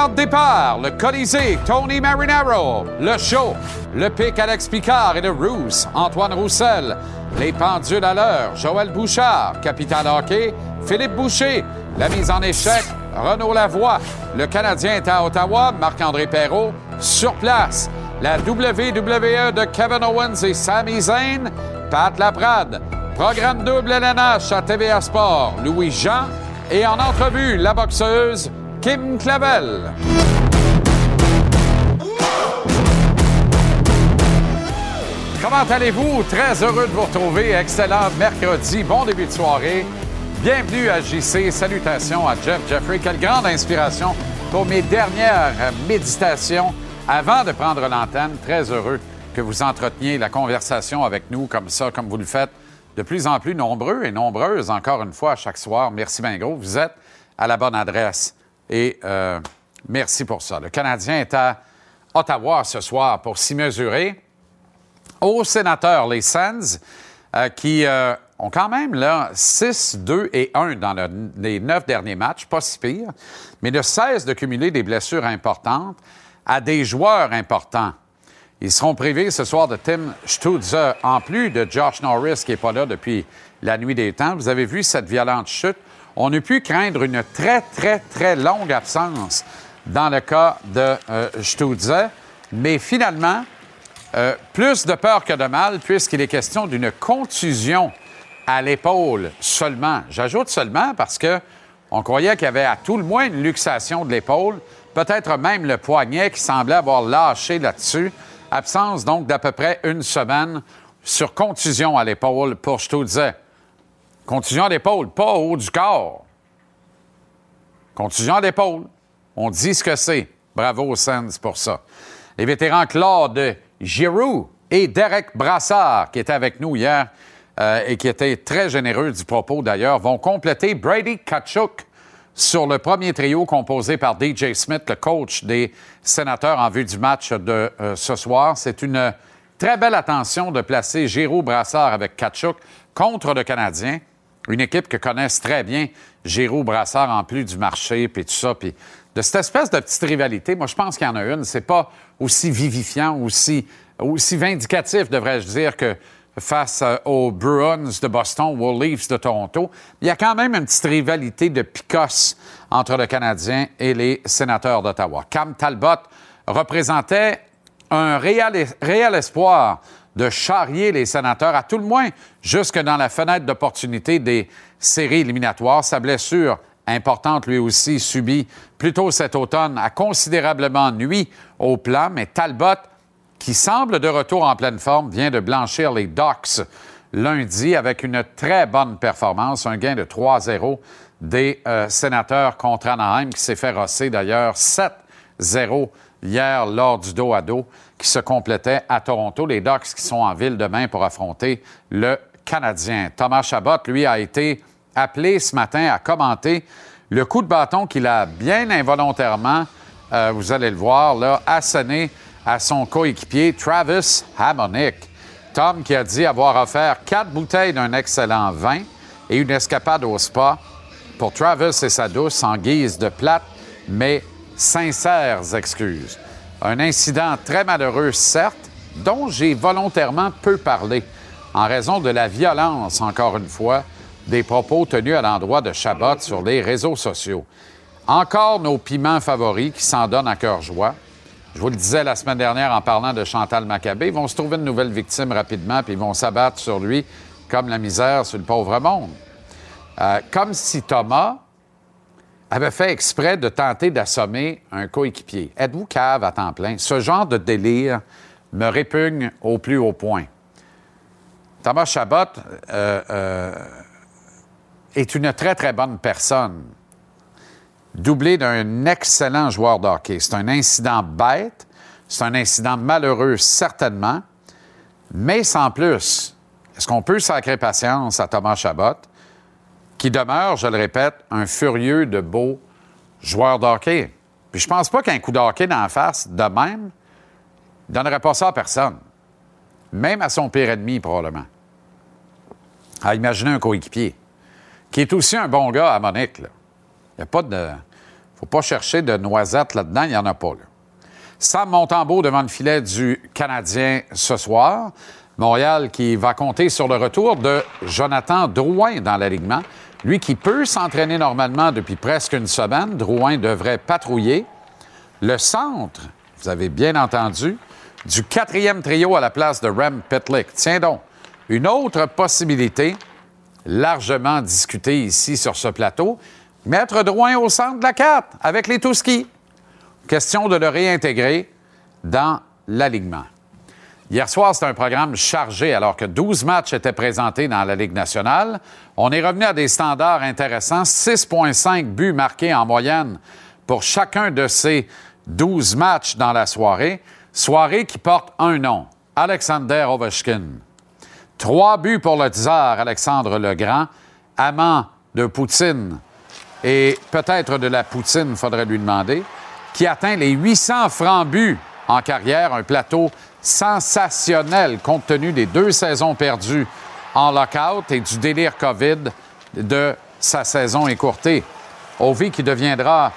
Le Colisée, Tony Marinaro. Le show, le pic Alex Picard et le Rousse, Antoine Roussel. Les pendules à l'heure, Joël Bouchard. Capital hockey, Philippe Boucher. La mise en échec, Renaud Lavoie. Le Canadien est à Ottawa, Marc-André Perrault. Sur place, la WWE de Kevin Owens et Sami Zayn. Pat Laprade. Programme double LNH à TVA Sport, Louis Jean. Et en entrevue, la boxeuse Kim Clavel. Comment allez-vous? Très heureux de vous retrouver. Excellent mercredi. Bon début de soirée. Bienvenue à JC. Salutations à Jeff Jeffrey. Quelle grande inspiration pour mes dernières méditations avant de prendre l'antenne. Très heureux que vous entreteniez la conversation avec nous comme ça, comme vous le faites de plus en plus nombreux et nombreuses, encore une fois, chaque soir. Merci bien gros. Vous êtes à la bonne adresse. Et euh, merci pour ça. Le Canadien est à Ottawa ce soir pour s'y mesurer aux sénateurs, les Sens, euh, qui euh, ont quand même là 6, 2 et 1 dans le- les neuf derniers matchs, pas si pire, mais ne cessent de cumuler des blessures importantes à des joueurs importants. Ils seront privés ce soir de Tim Stutz, en plus de Josh Norris qui n'est pas là depuis la nuit des temps. Vous avez vu cette violente chute. On a pu craindre une très, très, très longue absence dans le cas de euh. Mais finalement, euh, plus de peur que de mal, puisqu'il est question d'une contusion à l'épaule seulement. J'ajoute seulement parce que on croyait qu'il y avait à tout le moins une luxation de l'épaule, peut-être même le poignet qui semblait avoir lâché là-dessus. Absence donc d'à peu près une semaine sur contusion à l'épaule pour Stutze. Contusion à l'épaule, pas au haut du corps. Contusion à l'épaule. On dit ce que c'est. Bravo aux Sens pour ça. Les vétérans Claude Giroux et Derek Brassard, qui étaient avec nous hier euh, et qui étaient très généreux du propos d'ailleurs, vont compléter Brady Kachuk sur le premier trio composé par DJ Smith, le coach des sénateurs en vue du match de euh, ce soir. C'est une très belle attention de placer Giroux Brassard avec Kachuk contre le Canadien. Une équipe que connaissent très bien Giroux Brassard en plus du marché, puis tout ça, puis de cette espèce de petite rivalité. Moi, je pense qu'il y en a une. C'est pas aussi vivifiant, aussi, aussi vindicatif, devrais-je dire, que face euh, aux Bruins de Boston ou aux Leafs de Toronto. Il y a quand même une petite rivalité de picosse entre le Canadien et les sénateurs d'Ottawa. Cam Talbot représentait un réel espoir de charrier les sénateurs, à tout le moins jusque dans la fenêtre d'opportunité des séries éliminatoires. Sa blessure importante, lui aussi, subie plus tôt cet automne, a considérablement nuit au plan, mais Talbot, qui semble de retour en pleine forme, vient de blanchir les Ducks lundi avec une très bonne performance, un gain de 3-0 des euh, sénateurs contre Anaheim, qui s'est fait rosser d'ailleurs 7-0 hier lors du dos à dos qui se complétait à Toronto. Les Ducks qui sont en ville demain pour affronter le Canadien. Thomas Chabot, lui, a été appelé ce matin à commenter le coup de bâton qu'il a bien involontairement, euh, vous allez le voir, là, asséné à son coéquipier Travis Hamonic. Tom qui a dit avoir offert quatre bouteilles d'un excellent vin et une escapade au spa pour Travis et sa douce en guise de plate, mais sincères excuses. Un incident très malheureux, certes, dont j'ai volontairement peu parlé, en raison de la violence, encore une fois, des propos tenus à l'endroit de Chabot sur les réseaux sociaux. Encore nos piments favoris qui s'en donnent à cœur joie. Je vous le disais la semaine dernière en parlant de Chantal Maccabé, ils vont se trouver une nouvelle victime rapidement, puis ils vont s'abattre sur lui comme la misère sur le pauvre monde. Euh, comme si Thomas avait fait exprès de tenter d'assommer un coéquipier. Êtes-vous cave à temps plein? Ce genre de délire me répugne au plus haut point. Thomas Chabot euh, euh, est une très, très bonne personne, doublé d'un excellent joueur de. C'est un incident bête, c'est un incident malheureux, certainement, mais sans plus. Est-ce qu'on peut sacrer patience à Thomas Chabot, qui demeure, je le répète, un furieux de beau joueur de hockey? Puis je pense pas qu'un coup de hockey dans la face, de même, donnerait pas ça à personne. Même à son pire ennemi, probablement. À imaginer un coéquipier, qui est aussi un bon gars à Monique. Il n'y a pas de. faut pas chercher de noisettes là-dedans, il n'y en a pas. Sam Montembeau devant le filet du Canadien ce soir. Montréal qui va compter sur le retour de Jonathan Drouin dans l'alignement. Lui qui peut s'entraîner normalement depuis presque une semaine. Drouin devrait patrouiller. Le centre, vous avez bien entendu, du quatrième trio à la place de Rem Petlick. Tiens donc, une autre possibilité largement discutée ici sur ce plateau, mettre Drouin au centre de la carte avec les Touskis. Question de le réintégrer dans l'alignement. Hier soir, c'était un programme chargé alors que 12 matchs étaient présentés dans la Ligue nationale. On est revenu à des standards intéressants. 6,5 buts marqués en moyenne pour chacun de ces 12 matchs dans la soirée. Soirée qui porte un nom, Alexander Ovechkin. Trois buts pour le tsar Alexandre le Grand, amant de Poutine et peut-être de la Poutine, faudrait lui demander, qui atteint les 800 francs buts en carrière, un plateau sensationnel compte tenu des deux saisons perdues en lockout et du délire COVID de sa saison écourtée. Ovi qui deviendra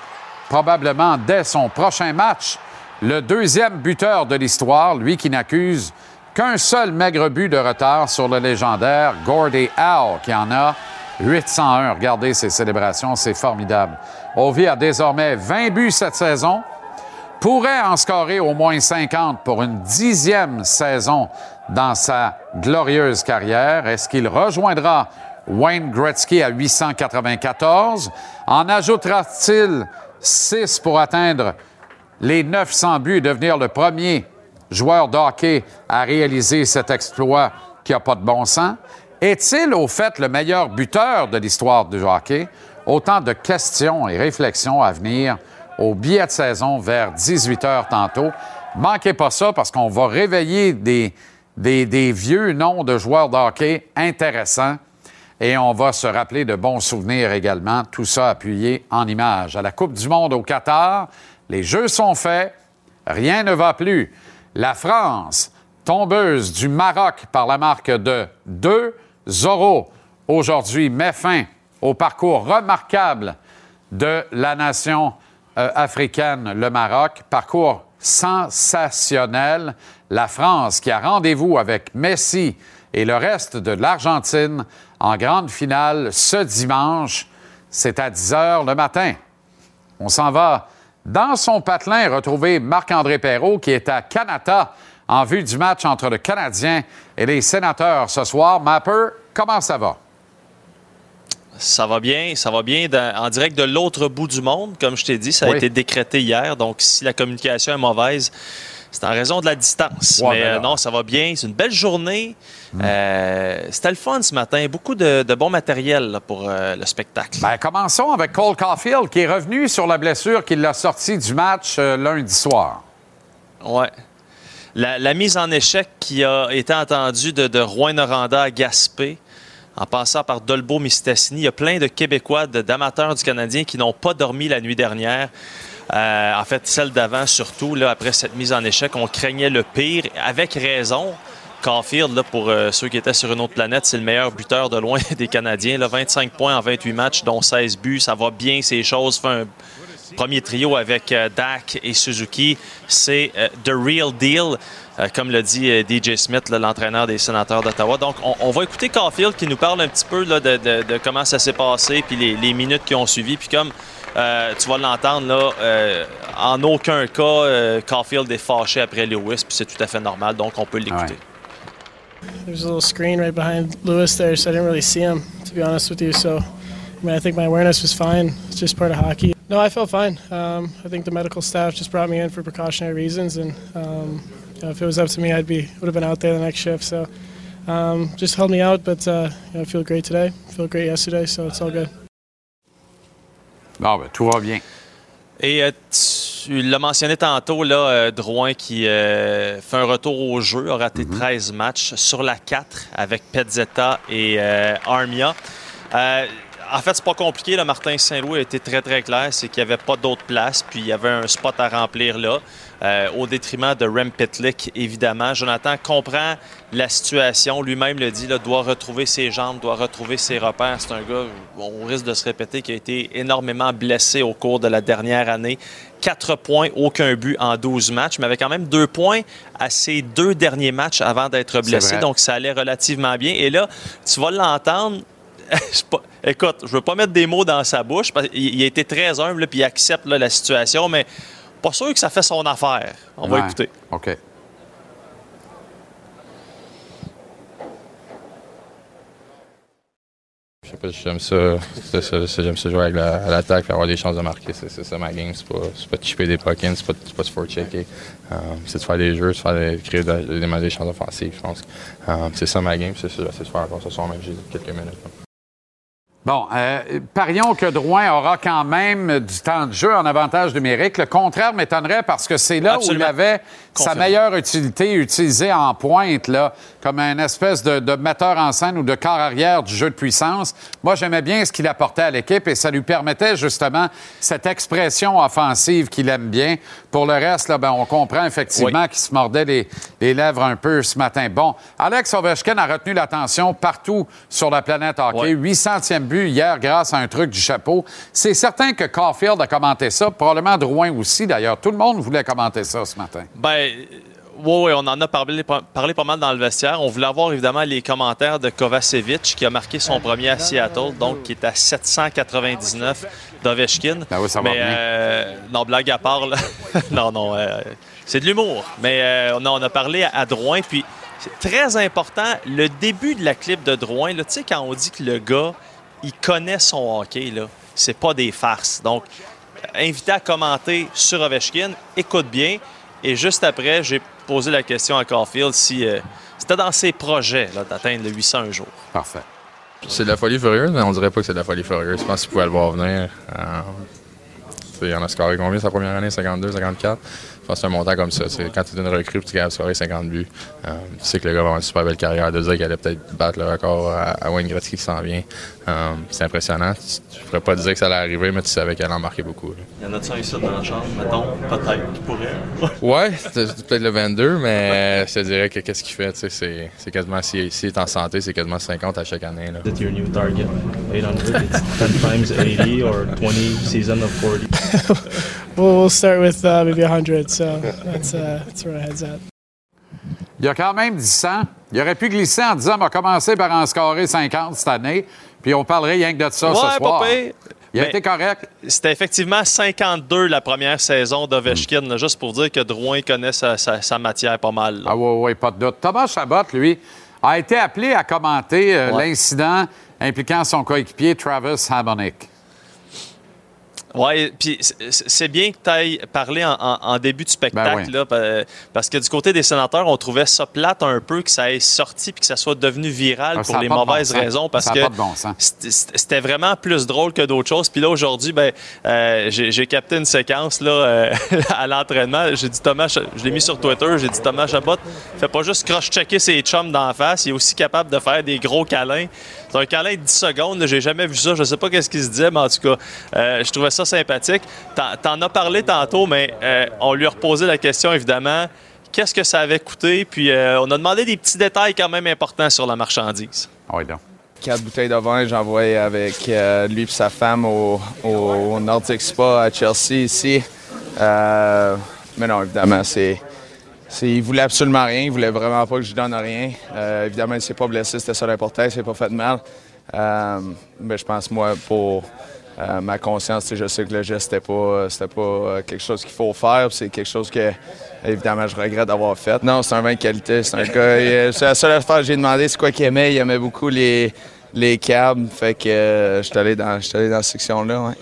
probablement dès son prochain match le deuxième buteur de l'histoire, lui qui n'accuse qu'un seul maigre but de retard sur le légendaire Gordie Howe, qui en a 801. Regardez ces célébrations, c'est formidable. Ovi a désormais 20 buts cette saison, pourrait en scorer au moins 50 pour une dixième saison dans sa glorieuse carrière. Est-ce qu'il rejoindra Wayne Gretzky à 894? En ajoutera-t-il 6 pour atteindre les 900 buts et devenir le premier joueur de hockey à réaliser cet exploit qui n'a pas de bon sens? Est-il au fait le meilleur buteur de l'histoire du hockey? Autant de questions et réflexions à venir au billet de saison vers 18 h tantôt. Manquez pas ça parce qu'on va réveiller des, des, vieux noms de joueurs de hockey intéressants et on va se rappeler de bons souvenirs également, tout ça appuyé en images. À la Coupe du Monde au Qatar, les jeux sont faits, rien ne va plus. La France, tombeuse du Maroc par la marque de 2-0, aujourd'hui met fin au parcours remarquable de la nation euh, africaine, le Maroc. Parcours sensationnel. La France qui a rendez-vous avec Messi et le reste de l'Argentine en grande finale ce dimanche. C'est à 10 heures le matin. On s'en va dans son patelin retrouver Marc-André Perrault qui est à Canada en vue du match entre le Canadien et les sénateurs ce soir. Mapper, comment ça va? Ça va bien, ça va bien en direct de l'autre bout du monde. Comme je t'ai dit, ça a été décrété hier. Donc, si la communication est mauvaise, c'est en raison de la distance. Mais ben euh, non, ça va bien. C'est une belle journée. Hmm. Euh, c'était le fun ce matin. Beaucoup de, bon matériel pour euh, le spectacle. Ben, commençons avec Cole Caulfield qui est revenu sur la blessure qui l'a sorti du match lundi soir. Ouais. La, mise en échec qui a été entendue de, de Rouen-Noranda à Gaspé en passant par Dolbo Mistassini. Il y a plein de Québécois, d'amateurs du Canadien qui n'ont pas dormi la nuit dernière. Euh, en fait, celle d'avant surtout, après cette mise en échec, on craignait le pire, avec raison. Caulfield, là, pour euh, ceux qui étaient sur une autre planète, c'est le meilleur buteur de loin des Canadiens. Là, 25 points en 28 matchs, dont 16 buts. Ça va bien, ces choses. Premier trio avec euh, Dak et Suzuki. C'est The Real Deal. Euh, comme l'a dit euh, DJ Smith, l'entraîneur des sénateurs d'Ottawa. Donc, on, va écooter Caulfield qui nous parle un petit peu de, comment ça s'est passé, puis les, minutes qui ont suivi. Puis comme euh, tu vas l'entendre, là, en aucun cas, Caulfield est fâché après Lewis, puis c'est tout à fait normal, donc on peut l'écouter. There's a little screen right behind Lewis there, so I didn't really see him, to be honest with you. So, I mean, I think my awareness was fine. It's just part of hockey. No, I felt fine. Um, I think the medical staff just brought me in for precautionary reasons, and um, you know, if it was up to me, I'd be would have been out there the next shift. So um, just held me out, but uh, you know, I feel great today. I feel great yesterday, so it's all good. Bon, ben, tout va bien. Et euh, tu l'as mentionné tantôt, là, euh, Drouin qui euh, fait un retour au jeu, a raté mm -hmm. 13 matchs sur la 4 avec Petzetta et euh, Armia. En fait, c'est pas compliqué. Le Martin Saint-Louis a été très, très clair. C'est qu'il n'y avait pas d'autre place, puis il y avait un spot à remplir là, euh, au détriment de Rem Pitlick, évidemment. Jonathan comprend la situation. Lui-même le dit, là, doit retrouver ses jambes, doit retrouver ses repères. C'est un gars, on risque de se répéter, qui a été énormément blessé au cours de la dernière année. Quatre points, aucun but en 12 matchs, mais avait quand même deux points à ses deux derniers matchs avant d'être blessé. Donc, ça allait relativement bien. Et là, tu vas l'entendre écoute, je veux pas mettre des mots dans sa bouche, parce qu'il a été très humble, puis il accepte la situation, mais pas sûr que ça fait son affaire. On va écouter. OK. Je sais pas, j'aime ça. J'aime ça jouer avec à l'attaque et avoir des chances de marquer. C'est ça ma game. C'est pas, pas de chipper des puck-ins, c'est pas, pas de forechecker. Um, c'est de faire des jeux, de, de créer des, des chances offensives, je pense. Um, c'est ça ma game, c'est ça j'essaie de faire encore ce soir, même j'ai quelques minutes. Bon, euh, parions que Drouin aura quand même du temps de jeu en avantage numérique. Le contraire m'étonnerait parce que c'est là où il avait sa meilleure utilité utilisée en pointe, là, comme un espèce de, de, metteur en scène ou de corps arrière du jeu de puissance. Moi, j'aimais bien ce qu'il apportait à l'équipe et ça lui permettait justement cette expression offensive qu'il aime bien. Pour le reste, là, ben, on comprend effectivement qu'il se mordait les, les, lèvres un peu ce matin. Bon, Alex Ovechkin a retenu l'attention partout sur la planète hockey. 800e but hier grâce à un truc du chapeau. C'est certain que Caulfield a commenté ça, probablement Drouin aussi d'ailleurs. Tout le monde voulait commenter ça ce matin. Ben, oui, on en a parlé, parlé, pas mal dans le vestiaire. On voulait avoir évidemment les commentaires de Kovacevic qui a marqué son premier à Seattle, donc qui est à 799 d'Ovechkin. Ben oui, ça va Mais, euh, non, blague à part, non, non, euh, c'est de l'humour. Mais euh, on, a, on, a, parlé à, Drouin, puis c'est très important, le début de la clip de Drouin, tu sais, quand on dit que le gars, il connaît son hockey, là, c'est pas des farces. Donc, invité à commenter sur Ovechkin, écoute bien. Et juste après, j'ai posé la question à Caulfield si euh, c'était dans ses projets d'atteindre le 800 un jour. Parfait. C'est de la folie furieuse, mais on dirait pas que c'est de la folie furieuse. Je pense qu'il pouvait le voir venir. Euh, il en a scoré combien sa première année? 52, 54? C'est un montant comme ça. quand tu es une recrue et tu gagnes scorer 50 buts, euh, tu sais que le gars va avoir une super belle carrière. De dire qu'il allait peut-être battre le record à, Wayne Gretzky qui s'en vient, euh, c'est impressionnant. Tu ne pourrais pas dire que ça allait arriver, mais tu savais qu'elle en marquait beaucoup. Il y en a-tu un ici dans la chambre, mettons, peut-être, qui pourrait? ouais, peut-être le 22, mais je te dirais que qu'est-ce qu'il fait, c'est, quasiment, s'il si, est en santé, c'est quasiment 50 à chaque année. Là. your new target? 800? It's 10 times 80 or 20 season of 40? we'll, we'll start with uh, maybe 100, so that's, uh, that's where my head's at. Il a quand même 10 ans. Il aurait pu glisser en disant, on va commencer par en scorer 50 cette année, puis on parlerait rien que de ça ouais, ce soir. Il a Mais été correct. C'était effectivement 52 la première saison d'Ovechkin, mm. juste pour dire que Drouin connaît sa, sa, sa matière pas mal. Là. Ah oui, oui, pas de doute. Thomas Chabot, lui, a été appelé à commenter euh, ouais. l'incident impliquant son coéquipier Travis Hamonic. Oui, puis c'est bien que tu ailles parler en, en, en, début de spectacle, ben oui. là, parce que du côté des sénateurs, on trouvait ça plate un peu que ça ait sorti puis que ça soit devenu viral Ah, pour les mauvaises bon raisons, parce ça que bon c'était vraiment plus drôle que d'autres choses. Puis là, aujourd'hui, ben, euh, j'ai capté une séquence là, euh, à l'entraînement. J'ai dit Thomas, je l'ai mis sur Twitter, j'ai dit Thomas Chabot, fait pas juste cross-checker ses chums d'en face, il est aussi capable de faire des gros câlins. C'est un câlin de 10 secondes, j'ai jamais vu ça, je sais pas qu'est-ce qu'il se disait, mais en tout cas, euh, je trouvais ça sympathique. T'en as parlé tantôt, mais euh, on lui a reposé la question, évidemment, qu'est-ce que ça avait coûté? Puis euh, on a demandé des petits détails quand même importants sur la marchandise. Oui, donc. Quatre bouteilles de vin, j'ai envoyé avec euh, lui et sa femme au, au, Nordic Spa à Chelsea ici. Euh, mais non, évidemment, c'est. Il voulait absolument rien, il voulait vraiment pas que je donne rien. Euh, évidemment, il s'est pas blessé, c'était ça l'important, il s'est pas fait de mal. mais je pense, moi, pour euh, ma conscience, je sais que le geste, c'était pas, pas euh, quelque chose qu'il faut faire. C'est quelque chose que, évidemment, je regrette d'avoir fait. Non, c'est un vin de qualité. C'est un gars. C'est la seule affaire que j'ai demandé, c'est quoi qu'il aimait. Il aimait beaucoup les, les cabs. Fait que euh, je suis allé dans, dans cette section-là. Ouais.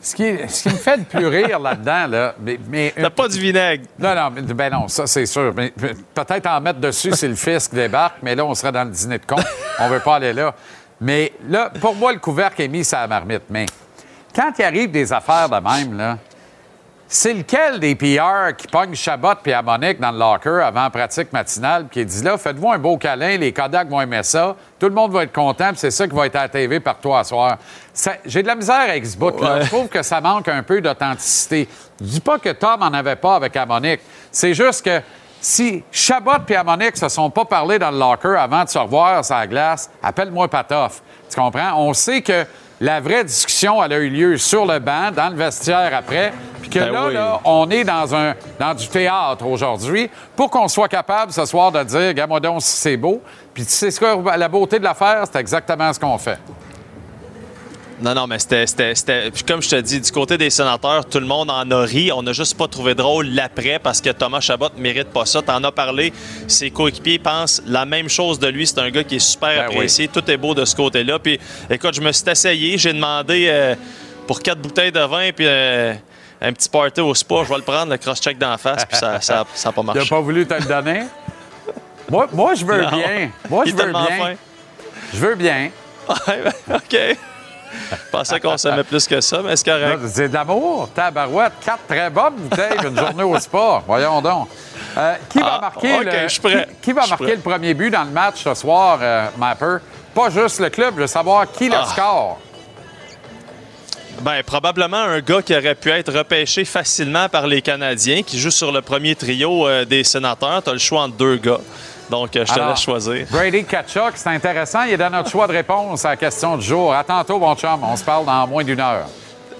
Ce qui, ce qui me fait le plus rire là-dedans, là, mais. mais T'as pas du vinaigre. Non, non, mais, ben non, ça, c'est sûr. Mais, peut-être en mettre dessus si le fisc débarque, mais là, on serait dans le dîner de con. On veut pas aller là. Mais là, pour moi, le couvercle est mis sur la marmite. Mais quand il arrive des affaires de même, là, c'est lequel des PR qui pogne Chabot puis Monique dans le locker avant pratique matinale qui dit là, faites-vous un beau câlin, les Kodak vont aimer ça, tout le monde va être content, puis c'est ça qui va être à la TV par toi à soir. J'ai de la misère avec ce bout-là. Je trouve que ça manque un peu d'authenticité. Je dis pas que Tom en avait pas avec Monique. C'est juste que si Chabot et Monique se sont pas parlé dans le locker avant de se revoir sur la glace, appelle-moi Patoff. Tu comprends? On sait que la vraie discussion, elle a eu lieu sur le banc, dans le vestiaire après, puis que Ben là, oui. là, on est dans, un, dans du théâtre aujourd'hui pour qu'on soit capable ce soir de dire, donc si c'est beau. Puis tu sais ce que la beauté de l'affaire, c'est exactement ce qu'on fait. Non, non, mais c'était, c'était, c'était- puis Comme je te dis, du côté des sénateurs, tout le monde en a ri. On n'a juste pas trouvé drôle l'après parce que Thomas Chabot ne mérite pas ça. T'en as parlé. Ses coéquipiers pensent la même chose de lui. C'est un gars qui est super Ben apprécié. Tout est beau de ce côté-là. Puis écoute, je me suis essayé. J'ai demandé euh, pour quatre bouteilles de vin puis euh, un petit party au spa. Je vais le prendre, le cross-check d'en face. Puis ça n'a ça, pas Il n'a marché. pas voulu te le donner? moi, moi, je veux Non. bien. Moi, je veux bien. fin. Je veux bien. Ouais, OK. Je pensais qu'on s'aimait plus que ça, mais c'est correct. C'est de l'amour. Tabarouette, quatre très bonnes bouteilles, une journée au spa. Voyons donc. Euh, qui va Ah, marquer, le. Qui, qui va marquer premier but dans le match ce soir, euh, Mapper? Pas juste le club, je veux savoir qui le Ah. score. Ben, probablement un gars qui aurait pu être repêché facilement par les Canadiens, qui joue sur le premier trio euh, des sénateurs. Tu as le choix entre deux gars. Donc, euh, je te Alors, laisse choisir. Brady Kachuk, c'est intéressant. Il est dans notre choix de réponse à la question du jour. À tantôt, mon chum. On se parle dans moins d'une heure.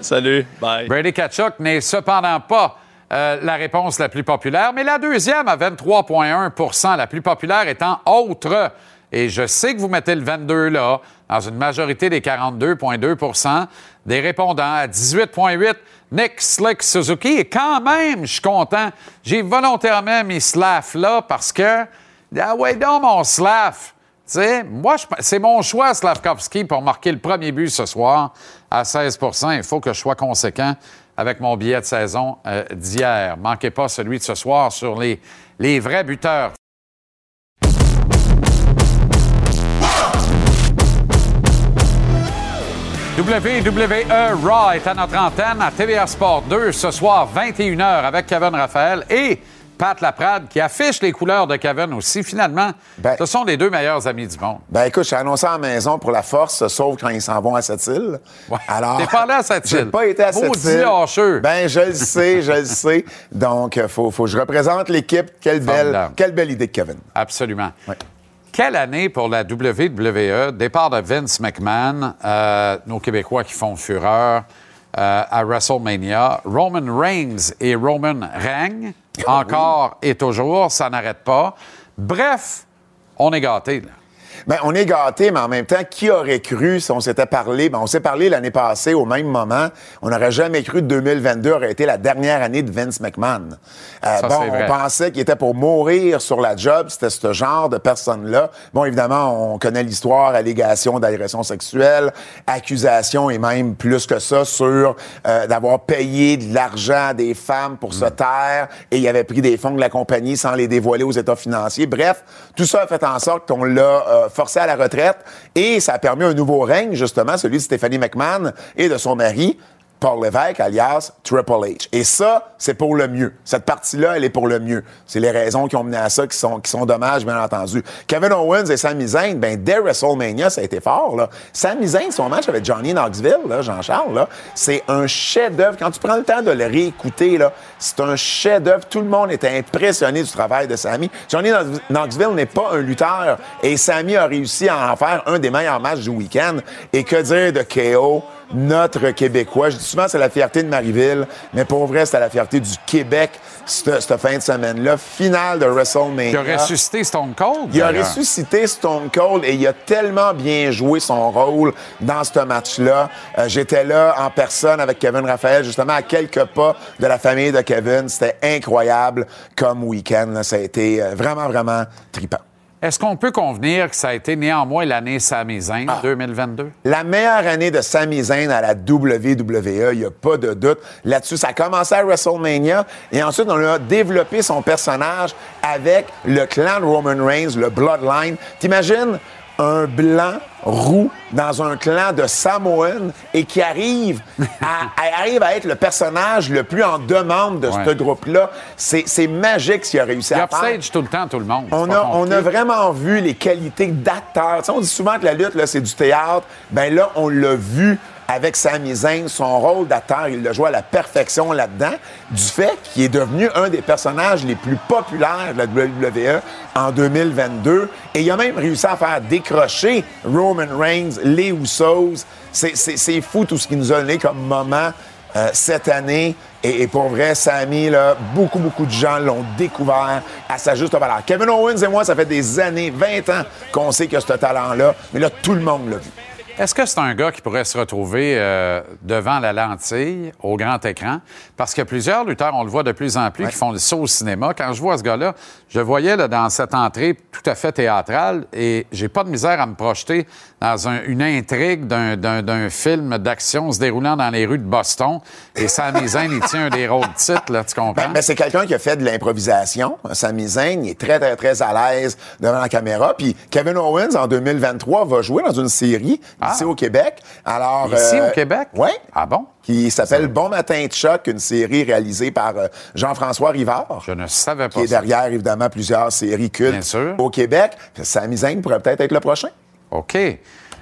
Salut. Bye. Brady Kachuk n'est cependant pas euh, la réponse la plus populaire, mais la deuxième à 23,1% la plus populaire étant autre. Et je sais que vous mettez le 22 là, dans une majorité des 42,2% des répondants à 18,8 Nick Slick Suzuki. Et quand même, je suis content. J'ai volontairement mis Slav là parce que, ah ouais, donc mon Slav. Tu sais, moi, c'est mon choix, Slavkovski, pour marquer le premier but ce soir à 16% Il faut que je sois conséquent avec mon billet de saison euh, d'hier. Manquez pas celui de ce soir sur les, les vrais buteurs. WWE Raw est à notre antenne à TVA Sport 2 ce soir, 21h, avec Kevin Raphaël et Pat Laprade, qui affiche les couleurs de Kevin aussi. Finalement, Ben- ce sont les deux meilleurs amis du monde. Ben écoute, j'ai annoncé à la maison pour la force, sauf quand ils s'en vont à cette île. Ouais. Alors, T'es pas allé à cette J'ai île. pas été à cette île. lâcheux. Ben je le sais, je le sais. Donc euh, faut, faut que je représente l'équipe. Quelle belle, quelle belle idée de Kevin. Absolument. Ouais. Quelle année pour la WWE? Départ de Vince McMahon, euh, nos Québécois qui font fureur euh, à WrestleMania. Roman Reigns et Roman règnent encore et toujours, ça n'arrête pas. Bref, on est gâtés. là. Ben, on est gâtés, mais en même temps, qui aurait cru si on s'était parlé? Ben, on s'est parlé l'année passée au même moment. On n'aurait jamais cru que 2022 aurait été la dernière année de Vince McMahon. Euh, Ça, bon, on pensait qu'il était pour mourir sur la job. C'était ce genre de personne-là. Bon, évidemment, on connaît l'histoire, allégation d'agression sexuelle, accusation et même plus que ça sur euh, d'avoir payé de l'argent à des femmes pour se taire et il avait pris des fonds de la compagnie sans les dévoiler aux états financiers. Bref, tout ça a fait en sorte qu'on l'a euh, forcé à la retraite et ça a permis un nouveau règne, justement, celui de Stéphanie McMahon et de son mari, Paul Lévesque, alias Triple H. Et ça, c'est pour le mieux. Cette partie-là, elle est pour le mieux. C'est les raisons qui ont mené à ça qui sont, qui sont dommages, bien entendu. Kevin Owens et Sami Zayn, ben, dès WrestleMania, ça a été fort, là. Sami Zayn, son match avec Johnny Knoxville, là, Jean-Charles, là, c'est un chef-d'œuvre. Quand tu prends le temps de le réécouter, là, c'est un chef-d'œuvre. Tout le monde était impressionné du travail de Sami. Johnny Knox- Knoxville n'est pas un lutteur et Sami a réussi à en faire un des meilleurs matchs du week-end. Et que dire de KO? Notre Québécois. Je dis souvent c'est la fierté de Marieville, mais pour vrai, c'est la fierté du Québec cette, cette fin de semaine-là. Finale de WrestleMania. Qui a ressuscité Stone Cold. Il a ressuscité Stone Cold et il a tellement bien joué son rôle dans ce match-là. Euh, J'étais là en personne avec Kevin Raphaël, justement à quelques pas de la famille de Kevin. C'était incroyable comme week-end. Ça a été euh, vraiment, vraiment trippant. Est-ce qu'on peut convenir que ça a été néanmoins l'année Sami Zayn, Ah. 2022? La meilleure année de Sami Zayn à la WWE, il n'y a pas de doute là-dessus. Ça a commencé à WrestleMania et ensuite on a développé son personnage avec le clan de Roman Reigns, le Bloodline. T'imagines? Un blanc roux dans un clan de Samoan et qui arrive à, à- arrive à être le personnage le plus en demande de Ouais. ce groupe-là. C'est c'est magique ce qu'il a réussi Il à faire. upstage tout le temps tout le monde. On a, on a compliqué. vraiment vu les qualités d'acteur. Tu sais, on dit souvent que la lutte, là, c'est du théâtre. Ben là, on l'a vu avec Sami Zayn. Son rôle d'acteur, il l'a joué à la perfection là-dedans. Du fait qu'il est devenu un des personnages les plus populaires de la WWE en 2022. Et il a même réussi à faire décrocher Roman Reigns, les Usos. C'est- fou tout ce qu'il nous a donné comme moment euh, cette année. Et, pour vrai, Sammy, là, beaucoup, beaucoup de gens l'ont découvert à sa juste valeur. Kevin Owens et moi, ça fait des années, 20 ans qu'on sait a ce talent-là. Mais là, tout le monde l'a vu. Est-ce que c'est un gars qui pourrait se retrouver euh, devant la lentille, au grand écran? Parce que plusieurs lutteurs, on le voit de plus en plus, qui font le saut au cinéma. Quand je vois ce gars-là, je le voyais là, dans cette entrée tout à fait théâtrale et j'ai pas de misère à me projeter dans un- une intrigue d'un- d'un d'un film d'action se déroulant dans les rues de Boston. Et Sami Zayn, il tient un des rôles titres, là, tu comprends? Ben, ben, c'est quelqu'un qui a fait de l'improvisation. Sami Zayn, il est très, très, très à l'aise devant la caméra. Puis Kevin Owens, en 2023, va jouer dans une série ici au Québec. Alors, Ici, euh, au Québec? Oui. Ah bon? Qui s'appelle Bon Matin de Choc, une série réalisée par euh, Jean-François Rivard. Je ne savais pas qui est ça. derrière, évidemment, plusieurs séries cultes Bien sûr. au Québec. Sami Zayn pourrait peut-être être le prochain. OK.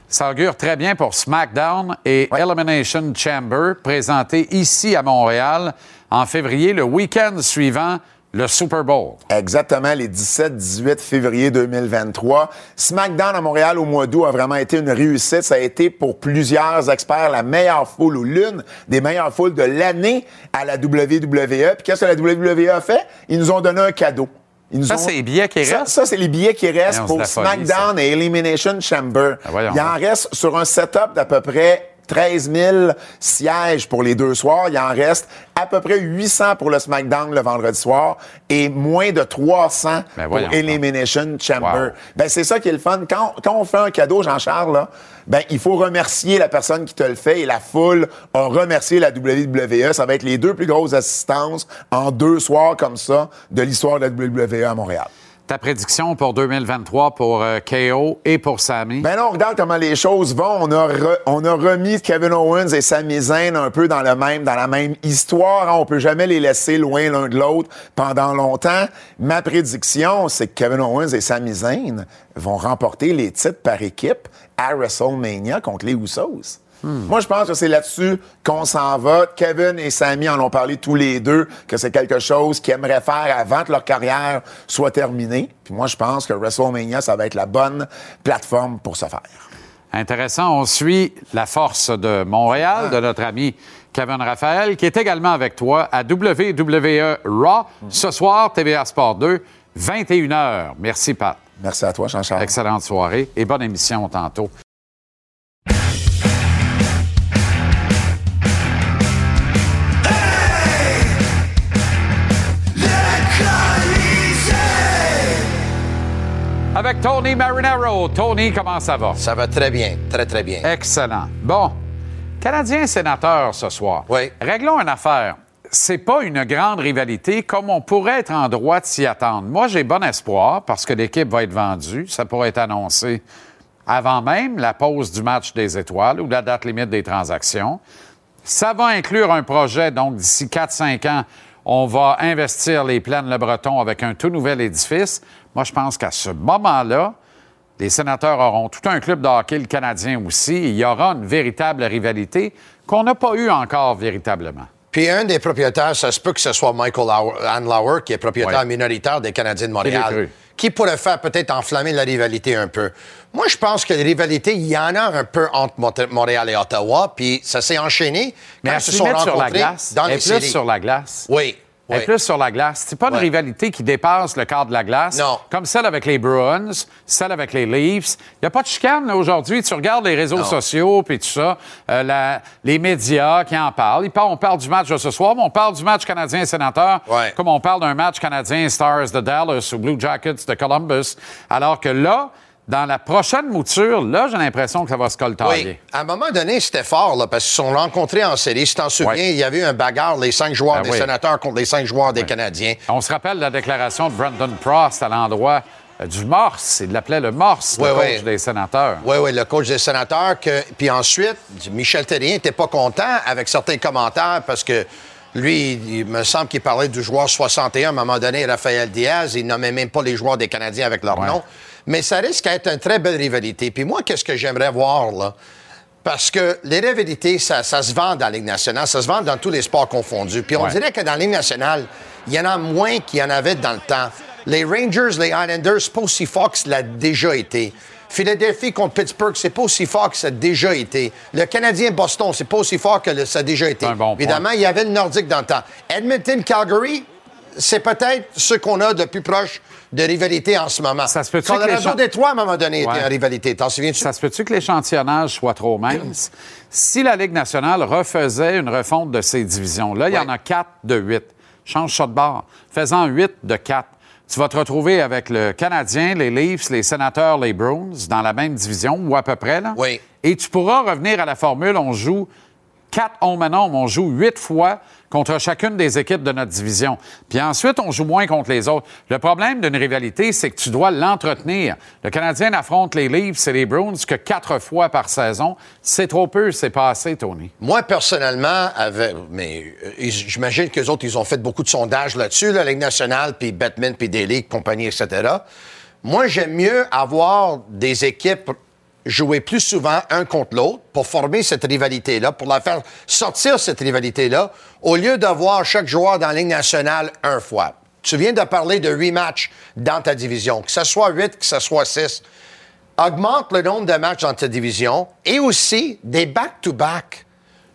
Ça augure très bien pour SmackDown et Ouais. Elimination Chamber, présenté ici à Montréal en février, le week-end suivant le Super Bowl. Exactement, les 17-18 février 2023. SmackDown à Montréal au mois d'août a vraiment été une réussite. Ça a été pour plusieurs experts la meilleure foule ou l'une des meilleures foules de l'année à la WWE. Puis qu'est-ce que la WWE a fait? Ils nous ont donné un cadeau. Ils nous Ça, ont- c'est les billets qui restent? ça, c'est les billets qui restent Voyons, pour folie, SmackDown et Elimination Chamber. Ah, Il en reste sur un setup d'à peu près 13 000 sièges pour les deux soirs. Il en reste à peu près 800 pour le SmackDown le vendredi soir et moins de 300 Ben, pour Elimination Chamber. Wow. Ben, c'est ça qui est le fun. Quand, quand on fait un cadeau, Jean-Charles, ben, il faut remercier la personne qui te le fait et la foule a remercié la WWE. Ça va être les deux plus grosses assistances en deux soirs comme ça de l'histoire de la WWE à Montréal. Ta prédiction pour 2023 pour euh, KO et pour Sami? Ben là, on regarde comment les choses vont. On a, on a remis Kevin Owens et Sami Zayn un peu dans, le même, dans la même histoire. hein. On peut jamais les laisser loin l'un de l'autre pendant longtemps. Ma prédiction, c'est que Kevin Owens et Sami Zayn vont remporter les titres par équipe à WrestleMania contre les Usos. Moi, je pense que c'est là-dessus qu'on s'en va. Kevin et Sami en ont parlé tous les deux, que c'est quelque chose qu'ils aimeraient faire avant que leur carrière soit terminée. Puis moi, je pense que WrestleMania, ça va être la bonne plateforme pour ce faire. Intéressant. On suit la force de Montréal, de notre ami Kevin Raphaël, qui est également avec toi à WWE Raw ce soir, TVA Sport 2, 21h. Merci, Pat. Merci à toi, Jean-Charles. Excellente soirée et bonne émission tantôt. Avec Tony Marinaro. Tony, comment ça va? Ça va très bien, très, très bien. Excellent. Bon, Canadien sénateur ce soir. Oui. Réglons une affaire. C'est pas une grande rivalité comme on pourrait être en droit de s'y attendre. Moi, j'ai bon espoir parce que l'équipe va être vendue. Ça pourrait être annoncé avant même la pause du match des étoiles ou la date limite des transactions. Ça va inclure un projet, donc d'ici 4-5 ans, on va investir les plaines Le Breton avec un tout nouvel édifice. Moi, je pense qu'à ce moment-là, les sénateurs auront tout un club de hockey, le Canadien aussi. il y aura une véritable rivalité qu'on n'a pas eue encore véritablement. Puis un des propriétaires, ça se peut que ce soit Michael Lauer- Anlauer, qui est propriétaire Ouais. minoritaire des Canadiens de Montréal, qui pourrait faire peut-être enflammer la rivalité un peu. Moi, je pense que la rivalité, il y en a un peu entre Mont- Montréal et Ottawa, puis ça s'est enchaîné Mais quand ils se sont mettre sur la rencontrés glace, dans les plus séries. sur la glace. Oui. Elle est plus sur la glace. C'est pas une rivalité qui dépasse le cadre de la glace. Non. Comme celle avec les Bruins, celle avec les Leafs. Il n'y a pas de chicane aujourd'hui. Tu regardes les réseaux Non. sociaux puis tout ça, euh, la- les médias qui en parlent. Ils parlent. On parle du match de ce soir, mais on parle du match canadien-sénateur Ouais. comme on parle d'un match canadien-Stars de Dallas ou Blue Jackets de Columbus. Alors que là, dans la prochaine mouture, là, j'ai l'impression que ça va se coltailler. Oui. À un moment donné, c'était fort, là, parce qu'ils se sont rencontrés en série. Si t'en souviens, il y avait eu un bagarre, les cinq joueurs Ben des oui. sénateurs contre les cinq joueurs des Canadiens. On se rappelle la déclaration de Brandon Prost à l'endroit euh, du Morse. Il l'appelait le Morse, le coach des sénateurs. Oui, oui, le coach des sénateurs. Que, puis ensuite, Michel Terrien n'était pas content avec certains commentaires parce que lui, il me semble qu'il parlait du joueur 61 à un moment donné, Raphaël Diaz. Il nommait même pas les joueurs des Canadiens avec leur nom. Mais ça risque d'être une très belle rivalité. Puis moi, qu'est-ce que j'aimerais voir, là? Parce que les rivalités, ça, ça se vend dans la Ligue nationale, ça se vend dans tous les sports confondus. Puis on Ouais. dirait que dans la Ligue nationale, il y en a moins qu'il y en avait dans le temps. Les Rangers, les Islanders, c'est pas aussi fort que l'a déjà été. Philadelphie contre Pittsburgh, c'est pas aussi fort que ça a déjà été. Le Canadien Boston, c'est pas aussi fort que le- ça a déjà été. Point. Évidemment, il y avait le Nordique dans le temps. Edmonton, Calgary, c'est peut-être ce qu'on a de plus proche de rivalité en ce moment. Ça se peut-tu que les Détroit, à un moment donné, Ouais. était en rivalité. T'en souviens-tu? Ça se peut-tu que l'échantillonnage soit trop mince? Si la Ligue nationale refaisait une refonte de ces divisions, là, il y en a quatre de huit. Change ça de bord. Faisant huit de quatre. Tu vas te retrouver avec le Canadien, les Leafs, les Sénateurs, les Bruins dans la même division, ou à peu près. Là. Oui. Et tu pourras revenir à la formule, on joue quatre and home, on joue huit fois contre chacune des équipes de notre division. Puis ensuite, on joue moins contre les autres. Le problème d'une rivalité, c'est que tu dois l'entretenir. Le Canadien affronte les Leafs et les Bruins que quatre fois par saison. C'est trop peu, c'est pas assez, Tony. Moi, personnellement, mais euh, j'imagine que les autres, ils ont fait beaucoup de sondages là-dessus, la Ligue nationale, puis Batman, puis des ligues, compagnie, etc. Moi, j'aime mieux avoir des équipes jouer plus souvent un contre l'autre pour former cette rivalité-là, pour la faire sortir cette rivalité-là, au lieu d'avoir chaque joueur dans la Ligue nationale un fois. Tu viens de parler de huit matchs dans ta division, que ce soit huit, que ce soit six. Augmente le nombre de matchs dans ta division et aussi des back-to-back.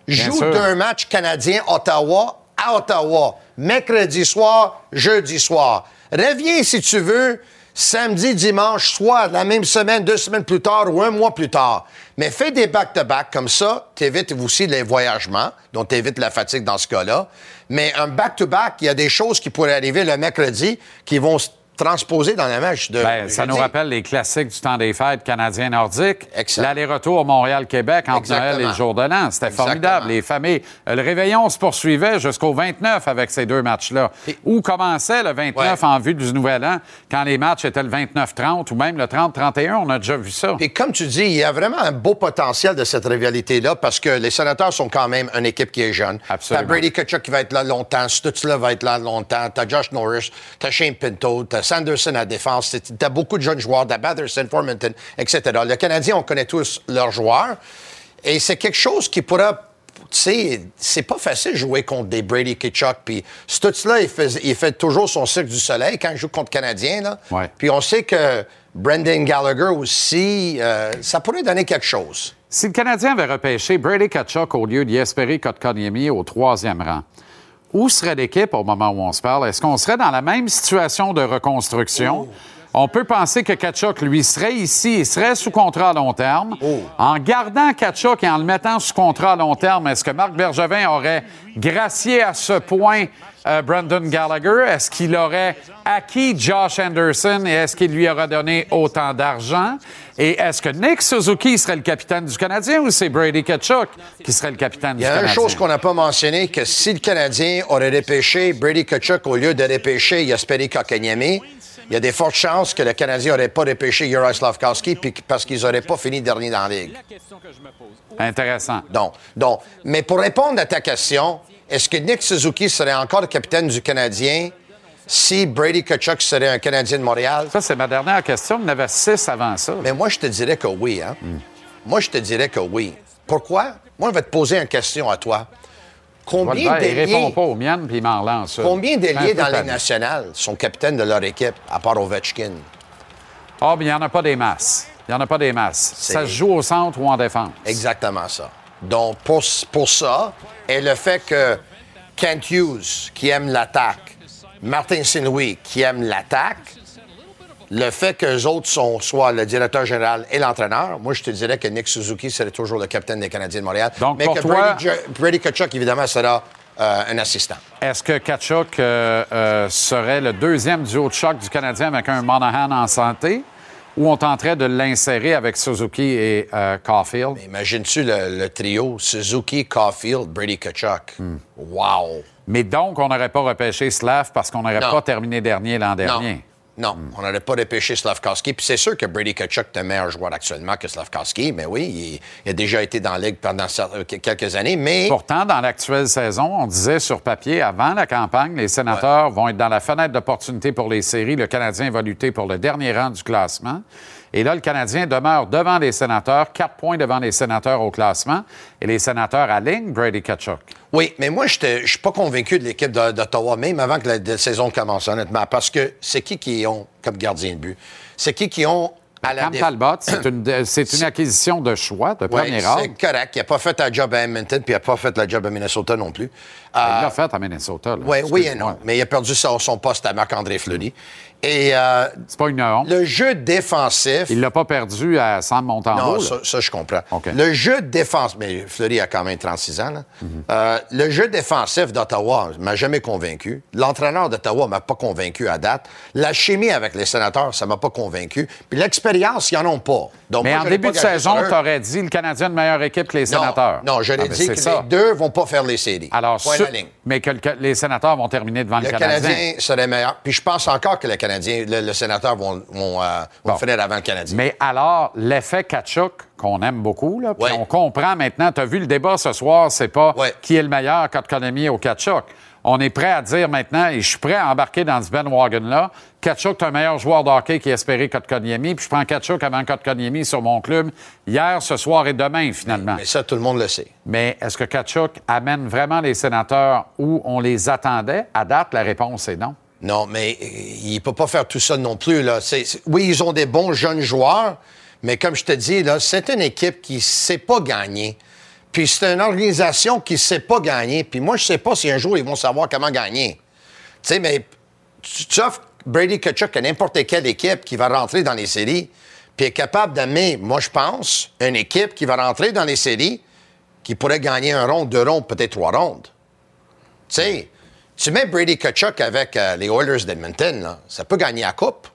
Joue sûr. d'un match canadien-Ottawa à Ottawa, mercredi soir, jeudi soir. Reviens si tu veux samedi, dimanche soir, la même semaine, deux semaines plus tard ou un mois plus tard. Mais fais des back-to-back comme ça, t'évites aussi les voyagements, donc t'évites la fatigue dans ce cas-là. Mais un back-to-back, il y a des choses qui pourraient arriver le mercredi qui vont se transposer dans la match de Ben, ça nous rappelle les classiques du temps des fêtes canadiens-nordiques. Excellent. L'aller-retour Montréal-Québec entre Exactement. Noël et le jour de l'an. C'était formidable. Les familles. euh, Le réveillon se poursuivait jusqu'au 29 avec ces deux matchs-là. Et- Où commençait le 29 Ouais. en vue du Nouvel An, quand les matchs étaient le 29-30 ou même le 30-31. On a déjà vu ça. Et comme tu dis, il y a vraiment un beau potentiel de cette rivalité-là parce que les sénateurs sont quand même une équipe qui est jeune. Absolument. T'as Brady Kachuk qui va être là longtemps, Stutzla va être là longtemps, t'as Josh Norris, t'as Shane Pinto, t'as Sanderson à défense, t'as- t'as beaucoup de jeunes joueurs, t'as Batherson, Formanton, etc. Le Canadien, on connaît tous leurs joueurs. Et c'est quelque chose qui pourra tu sais, c'est pas facile de jouer contre des Brady Kitchuk. Puis Stutzla, il fait, il fait toujours son cirque du soleil quand il joue contre Canadien. Là. Ouais. Puis on sait que Brendan Gallagher aussi, euh, ça pourrait donner quelque chose. Si le Canadien avait repêché Brady Kachuk au lieu d'Yesperi Kotkaniemi au troisième rang, où serait l'équipe au moment où on se parle? Est-ce qu'on serait dans la même situation de reconstruction? On peut penser que Kachuk, lui, serait ici, il serait sous contrat à long terme. En gardant Kachuk et en le mettant sous contrat à long terme, est-ce que Marc Bergevin aurait gracié à ce point euh, Brandon Gallagher? Est-ce qu'il aurait acquis Josh Anderson et est-ce qu'il lui aurait donné autant d'argent? Et est-ce que Nick Suzuki serait le capitaine du Canadien ou c'est Brady Kachuk qui serait le capitaine Il du y a Canadien? une chose qu'on n'a pas mentionné, que si le Canadien aurait repêché Brady Kachuk au lieu de repêcher Yasperi Kokanyemi, il y a des fortes chances que le Canadien n'aurait pas repêché Juraj Slavkowski parce qu'ils n'auraient pas fini dernier dans la Ligue. Intéressant. Donc, donc, mais pour répondre à ta question, est-ce que Nick Suzuki serait encore le capitaine du Canadien si Brady Kachuk serait un Canadien de Montréal? Ça, c'est ma dernière question. Il y en avait six avant ça. Mais moi, je te dirais que oui. Hein? Moi, je te dirais que oui. Pourquoi? Moi, je vais te poser une question à toi. Combien faire. Il répond d'ailiers pas aux miennes, puis il m'en lance. une. combien d'ailiers dans la nationale sont capitaines de leur équipe, à part Ovechkin? Ah, mais il n'y en a pas des masses. Il n'y en a pas des masses. Ça se joue au centre ou en défense. Exactement ça. Donc, pour, pour ça, et le fait que Kent Hughes, qui aime l'attaque, Martin Saint-Louis, qui aime l'attaque, le fait qu'eux autres sont soit le directeur général et l'entraîneur, moi, je te dirais que Nick Suzuki serait toujours le capitaine des Canadiens de Montréal. Donc, Mais pour que toi- Brady, Brady Kachuk, évidemment, sera euh, un assistant. Est-ce que Kachuk euh, euh, serait le deuxième duo de choc du Canadien avec un Monahan en santé? Ou on tenterait de l'insérer avec Suzuki et euh, Caulfield? Imagines-tu le, le trio Suzuki, Caulfield, Brady Kachuk? Hmm. Wow! Mais donc, on n'aurait pas repêché Slav parce qu'on n'aurait pas terminé dernier l'an dernier. Non, on n'aurait pas repêché Slavkowski. Puis c'est sûr que Brady Kachuk est un meilleur joueur actuellement que Slavkowski, mais oui, il, il a déjà été dans la Ligue pendant euh, quelques années. Mais Pourtant, dans l'actuelle saison, on disait sur papier, avant la campagne, les sénateurs vont être dans la fenêtre d'opportunité pour les séries. Le Canadien va lutter pour le dernier rang du classement. Et là, le Canadien demeure devant les sénateurs, quatre points devant les sénateurs au classement. Et les sénateurs alignent Brady Kachuk. Oui, mais moi, je ne suis pas convaincu de l'équipe d'Ottawa, même avant que la, la saison commence, honnêtement, parce que c'est qui qui ont comme gardien de but? C'est qui qui ont à la Cam Talbot, c'est une, c'est une acquisition de choix, de Ouais, premier ordre. c'est correct. Il n'a pas fait la job à Edmonton, puis il n'a pas fait la job à Minnesota non plus. Il Euh, l'a fait à Minnesota. là. ouais, oui et non. Mais il a perdu son, son poste à Marc-André Fleury. Et euh, C'est pas une honte. le jeu défensif. Il l'a pas perdu à Sam Montembeau. Non, ça, ça, je comprends. Le jeu défensif, mais Fleury a quand même 36 ans. là. Euh, le jeu défensif d'Ottawa m'a jamais convaincu. L'entraîneur d'Ottawa m'a pas convaincu à date. La chimie avec les sénateurs, ça m'a pas convaincu. Puis l'expérience, ils en ont pas. Donc, Mais moi, en début de saison, tu aurais dit le Canadien une meilleure équipe que les Non, sénateurs. Non, je l'ai Ah, ben, dit que ça. les deux vont pas faire les séries. Alors, Point la ligne. mais que le- que les sénateurs vont terminer devant le, Le Canadien serait meilleur. Puis je pense encore que le Canadien, le, le sénateur vont, vont, euh, vont Bon. finir avant le Canadien. Mais alors, l'effet Kachuk, qu'on aime beaucoup, là, puis Ouais. on comprend maintenant, tu as vu le débat ce soir, c'est pas Ouais. qui est le meilleur, Kotkaniemi ou Kachuk. On est prêt à dire maintenant, et je suis prêt à embarquer dans ce bandwagon-là, Kachuk est un meilleur joueur de hockey qui espérait Kotkaniemi, puis je prends Kachuk avant Kotkaniemi sur mon club hier, ce soir et demain, finalement. Mais ça, tout le monde le sait. Mais est-ce que Kachuk amène vraiment les sénateurs où on les attendait? À date, la réponse est non. Non, mais euh, il ne peut pas faire tout ça non plus. Là. Oui, ils ont des bons jeunes joueurs, mais comme je te dis, c'est une équipe qui ne sait pas gagner. Puis c'est une organisation qui ne sait pas gagner. Puis moi, je ne sais pas si un jour ils vont savoir comment gagner. Tu sais, mais tu, offres Brady Kachuk à n'importe quelle équipe qui va rentrer dans les séries, puis est capable d'amener, moi, je pense, une équipe qui va rentrer dans les séries qui pourrait gagner un rond, deux rondes, peut-être trois rondes. Tu sais, tu mets Brady Kachuk avec euh, les Oilers d'Edmonton, ça peut gagner la coupe.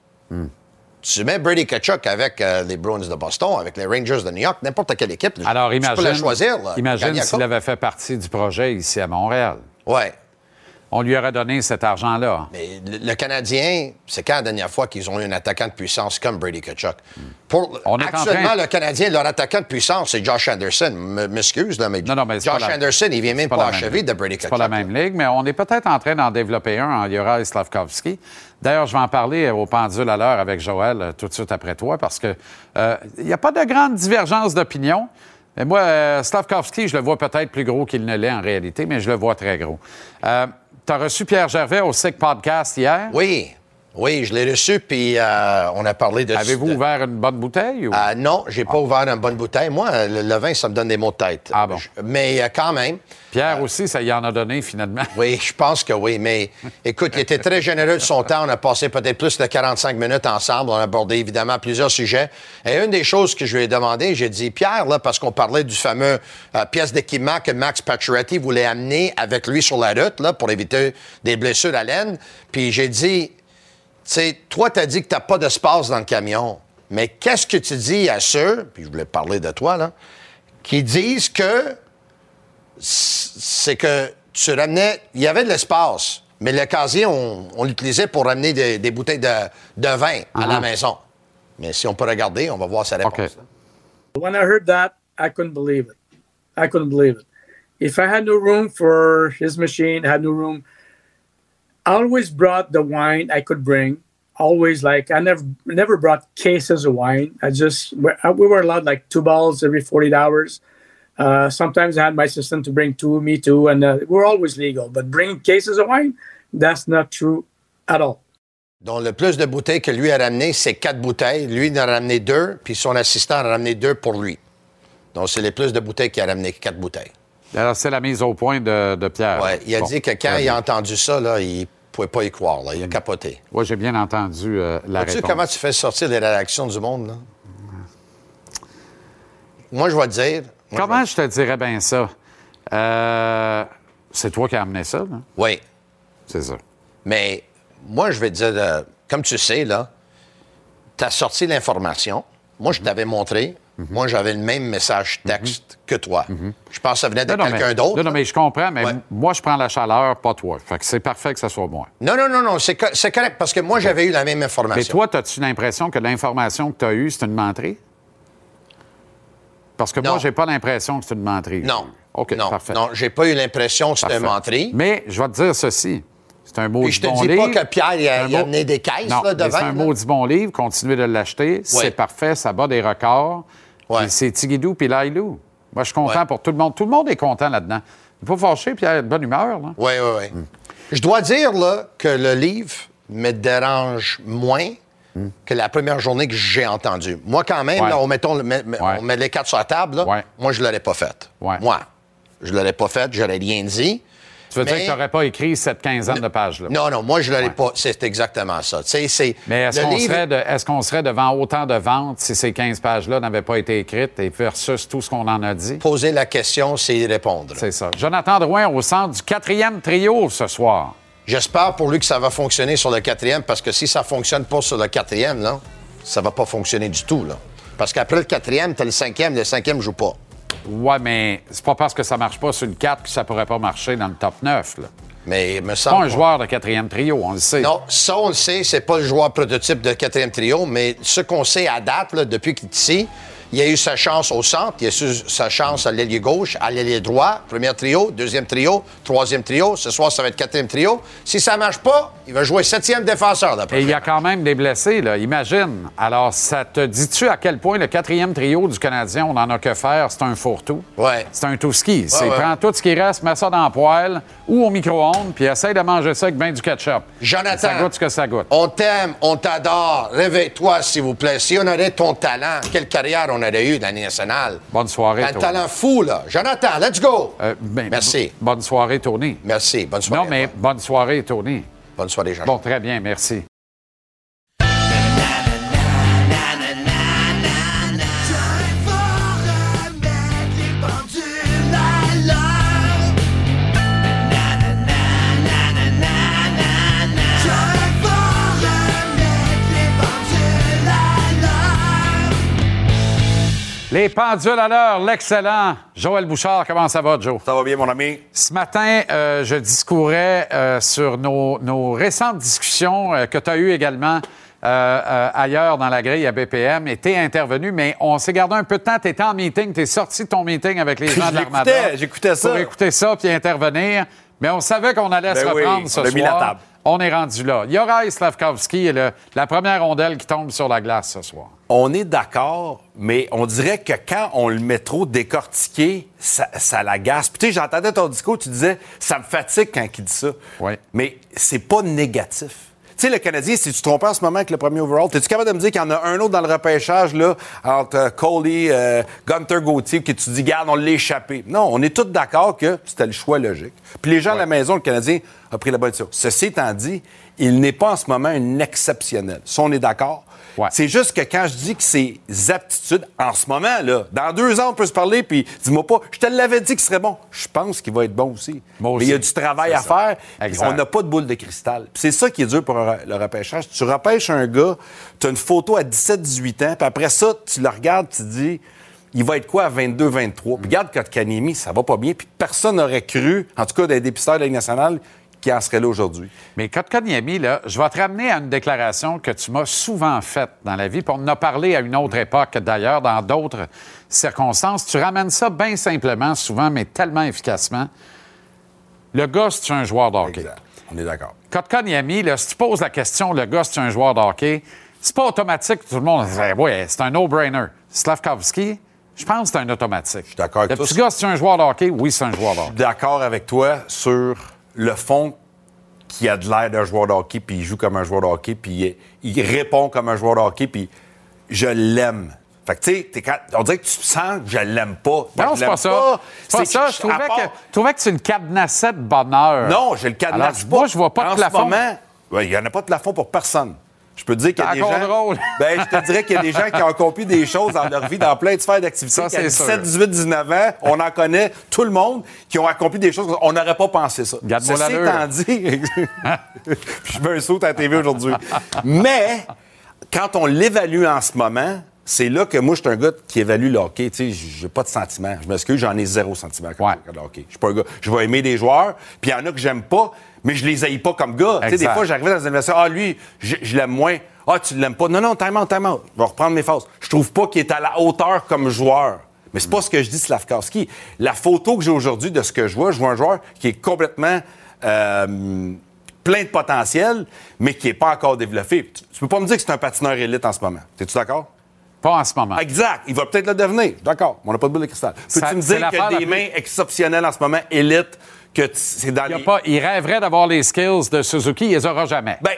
Tu mets Brady Kachuk avec euh, les Bruins de Boston, avec les Rangers de New York, n'importe quelle équipe. Alors, tu imagine, peux la choisir. Là, imagine s'il avait fait partie du projet ici à Montréal. Ouais. On lui aurait donné cet argent-là. Mais le, le Canadien, c'est quand la dernière fois qu'ils ont eu un attaquant de puissance comme Brady Kachuk? Pour, On est en actuellement, train- le Canadien, leur attaquant de puissance, c'est Josh Anderson. M'excuse, mais, Non, non, mais c'est Josh pas la- Anderson, il vient même C'est pas, même achever de Brady C'est Kachuk. pas la même ligue, mais on est peut-être en train d'en développer un en Juraj Slavkovski. D'ailleurs, je vais en parler au pendule à l'heure avec Joël euh, tout de suite après toi parce que euh, il n'y a pas de grande divergence d'opinion. Mais moi, euh, Slavkovski, je le vois peut-être plus gros qu'il ne l'est en réalité, mais je le vois très gros. Tu as reçu Pierre Gervais au SIC Podcast hier? Oui, oui, je l'ai reçu, puis euh, on a parlé de... Avez-vous ouvert une bonne bouteille? Ou... Euh, non, j'ai pas ouvert une bonne bouteille. Moi, le, le vin, ça me donne des maux de tête. Ah bon. Je- mais euh, quand même, Pierre aussi, ça y en a donné finalement. oui, je pense que oui. Mais écoute, il était très généreux de son temps. On a passé peut-être plus de 45 minutes ensemble. On a abordé évidemment plusieurs sujets. Et une des choses que je lui ai demandé, j'ai dit, Pierre, là, parce qu'on parlait du fameux euh, pièce d'équipement que Max Pacioretty voulait amener avec lui sur la route, là, pour éviter des blessures à laine. Puis j'ai dit, sais, toi, tu as dit que tu n'as pas d'espace dans le camion. Mais qu'est-ce que tu dis à ceux, puis je voulais parler de toi, là, qui disent que c'est que tu ramenais. Il y avait de l'espace, mais le casier, on, on l'utilisait pour ramener des, des bouteilles de, de vin à la maison. Mais si on peut regarder, on va voir sa réponse. OK. là. When I heard that, I couldn't believe it. I couldn't believe it. If I had no room for his machine, I had no room. I always brought the wine I could bring. Always like I never never brought cases of wine. I just we were allowed like two bottles every 48 hours. Uh, sometimes I had my assistant to bring two, me too, and uh, we're always legal. But bringing cases of wine, that's not true at all. Donc, le plus de bouteilles que lui a ramené, c'est quatre bouteilles. Lui, il en a ramené deux, puis son assistant en a ramené deux pour lui. Donc, c'est les plus de bouteilles qu'il a ramené, quatre bouteilles. Alors, c'est la mise au point de, de Pierre. Ouais, il a Bon. dit que quand il a entendu ça, là, il pouvait pas y croire. Là. Il a capoté. Oui, j'ai bien entendu euh, la réponse. comment tu fais sortir les réactions du monde, là? Moi, je vais te dire. moi, Comment je je te dirais bien ça? Euh, c'est toi qui as amené ça, là? Oui. C'est ça. Mais moi, je vais te dire, euh, comme tu sais, là, tu as sorti l'information. Moi, je t'avais montré Moi, j'avais le même message texte que toi. Je pense que ça venait de quelqu'un d'autre. Non, non, mais je comprends, mais Ouais. moi, je prends la chaleur, pas toi. Fait que c'est parfait que ce soit moi. Non, non, non, non, c'est co- c'est correct parce que moi, j'avais eu la même information. Mais toi, as-tu l'impression que l'information que tu as eue, c'est une menterie? Parce que moi, Non. j'ai pas l'impression que c'est une menterie. Non. OK, non, parfait. non, j'ai pas eu l'impression que c'était un Parfait. menterie. Mais je vais te dire ceci. C'est un mot Puis je te bon dis livre. pas que Pierre, a, amené des caisses Non, là, de mais c'est un maudit bon livre. Continuez de l'acheter. C'est parfait. Ça bat des records. Ouais. Puis C'est Tigidou puis Lailou. Moi, je suis content Ouais. pour tout le monde. Tout le monde est content là-dedans. Il faut fâcher, Pierre, de bonne humeur. Là. Oui, oui, oui. Je dois dire là, que le livre me dérange moins que la première journée que j'ai entendu. Moi, quand même, Ouais. là, on, mettons, met- on les quatre sur la table. là. Moi, je ne l'aurais pas fait. Ouais. Moi, je ne l'aurais pas fait, je n'aurais rien dit. Tu veux dire que tu n'aurais pas écrit cette quinzaine de pages-là? Non, non, moi, je ne l'aurais Ouais. pas. C'est exactement ça. C'est. Mais est-ce le qu'on livre- serait, de- est-ce qu'on serait devant autant de ventes si ces 15 pages-là n'avaient pas été écrites et versus tout ce qu'on en a dit? Poser la question, c'est y répondre. C'est ça. Jonathan Drouin au centre du quatrième trio ce soir. J'espère pour lui que ça va fonctionner sur le quatrième, parce que si ça fonctionne pas sur le quatrième, là, ça va pas fonctionner du tout. Là. Parce qu'après le quatrième, tu as le cinquième, le cinquième joue pas. Ouais, mais c'est pas parce que ça marche pas sur le 4 que ça pourrait pas marcher dans le top 9. Là. Mais me C'est semble. pas un joueur de quatrième trio, on le sait. Non, ça, on le sait, c'est pas le joueur prototype de quatrième trio, mais ce qu'on sait à date, là, depuis qu'il est ici, il a eu sa chance au centre, il a eu sa chance à l'ailier gauche, à l'ailier droit, premier trio, deuxième trio, troisième trio. Ce soir, ça va être quatrième trio. Si ça marche pas, il va jouer septième défenseur d'après Et il y a quand même des blessés, là. Imagine. Alors, ça te dit-tu à quel point le quatrième trio du Canadien, on n'en a que faire, c'est un fourre-tout? Ouais. C'est un tout ski. C'est ouais. prends tout ce qui reste, mets ça dans la poêle ou au micro-ondes, puis essaye de manger ça avec bien du ketchup. Jonathan. Ça goûte ce que ça goûte. On t'aime, on t'adore. Réveille-toi, s'il vous plaît. Si on avait ton talent, quelle carrière on aurait eu dans l'année nationale? Bonne soirée, T'as un talent fou, là. Jonathan, let's go! Euh, ben, Merci. Bonne soirée, Tony. Merci. Bonne soirée. Non, mais bonne soirée, Tony. Bonne soirée, Jean. Bon, très bien, merci. Les pendules à l'heure, l'excellent Joël Bouchard. Comment ça va, Joe? Ça va bien, mon ami? Ce matin, euh, je discourais euh, sur nos, nos récentes discussions euh, que tu as eues également euh, euh, ailleurs dans la grille à BPM. Et tu es intervenu, mais on s'est gardé un peu de temps. Tu étais en meeting, tu es sorti de ton meeting avec les gens de l'Armada. J'écoutais, j'écoutais ça. Pour écouter ça puis intervenir. Mais on savait qu'on allait Ben se oui, reprendre ce on a soir. mis la table. On est rendu là. Yoraï Slavkovski est le- la première rondelle qui tombe sur la glace ce soir. On est d'accord, mais on dirait que quand on le met trop décortiqué, ça, ça l'agace. Puis tu sais, j'entendais ton discours, tu disais, ça me fatigue quand il dit ça. Oui. Mais c'est pas négatif. Tu sais, le Canadien, si tu te trompes en ce moment avec le premier overall, es-tu capable de me dire qu'il y en a un autre dans le repêchage, là, entre euh, Coley, euh, Gunter Gauthier, que tu dis, garde, on l'a échappé. Non, on est tous d'accord que c'était le choix logique. Puis les gens à la maison, le Canadien a pris la bonne décision. Ceci étant dit, il n'est pas en ce moment un exceptionnel. Ça, on est d'accord. Ouais. C'est juste que quand je dis que ses aptitudes, en ce moment, là, dans deux ans, on peut se parler, puis dis-moi pas, je te l'avais dit qu'il serait bon. Je pense qu'il va être bon aussi. Moi Mais il y a aussi. du travail à ça. faire. Exact. On n'a pas de boule de cristal. C'est ça qui est dur pour le repêchage. Tu repêches un gars, tu as une photo à 17-18 ans, puis après ça, tu le regardes, tu te dis, il va être quoi à 22-23? Puis regarde Kotkaniemi, ça va pas bien, puis personne n'aurait cru, en tout cas des dépisteurs de la Ligue nationale, qu'il en serait là aujourd'hui. Mais Kotkaniemi, là, je vais te ramener à une déclaration que tu m'as souvent faite dans la vie, puis on en a parlé à une autre époque, d'ailleurs, dans d'autres circonstances. Tu ramènes ça bien simplement, souvent, mais tellement efficacement. Le gars, c'est un joueur de hockey. Exact. On est d'accord. Kotkaniemi, là, si tu poses la question, le gars, c'est un joueur de hockey, c'est pas automatique. Tout le monde dit, ouais, c'est un no-brainer. Slavkovski, je pense que c'est un automatique. Je suis d'accord avec Le toi. petit gars, c'est un joueur de hockey? Oui, c'est un joueur de hockey. d'accord avec toi sur le fond qui a de l'air d'un joueur de hockey, puis il joue comme un joueur de hockey, puis il, il répond comme un joueur de hockey, puis je l'aime. Fait que, tu sais, on dirait que tu sens que je l'aime pas. Moi, Non, je c'est pas ça. C'est pas ça. Je trouvais, part- que, je trouvais que tu le cadenassais de bonheur. Non, j'ai le cadenas. Alors, moi, je vois pas de plafond. Ouais, il n'y en a pas de plafond pour personne. Je peux te dire qu'il y a des gens... drôle. Ben, je te dirais qu'il y a des gens qui ont accompli des choses dans leur vie, dans plein de sphères d'activité. À c'est sûr. 17, 18, 19 ans, on en connaît tout le monde qui ont accompli des choses. On n'aurait pas pensé ça. Ceci étant dit, je mets un saut à la TV aujourd'hui. Mais, quand on l'évalue en ce moment, c'est là que moi, je suis un gars qui évalue le hockey. Tu sais, j'ai pas de sentiment. Je m'excuse, j'en ai zéro sentiment quand Ouais. je le hockey. Je suis pas un gars. Je vais aimer des joueurs, puis il y en a que j'aime pas, mais je les haïs pas comme gars. Tu sais, des fois, j'arrivais dans un anniversaire, ah, lui, je, je l'aime moins. Ah, tu l'aimes pas. Non, non, time out, time out. Je vais reprendre mes phrases. Je trouve pas qu'il est à la hauteur comme joueur. Mais c'est pas ce que je dis, Slavkowski. La photo que j'ai aujourd'hui de ce que je vois, je vois un joueur qui est complètement euh, plein de potentiel, mais qui n'est pas encore développé. Tu, tu peux pas me dire que c'est un patineur élite en ce moment. Es-tu d'accord? Pas en ce moment. Exact. Il va peut-être le devenir. D'accord. On n'a pas de boule de cristal. Peux-tu me dire qu'il a des plus- mains exceptionnelles en ce moment, élite, que tu- c'est dans Il, y a les... pas- il rêverait d'avoir les skills de Suzuki, il les aura jamais. Ben,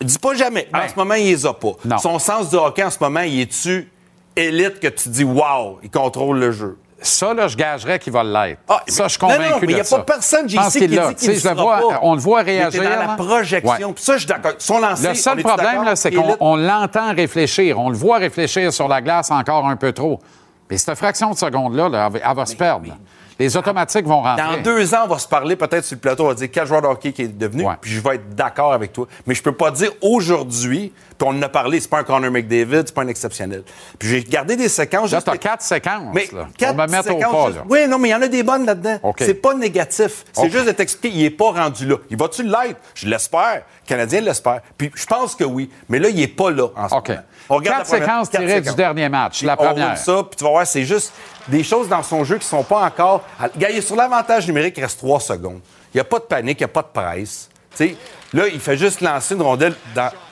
dis pas jamais. Ben. En ce moment, il les a pas. Non. Son sens du hockey en ce moment, il est-tu élite que tu dis « wow, il contrôle le jeu ». Ça, là, je gagerais qu'il va l'être. Ah, ça, je suis non, convaincu non, mais il n'y a pas personne, JC, qui dit qu'il le vois, pas. On le voit Il était réagir. dans la projection. Ouais. Ça, je suis d'accord. Son Le seul problème, c'est qu'on on l'entend réfléchir. On le voit réfléchir sur la glace encore un peu trop. Mais cette fraction de seconde-là, là, elle va- elle va se perdre. Les automatiques vont rentrer. Dans deux ans, on va se parler peut-être sur le plateau, on va dire quel joueur de hockey qui est devenu, Ouais. puis je vais être d'accord avec toi. Mais je peux pas dire aujourd'hui, on en a parlé, c'est pas un Connor McDavid, c'est pas un exceptionnel. Puis j'ai gardé des séquences. Là, juste tu as les- quatre séquences. mais là, quatre pour me mettre au pas. juste- là. Oui, non, mais il y en a des bonnes là-dedans. OK. C'est pas négatif. C'est juste de t'expliquer, il est pas rendu là. Il va-tu l'être? Je l'espère. Le Canadien l'espère. Puis je pense que oui. Mais là, il est pas là en ce moment. On regarde Quatre première- séquences tirées du dernier match. La On première. roule ça, puis tu vas voir, c'est juste des choses dans son jeu qui sont pas encore. Gars, il est sur l'avantage numérique, il reste trois secondes. Il n'y a pas de panique, il n'y a pas de presse. Là, il fait juste lancer une rondelle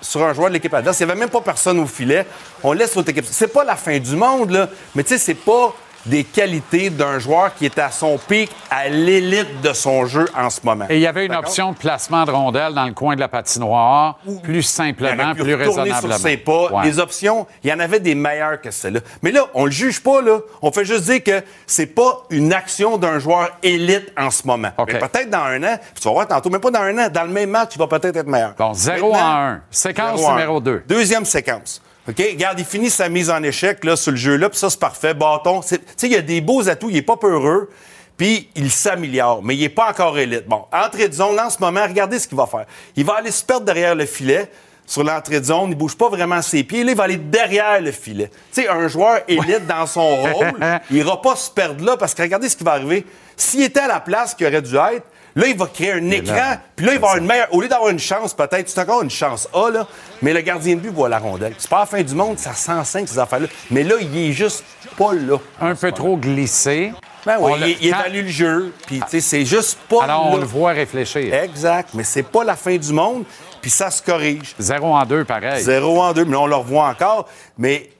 sur un joueur de l'équipe adverse. Il n'y avait même pas personne au filet. On laisse l'autre équipe. C'est pas la fin du monde, là, mais tu sais, c'est pas des qualités d'un joueur qui est à son pic, à l'élite de son jeu en ce moment. Et il y avait une option de placement de rondelle dans le coin de la patinoire, plus simplement, plus raisonnablement. sur ses pas. Ouais. Les options, il y en avait des meilleures que celle-là. Mais là, on le juge pas, là. On fait juste dire que c'est pas une action d'un joueur élite en ce moment. Mais peut-être dans un an, puis tu vas voir tantôt, mais pas dans un an, dans le même match, il va peut-être être meilleur. Bon, zéro Maintenant, en un. Séquence zéro en numéro deux. Deuxième séquence. OK? Regarde, il finit sa mise en échec là, sur le jeu-là, puis ça, c'est parfait. Bâton. Tu sais, il y a des beaux atouts, il est pas peureux, puis il s'améliore, mais il est pas encore élite. Bon, entrée de zone, là, en ce moment, regardez ce qu'il va faire. Il va aller se perdre derrière le filet. Sur l'entrée de zone, il bouge pas vraiment ses pieds. Là, il va aller derrière le filet. Tu sais, un joueur élite dans son rôle, il ira pas se perdre là parce que regardez ce qui va arriver. S'il était à la place qu'il aurait dû être, là, il va créer un écran, puis là, il va avoir une meilleure. Au lieu d'avoir une chance, peut-être, c'est encore une chance A, là, mais le gardien de but voit la rondelle. C'est pas la fin du monde, ça 105, ces affaires-là. Mais là, il est juste pas là. Un peu trop glissé. Ben oui, il, il quand- évalue le jeu, puis tu sais, c'est juste pas Alors, on le voit réfléchir. Exact, mais c'est pas la fin du monde, puis ça se corrige. Zéro en deux, pareil. Zéro en deux, mais on le revoit encore. Mais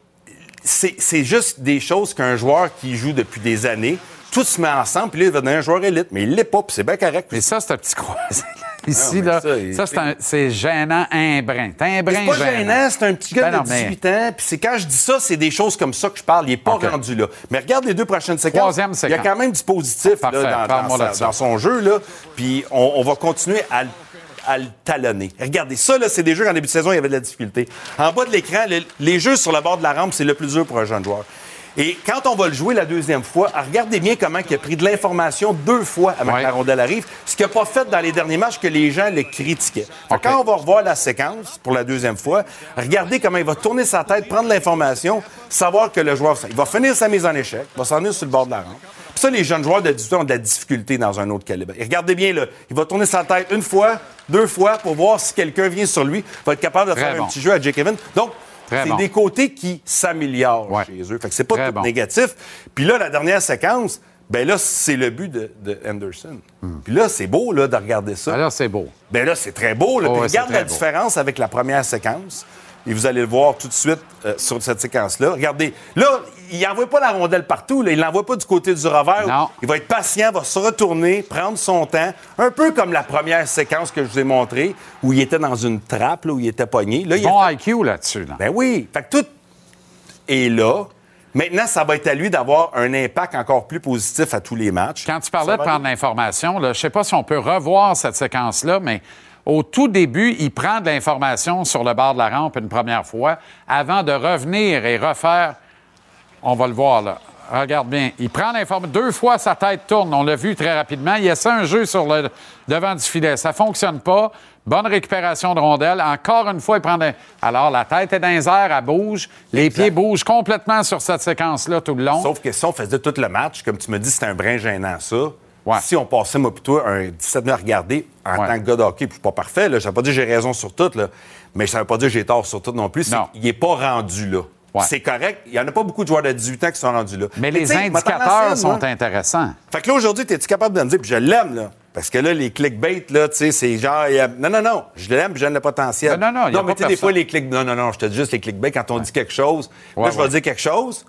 c'est juste des choses qu'un joueur qui joue depuis des années, tout se met ensemble, puis là, il va devenir un joueur élite. Mais il l'est pas, puis c'est bien correct. Mais ça, ce petit croisé ici, mais là, ça, il- ça, c'est un- c'est gênant, un brin. C'est un brin C'est pas gênant, c'est un petit gars Ben non, de mais- 18 ans. Puis c'est quand je dis ça, c'est des choses comme ça que je parle. Il est pas rendu là. Mais regarde les deux prochaines séquences. Troisième Il y séquence. a quand même du positif là, Parfait, dans- sa- son jeu. Là. Puis on, on va continuer à, le- à le talonner. Regardez, ça, là, c'est des jeux qu'en début de saison, il y avait de la difficulté. En bas de l'écran, le- les jeux sur le bord de la rampe, c'est le plus dur pour un jeune joueur. Et quand on va le jouer la deuxième fois, regardez bien comment il a pris de l'information deux fois avant Ouais. que la rondelle arrive, ce qu'il n'a pas fait dans les derniers matchs que les gens le critiquaient. Fait que OK. Quand on va revoir la séquence pour la deuxième fois, regardez comment il va tourner sa tête, prendre l'information, savoir que le joueur, il va finir sa mise en échec, va s'en venir sur le bord de la rampe. Puis ça, les jeunes joueurs de 18 ans ont de la difficulté dans un autre calibre. Et regardez bien, là, il va tourner sa tête une fois, deux fois pour voir si quelqu'un vient sur lui, va être capable de Très faire bon. un petit jeu à Jake Evans. Donc, c'est bon. des côtés qui s'améliorent Ouais. chez eux. Fait que c'est pas Très tout bon. négatif. Puis là, la dernière séquence, ben là, c'est le but de, de Anderson. Puis là, c'est beau là, de regarder ça. Alors, c'est beau. Ben là, c'est très beau. Là. Oh, Puis ouais, regarde la beau. différence avec la première séquence. Et vous allez le voir tout de suite euh, sur cette séquence-là. Regardez. Là, il n'envoie pas la rondelle partout. Là. Il l'envoie pas du côté du revers. Non. Il va être patient, va se retourner, prendre son temps. Un peu comme la première séquence que je vous ai montrée, où il était dans une trappe, là, où il était pogné. Là, il a Bon fait- IQ là-dessus. Là. ben oui. Fait que tout est là. Maintenant, ça va être à lui d'avoir un impact encore plus positif à tous les matchs. Quand tu parlais de prendre l'information, je ne sais pas si on peut revoir cette séquence-là, mais au tout début, il prend de l'information sur le bord de la rampe une première fois avant de revenir et refaire. On va le voir là. regarde bien. Il prend l'information. Deux fois, sa tête tourne. On l'a vu très rapidement. Il essaie un jeu sur le devant du filet. Ça fonctionne pas. Bonne récupération de rondelle. Encore une fois, il prend des... Alors, la tête est dans les airs, elle bouge. Les pieds bougent complètement sur cette séquence-là tout le long. Sauf que si on faisait tout le match, comme tu me dis, c'était un brin gênant, ça. Si on passait, moi, plutôt un 17 minutes à regarder, en tant que gars de hockey, puis je pas parfait, là, ça veut pas dire que j'ai raison sur tout, là, mais ça veut pas dire que j'ai tort sur tout non plus. qu'il est pas rendu là. C'est correct. Il n'y en a pas beaucoup de joueurs de 18 ans qui sont rendus là. Mais, les indicateurs sont intéressants. Fait que là, aujourd'hui, es-tu capable de me dire, puis je l'aime, là, parce que là, les clickbait, là, tu sais, c'est genre. a- Non, non, non, je l'aime, puis j'aime le potentiel. Non, non, non, il y a Non, mais tu des fois, les click. Non, non, non, je te dis juste les clickbait quand on dit quelque chose. Ouais, là, je vais dire quelque chose.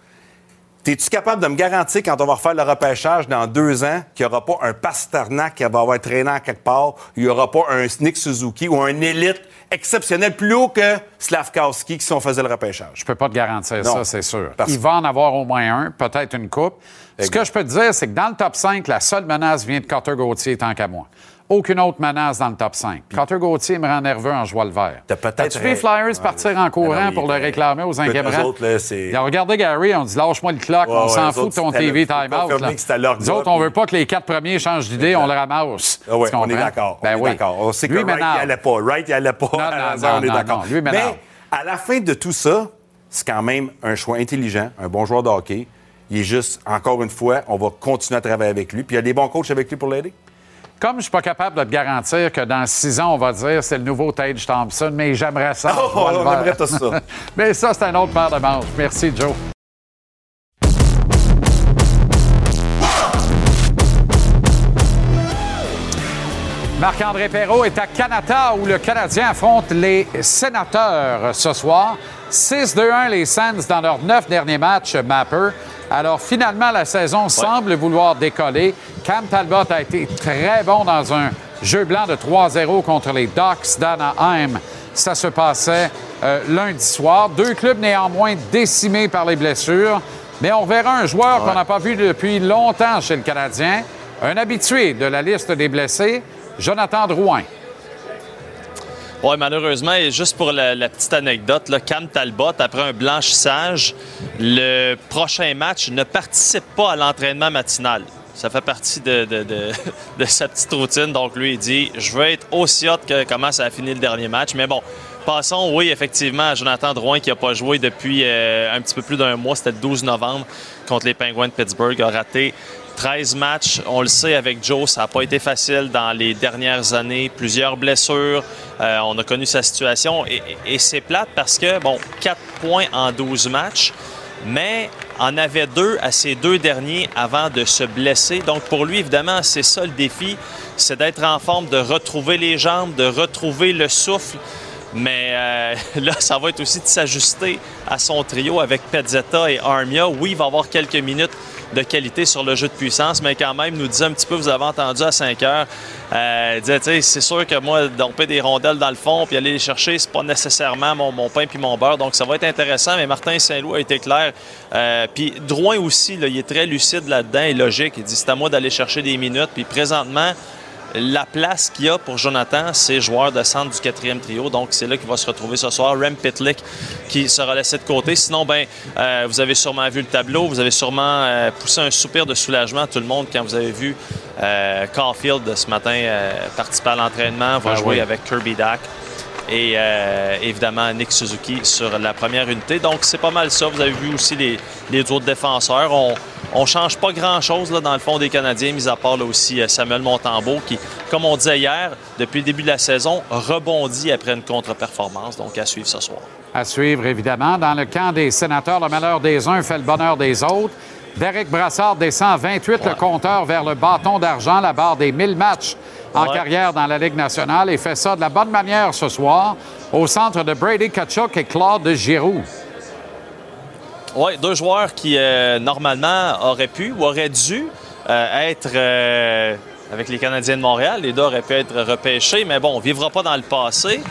T'es-tu capable de me garantir, quand on va refaire le repêchage dans deux ans, qu'il n'y aura pas un Pasternak qui va avoir traîné en quelque part, il n'y aura pas un Nick Suzuki ou un élite exceptionnel plus haut que Slavkowski qui si on faisait le repêchage? Je peux pas te garantir Non. ça, c'est sûr. Parce- Il va en avoir au moins un, peut-être une coupe. Ce que je peux te dire, c'est que dans le top 5, la seule menace vient de Carter Gauthier tant qu'à moi. Aucune autre menace dans le top 5. Carter Gauthier me rend nerveux en jouant le vert. T'as peut-être As-tu vu les. Flyers partir en courant non, pour le réclamer aux c'est- Ils ont regardé Gary, on dit lâche-moi le clock, Ouais, on s'en fout de ton TV time-out. Nous autres, on veut pas que les quatre premiers changent d'idée, on le ramasse. Ah Tu on est d'accord. Ben on est oui. d'accord. On sait que Lui Wright, il allait pas. Wright, il allait pas. Non, on est d'accord. Mais à la fin de tout ça, c'est quand même un choix intelligent, un bon joueur de hockey. Il est juste, encore une fois, on va continuer à travailler avec lui. Puis il y a des bons coachs avec lui pour l'aider. Comme je suis pas capable de te garantir que dans six ans, on va dire c'est le nouveau Tage Thompson, mais j'aimerais ça. Oh, on aimerait tout ça. mais ça, c'est un autre paire de manches. Merci, Joe. Marc-André Perrault est à Canada où le Canadien affronte les sénateurs ce soir. 6-2-1 les Sands dans leurs neuf derniers matchs, Mapper. Alors finalement, la saison semble vouloir décoller. Cam Talbot a été très bon dans un jeu blanc de 3-0 contre les Ducks d'Anaheim. Ça se passait euh, lundi soir. Deux clubs néanmoins décimés par les blessures. Mais on verra un joueur qu'on n'a pas vu depuis longtemps chez le Canadien, un habitué de la liste des blessés, Jonathan Drouin. Oui, malheureusement, et juste pour la, petite anecdote, là, Cam Talbot, après un blanchissage, le prochain match ne participe pas à l'entraînement matinal. Ça fait partie de, de- de- de sa petite routine. Donc, lui, il dit Je veux être aussi hot que comment ça a fini le dernier match. Mais bon, passons, oui, effectivement, à Jonathan Drouin qui n'a pas joué depuis euh, un petit peu plus d'un mois. C'était le 12 novembre contre les Penguins de Pittsburgh. A raté 13 matchs. On le sait avec Joe, ça n'a pas été facile dans les dernières années. Plusieurs blessures. Euh, on a connu sa situation. Et, c'est plate parce que, bon, 4 points en 12 matchs mais en avait deux à ses deux derniers avant de se blesser. Donc pour lui, évidemment, c'est ça le défi, c'est d'être en forme, de retrouver les jambes, de retrouver le souffle. Mais euh, là, ça va être aussi de s'ajuster à son trio avec Pezzetta et Armia. Oui, il va avoir quelques minutes de qualité sur le jeu de puissance, mais quand même, nous disait un petit peu, vous avez entendu à 5 heures, euh, disait, c'est sûr que moi, domper des rondelles dans le fond puis aller les chercher, c'est pas nécessairement mon, mon pain puis mon beurre. Donc, ça va être intéressant, mais Martin Saint-Loup a été clair. Euh, puis Drouin aussi, là, il est très lucide là-dedans et logique. Il dit, c'est à moi d'aller chercher des minutes. Puis présentement, la place qu'il y a pour Jonathan, c'est joueur de centre du quatrième trio. Donc, c'est là qu'il va se retrouver ce soir. Rem Pitlick qui sera laissé de côté. Sinon, ben, euh, vous avez sûrement vu le tableau. Vous avez sûrement euh, poussé un soupir de soulagement à tout le monde quand vous avez vu euh, Caulfield ce matin participer à l'entraînement. Va Ah jouer oui. avec Kirby Dack. Et euh, évidemment, Nick Suzuki sur la première unité. Donc, c'est pas mal ça. Vous avez vu aussi les, les autres défenseurs. On on change pas grand-chose dans le fond des Canadiens, mis à part là, aussi euh, Samuel Montembeau, qui, comme on disait hier, depuis le début de la saison, rebondit après une contre-performance. Donc, à suivre ce soir. À suivre, évidemment. Dans le camp des sénateurs, le malheur des uns fait le bonheur des autres. Derek Brassard descend à 28 le compteur vers le bâton d'argent, la barre des 1000 matchs en Ouais. carrière dans la Ligue nationale et fait ça de la bonne manière ce soir au centre de Brady Kachuk et Claude Giroux. Oui, deux joueurs qui, euh, normalement, auraient pu ou auraient dû euh, être euh, avec les Canadiens de Montréal. Les deux auraient pu être repêchés, mais bon, on ne vivra pas dans le passé.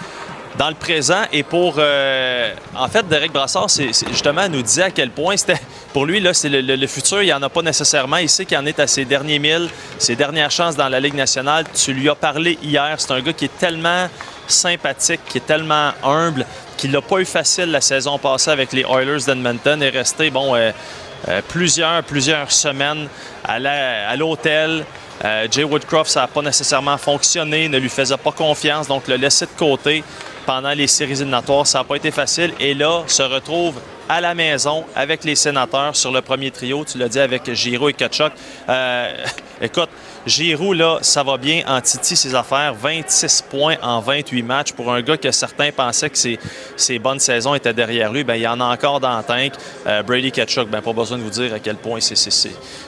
Dans le présent et pour. euh, en fait, Derek Brassard, c'est, justement, nous disait à quel point c'était. Pour lui, là, c'est le, le- futur, il n'y en a pas nécessairement. Il sait qu'il en est à ses derniers milles, ses dernières chances dans la Ligue nationale. Tu lui as parlé hier. C'est un gars qui est tellement sympathique, qui est tellement humble, qu'il n'a pas eu facile la saison passée avec les Oilers d'Edmonton et resté, bon, euh, euh, plusieurs, plusieurs semaines à la- à l'hôtel. Euh, Jay Woodcroft, ça n'a pas nécessairement fonctionné, ne lui faisait pas confiance, donc le laissait de côté pendant les séries éliminatoires. Ça n'a pas été facile. Et là, se retrouve à la maison avec les sénateurs sur le premier trio. Tu l'as dit avec Giroud et Kachuk. Euh, écoute, Giroud, là, ça va bien en Titi, ses affaires. 26 points en 28 matchs. Pour un gars que certains pensaient que ses, bonnes saisons étaient derrière lui, ben, il y en a encore dans le tank. Euh, Brady Kachuk, ben, pas besoin de vous dire à quel point c'est.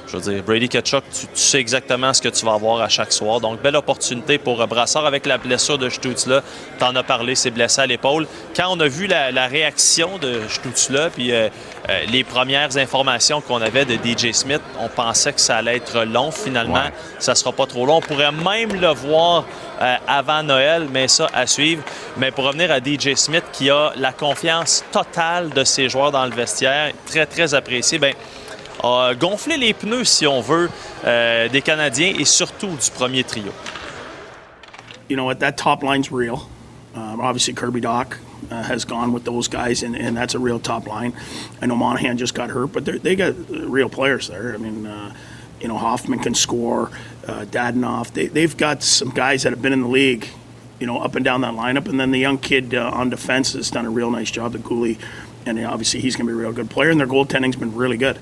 Je veux dire, Brady Kachuk, tu, sais exactement ce que tu vas avoir à chaque soir. Donc, belle opportunité pour euh, Brassard avec la blessure de Stutzla. Tu en as parlé, c'est blessé à l'épaule. Quand on a vu la, la réaction de Stutzla, puis euh, les premières informations qu'on avait de DJ Smith, on pensait que ça allait être long. Finalement. Ça sera pas trop long. On pourrait même le voir euh, avant Noël, mais ça à suivre. Mais pour revenir à DJ Smith, qui a la confiance totale de ses joueurs dans le vestiaire, très, très apprécié, ben, a gonflé les pneus, si on veut, euh, des Canadiens et surtout du premier trio. you know what, that top line's real. Um, obviously, Kirby Doc uh, has gone with those guys, and, and that's a real top line. I know Monahan just got hurt, but they got real players there. I mean, uh, you know, Hoffman can score, uh, Dadenoff. They, they've got some guys that have been in the league, you know, up and down that lineup. And then the young kid uh, on defense has done a real nice job, the Gooley. And obviously, he's going to be a real good player, and their goaltending's been really good.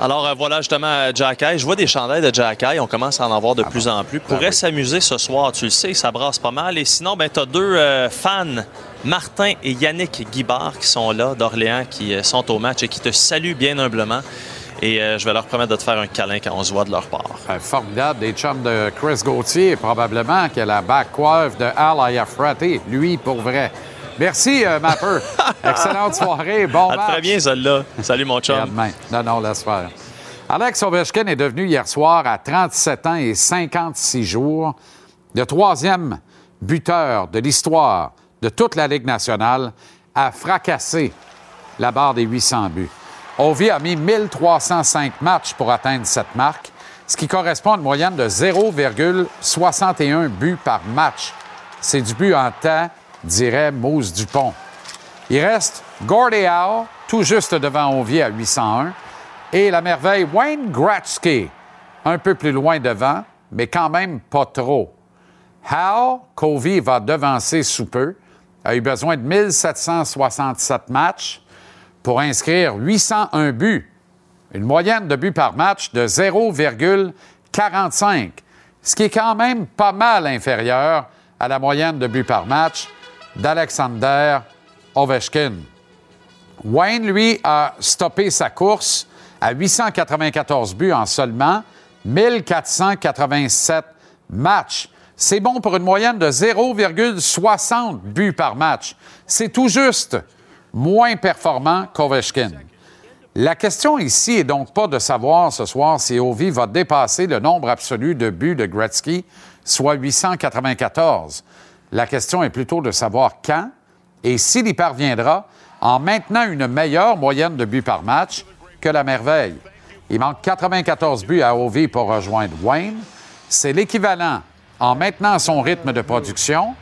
Alors euh, voilà justement Jack Eye. Je vois des chandails de Jack Eye. On commence à en avoir de plus en plus. Pourrait s'amuser ce soir, tu le sais, ça brasse pas mal. Et sinon, ben, tu as deux euh, fans, Martin et Yannick Guibard, qui sont là d'Orléans, qui euh, sont au match et qui te saluent bien humblement. Et euh, je vais leur promettre de te faire un câlin quand on se voit de leur part. Euh, formidable, des chums de Chris Gauthier, probablement, qui a la back coiffe de Al Ayafrate. Lui, pour vrai. Merci, euh, Mapper. Excellente soirée. Bon À match. très bien, Zola. Salut, mon Et à chum. demain. Non, non, laisse faire. Alex Ovechkin est devenu hier soir, à 37 ans et 56 jours, le troisième buteur de l'histoire de toute la Ligue nationale à fracasser la barre des 800 buts. Ovi a mis 1305 matchs pour atteindre cette marque, ce qui correspond à une moyenne de 0,61 buts par match. C'est du but en temps, dirait Mousse Dupont. Il reste Gordie Howe, tout juste devant Ovier à 801, et la merveille Wayne Gretzky, un peu plus loin devant, mais quand même pas trop. Howe, qu'Ovi va devancer sous peu, a eu besoin de 1767 matchs pour inscrire 801 buts, une moyenne de buts par match de 0,45, ce qui est quand même pas mal inférieur à la moyenne de buts par match d'Alexander Ovechkin. Wayne, lui, a stoppé sa course à 894 buts en seulement 1487 matchs. C'est bon pour une moyenne de 0,60 buts par match. C'est tout juste moins performant qu'Ovechkin. La question ici est donc pas de savoir ce soir si Ovi va dépasser le nombre absolu de buts de Gretzky, soit 894. La question est plutôt de savoir quand et s'il y parviendra en maintenant une meilleure moyenne de buts par match que la merveille. Il manque 94 buts à Ovi pour rejoindre Wayne. C'est l'équivalent, en maintenant son rythme de production,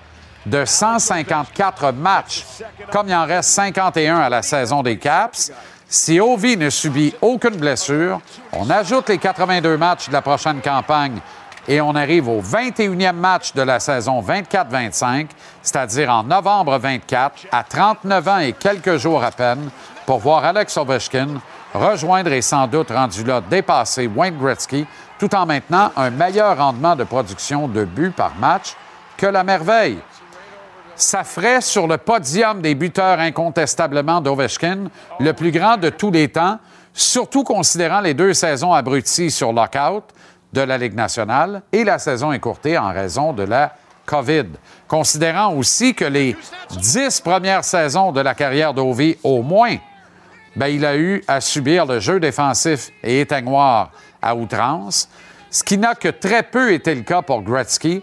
de 154 matchs, comme il en reste 51 à la saison des Caps. Si Ovi ne subit aucune blessure, on ajoute les 82 matchs de la prochaine campagne et on arrive au 21e match de la saison 24-25, c'est-à-dire en novembre 24, à 39 ans et quelques jours à peine, pour voir Alex Ovechkin rejoindre et sans doute rendu là dépasser Wayne Gretzky, tout en maintenant un meilleur rendement de production de buts par match que la merveille. Ça ferait sur le podium des buteurs incontestablement d'Ovechkin le plus grand de tous les temps, surtout considérant les deux saisons abruties sur lockout de la Ligue nationale et la saison écourtée en raison de la COVID. Considérant aussi que les dix premières saisons de la carrière d'Ovi, au moins, ben, il a eu à subir le jeu défensif et éteignoir à outrance, ce qui n'a que très peu été le cas pour Gretzky,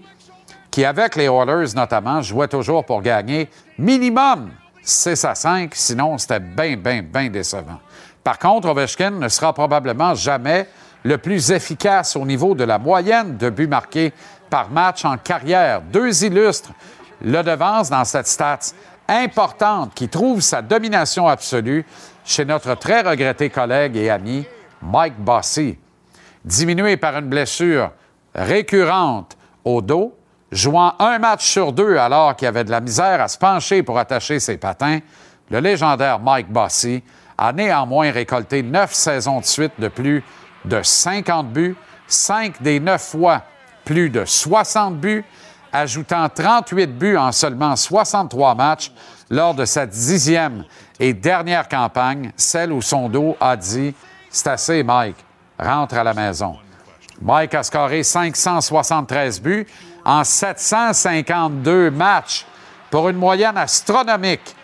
qui, avec les Oilers notamment, jouait toujours pour gagner minimum 6 à 5, sinon c'était bien, bien, bien décevant. Par contre, Ovechkin ne sera probablement jamais le plus efficace au niveau de la moyenne de buts marqués par match en carrière. Deux illustres le devancent dans cette stats importante qui trouve sa domination absolue chez notre très regretté collègue et ami Mike Bossy. Diminué par une blessure récurrente au dos, jouant un match sur deux alors qu'il avait de la misère à se pencher pour attacher ses patins, le légendaire Mike Bossy a néanmoins récolté neuf saisons de suite de plus de 50 buts, cinq des neuf fois plus de 60 buts, ajoutant 38 buts en seulement 63 matchs lors de sa dixième et dernière campagne, celle où son dos a dit C'est assez, Mike, rentre à la maison. Mike a scoré 573 buts en 752 matchs pour une moyenne astronomique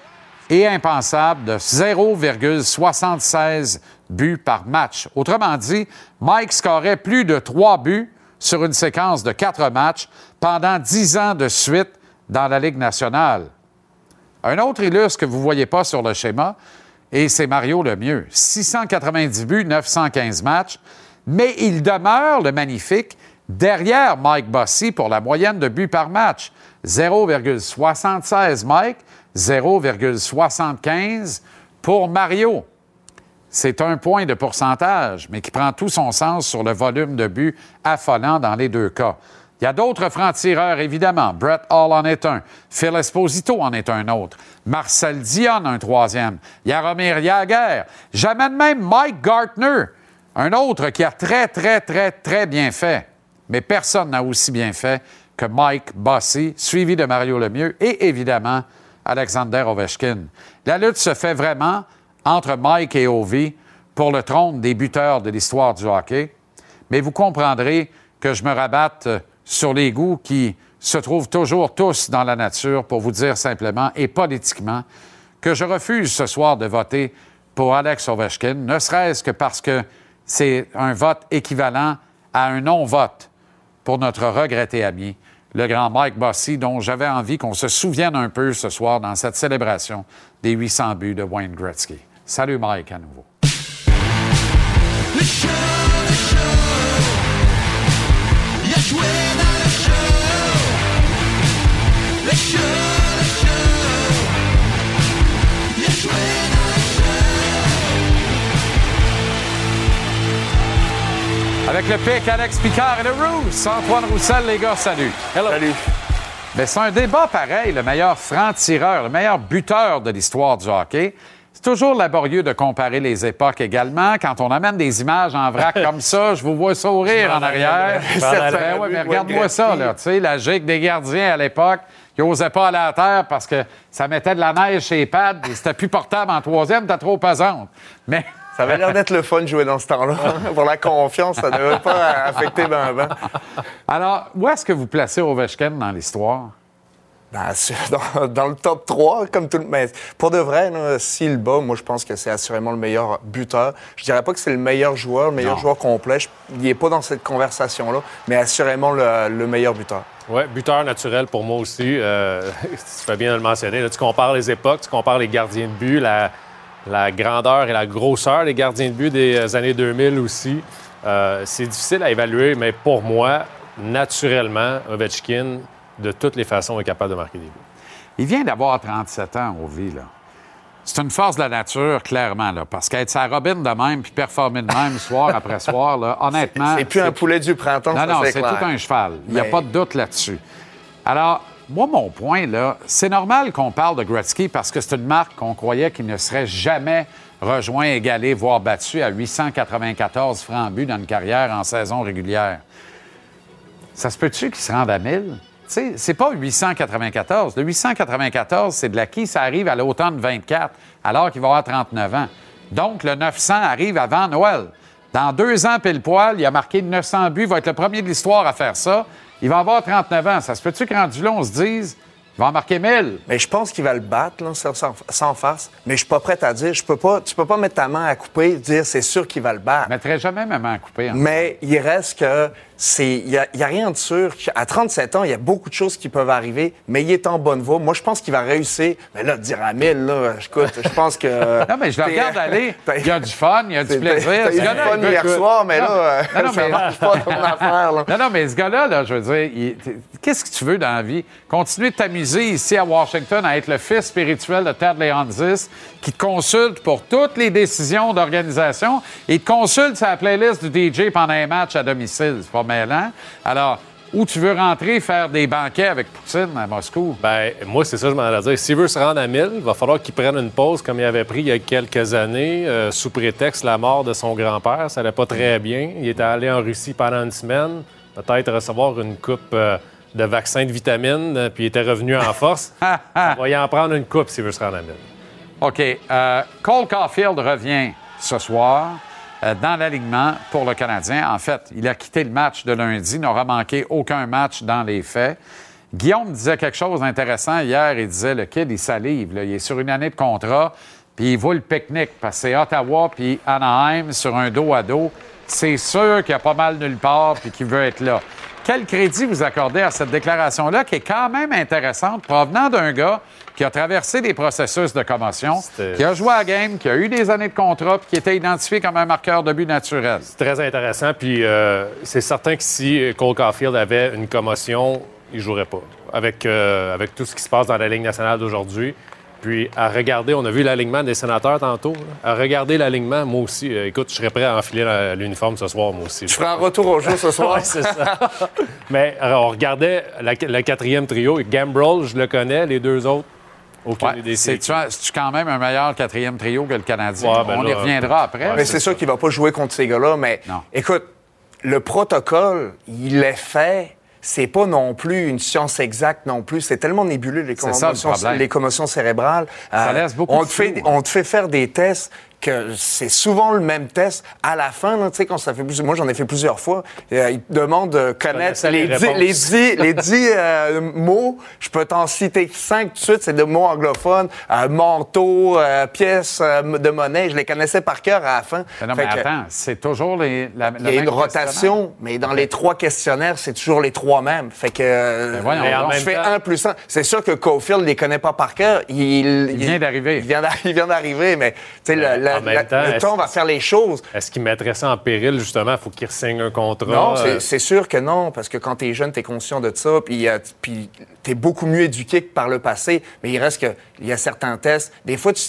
et impensable de 0,76 buts par match. Autrement dit, Mike scorait plus de 3 buts sur une séquence de 4 matchs pendant 10 ans de suite dans la Ligue nationale. Un autre illustre que vous ne voyez pas sur le schéma, et c'est Mario Lemieux. 690 buts, 915 matchs, mais il demeure le magnifique derrière Mike Bossy pour la moyenne de buts par match. 0,76 Mike, 0,75 pour Mario. C'est un point de pourcentage, mais qui prend tout son sens sur le volume de buts affolant dans les deux cas. Il y a d'autres francs-tireurs, évidemment. Brett Hall en est un. Phil Esposito en est un autre. Marcel Dion, un troisième. Jaromir Jagr. J'amène même Mike Gartner, un autre qui a très, très, très, très bien fait. Mais personne n'a aussi bien fait que Mike Bossy, suivi de Mario Lemieux et évidemment Alexander Ovechkin. La lutte se fait vraiment entre Mike et Ovi pour le trône des buteurs de l'histoire du hockey. Mais vous comprendrez que je me rabatte sur les goûts qui se trouvent toujours tous dans la nature pour vous dire simplement et politiquement que je refuse ce soir de voter pour Alex Ovechkin, ne serait-ce que parce que c'est un vote équivalent à un non-vote pour notre regretté ami, le grand Mike Bossy, dont j'avais envie qu'on se souvienne un peu ce soir dans cette célébration des 800 buts de Wayne Gretzky. Salut Mike à nouveau. Avec le pic, Alex Picard et le Rousse. Antoine Roussel, les gars, salut. Salut. Mais c'est un débat pareil, le meilleur franc-tireur, le meilleur buteur de l'histoire du hockey. C'est toujours laborieux de comparer les époques également. Quand on amène des images en vrac comme ça, je vous vois sourire en arrière. Ben ouais, mais regarde-moi ça, là. Tu sais, la gigue des gardiens à l'époque, qui n'osaient pas aller à terre parce que ça mettait de la neige chez les pads et c'était plus portable en troisième, t'es trop pesante. Mais. Ça avait l'air d'être le fun de jouer dans ce temps-là. Pour la confiance, ça ne devait pas affecter ben ben. Alors, où est-ce que vous placez Ovechkin dans l'histoire? Ben, dans, dans, le top 3, comme tout le Mais pour de vrai, s'il bat, moi, je pense que c'est assurément le meilleur buteur. Je dirais pas que c'est le meilleur joueur, le meilleur joueur complet. il n'est pas dans cette conversation-là, mais assurément le, le meilleur buteur. Oui, buteur naturel pour moi aussi. Euh, tu fais bien de le mentionner. Là, tu compares les époques, tu compares les gardiens de but, la, la grandeur et la grosseur des gardiens de but des années 2000 aussi. Euh, c'est difficile à évaluer, mais pour moi, naturellement, Ovechkin, de toutes les façons, est capable de marquer des buts. Il vient d'avoir 37 ans, Ovi, là. C'est une force de la nature, clairement, là, parce qu'être sa robine de même puis performer de même soir après soir, là, honnêtement... C'est plus un poulet du printemps, Non, ça, non, c'est tout un cheval. Il n'y a pas de doute là-dessus. Alors, moi, mon point, là, c'est normal qu'on parle de Gretzky parce que c'est une marque qu'on croyait qu'il ne serait jamais rejoint, égalé, voire battu à 894 francs but dans une carrière en saison régulière. Ça se peut-tu qu'il se rende à 1000? Tu sais, c'est pas 894. Le 894, c'est de l'acquis. Ça arrive à l'automne 24, alors qu'il va avoir 39 ans. Donc, le 900 arrive avant Noël. Dans deux ans, pile poil, il a marqué 900 buts. Il va être le premier de l'histoire à faire ça. Il va avoir 39 ans. Ça se peut-tu que rendu là, on se dise, il va en marquer 1000? Mais je pense qu'il va le battre, là, sans, sans- farce. Mais je suis pas prêt à dire. Je peux pas, tu peux pas mettre ta main à couper et dire c'est sûr qu'il va le battre. Je mettrais jamais ma main à couper. hein. Mais il reste que c'est il y, a- il y a rien de sûr. À 37 ans, il y a beaucoup de choses qui peuvent arriver, mais il est en bonne voie. Moi, je pense qu'il va réussir. Mais là, dire à 1000, là, écoute, je pense que. Non, mais je le regarde aller. Il y a du fun, il y a du plaisir. t'as eu Ce du fun il hier soir, mais Non, là, euh, non, non, ça mais- marche pas ton affaire, là. Non, non, mais ce gars-là, là, je veux dire, il- qu'est-ce que tu veux dans la vie? Continuer de t'amuser ici à Washington à être le fils spirituel de Ted Leonsis, qui te consulte pour toutes les décisions d'organisation et te consulte la playlist du DJ pendant un match à domicile. C'est pas mêlant. Alors, où tu veux rentrer faire des banquets avec Poutine à Moscou? Ben, moi, c'est ça que je m'en allais dire. S'il veut se rendre à 1000, il va falloir qu'il prenne une pause comme il avait pris il y a quelques années, euh, sous prétexte la mort de son grand-père. Ça n'allait pas très bien. Il était allé en Russie pendant une semaine, peut-être recevoir une coupe euh, de vaccins de vitamines, euh, puis il était revenu en force. il va y en prendre une coupe s'il veut se rendre à 1000. OK. euh, Cole Caulfield revient ce soir euh, dans l'alignement pour le Canadien. En fait, il a quitté le match de lundi, n'aura manqué aucun match dans les faits. Guillaume disait quelque chose d'intéressant hier. Il disait le kid, il salive. là. Il est sur une année de contrat, puis il voit le pique-nique parce que c'est Ottawa puis Anaheim sur un dos à dos. C'est sûr qu'il y a pas mal nulle part puis qu'il veut être là. Quel crédit vous accordez à cette déclaration-là qui est quand même intéressante, provenant d'un gars qui a traversé des processus de commotion, qui a joué à la game, qui a eu des années de contrat, puis qui était identifié comme un marqueur de but naturel? C'est très intéressant. Puis euh, c'est certain que si Cole Caulfield avait une commotion, il ne jouerait pas. Avec, euh, avec tout ce qui se passe dans la Ligue nationale d'aujourd'hui. Puis à regarder, on a vu l'alignement des sénateurs tantôt. là. À regarder l'alignement, moi aussi, euh, écoute, je serais prêt à enfiler l'uniforme ce soir, moi aussi. Je ferai un retour au jeu ce soir. Ouais, c'est ça. Mais alors, on regardait le quatrième trio. Gambrel, je le connais. Les deux autres, Ouais. C'est-tu quand même un meilleur quatrième trio que le Canadien? Ouais, ben On y reviendra après. Mais c'est sûr qu'il va pas jouer contre ces gars-là. Mais écoute, le protocole, il est fait. C'est pas non plus une science exacte non plus. C'est tellement nébuleux les C'est ça, le commotions, les commotions cérébrales. Euh, Ça laisse beaucoup on te fait, flou, hein. on te fait faire des tests que c'est souvent le même test. À la fin, là, tu sais, quand ça fait plus, moi j'en ai fait plusieurs fois. euh, ils te demandent de connaître les les dix, les dix, les dix, euh, mots. Je peux t'en citer cinq tout de suite. C'est de mots anglophones, euh, manteau, euh, pièces euh, de monnaie. Je les connaissais par cœur à la fin. Mais non, Fait mais que- attends, c'est toujours les, la, il y a une rotation, mais dans les trois questionnaires, c'est toujours les trois mêmes. Fait que Ben voyons on donc. fait un plus un. C'est sûr que Caulfield ne les connaît pas par cœur. Il, vient d'arriver. Il vient d'a- il vient d'arriver, mais tu sais, le, le- en même la- temps, le temps va faire les choses. Est-ce qu'il mettrait ça en péril, justement? Il faut qu'il signe un contrat. Non, c'est- euh, c'est sûr que non, parce que quand tu es jeune, tu es conscient de ça, puis, euh, puis tu es beaucoup mieux éduqué que par le passé, mais il reste que il y a certains tests. Des fois, tu-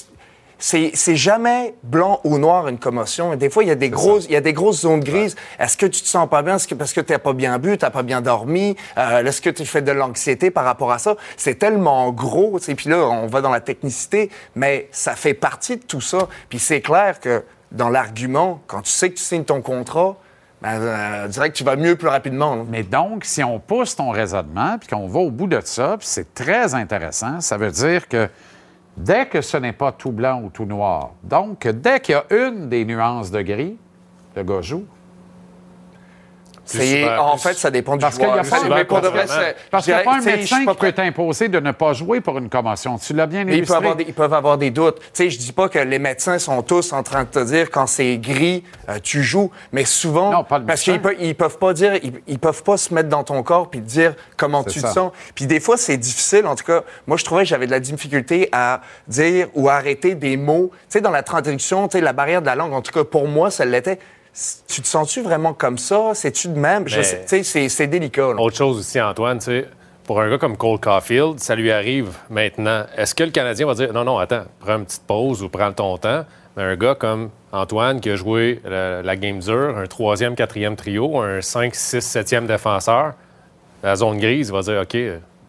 c'est c'est jamais blanc ou noir une commotion. Des fois, il y a des grosses, il y a des grosses zones grises. Est-ce que tu te sens pas bien? Est-ce que parce que tu pas bien bu, tu pas bien dormi? Euh, Est-ce que tu fais de l'anxiété par rapport à ça? C'est tellement gros. sais. Puis là, on va dans la technicité, mais ça fait partie de tout ça. Puis c'est clair que dans l'argument, quand tu sais que tu signes ton contrat, ben, euh, je dirais que tu vas mieux plus rapidement. là. Mais donc, si on pousse ton raisonnement puis qu'on va au bout de ça, puis c'est très intéressant, ça veut dire que dès que ce n'est pas tout blanc ou tout noir, donc dès qu'il y a une des nuances de gris, le gars. C'est- en fait, ça dépend du Parce joueur. Parce je qu'il n'y a dirais, pas un médecin qui peut t'imposer de ne pas jouer pour une commotion. Tu l'as bien Mais ils peuvent, illustré. avoir des, ils peuvent avoir des doutes. Tu sais, je dis pas que les médecins sont tous en train de te dire quand c'est gris, euh, tu joues, mais souvent, Non, pas le parce qu'ils peuvent, ils peuvent pas dire, ils, ils peuvent pas se mettre dans ton corps puis te dire comment C'est tu ça. te sens. Puis des fois, c'est difficile. En tout cas, moi, je trouvais que j'avais de la difficulté à dire ou à arrêter des mots. Tu sais, dans la traduction, tu sais, la barrière de la langue. En tout cas, pour moi, ça l'était. Tu te sens-tu vraiment comme ça? C'est-tu de même? Tu sais, c'est- c'est délicat. là. Autre chose aussi, Antoine, tu sais, pour un gars comme Cole Caulfield, ça lui arrive maintenant. Est-ce que le Canadien va dire non, non, attends, prends une petite pause ou prends ton temps? Mais un gars comme Antoine qui a joué la, la game dure, un troisième, quatrième trio, un 5, 6, 7e défenseur, la zone grise, il va dire OK,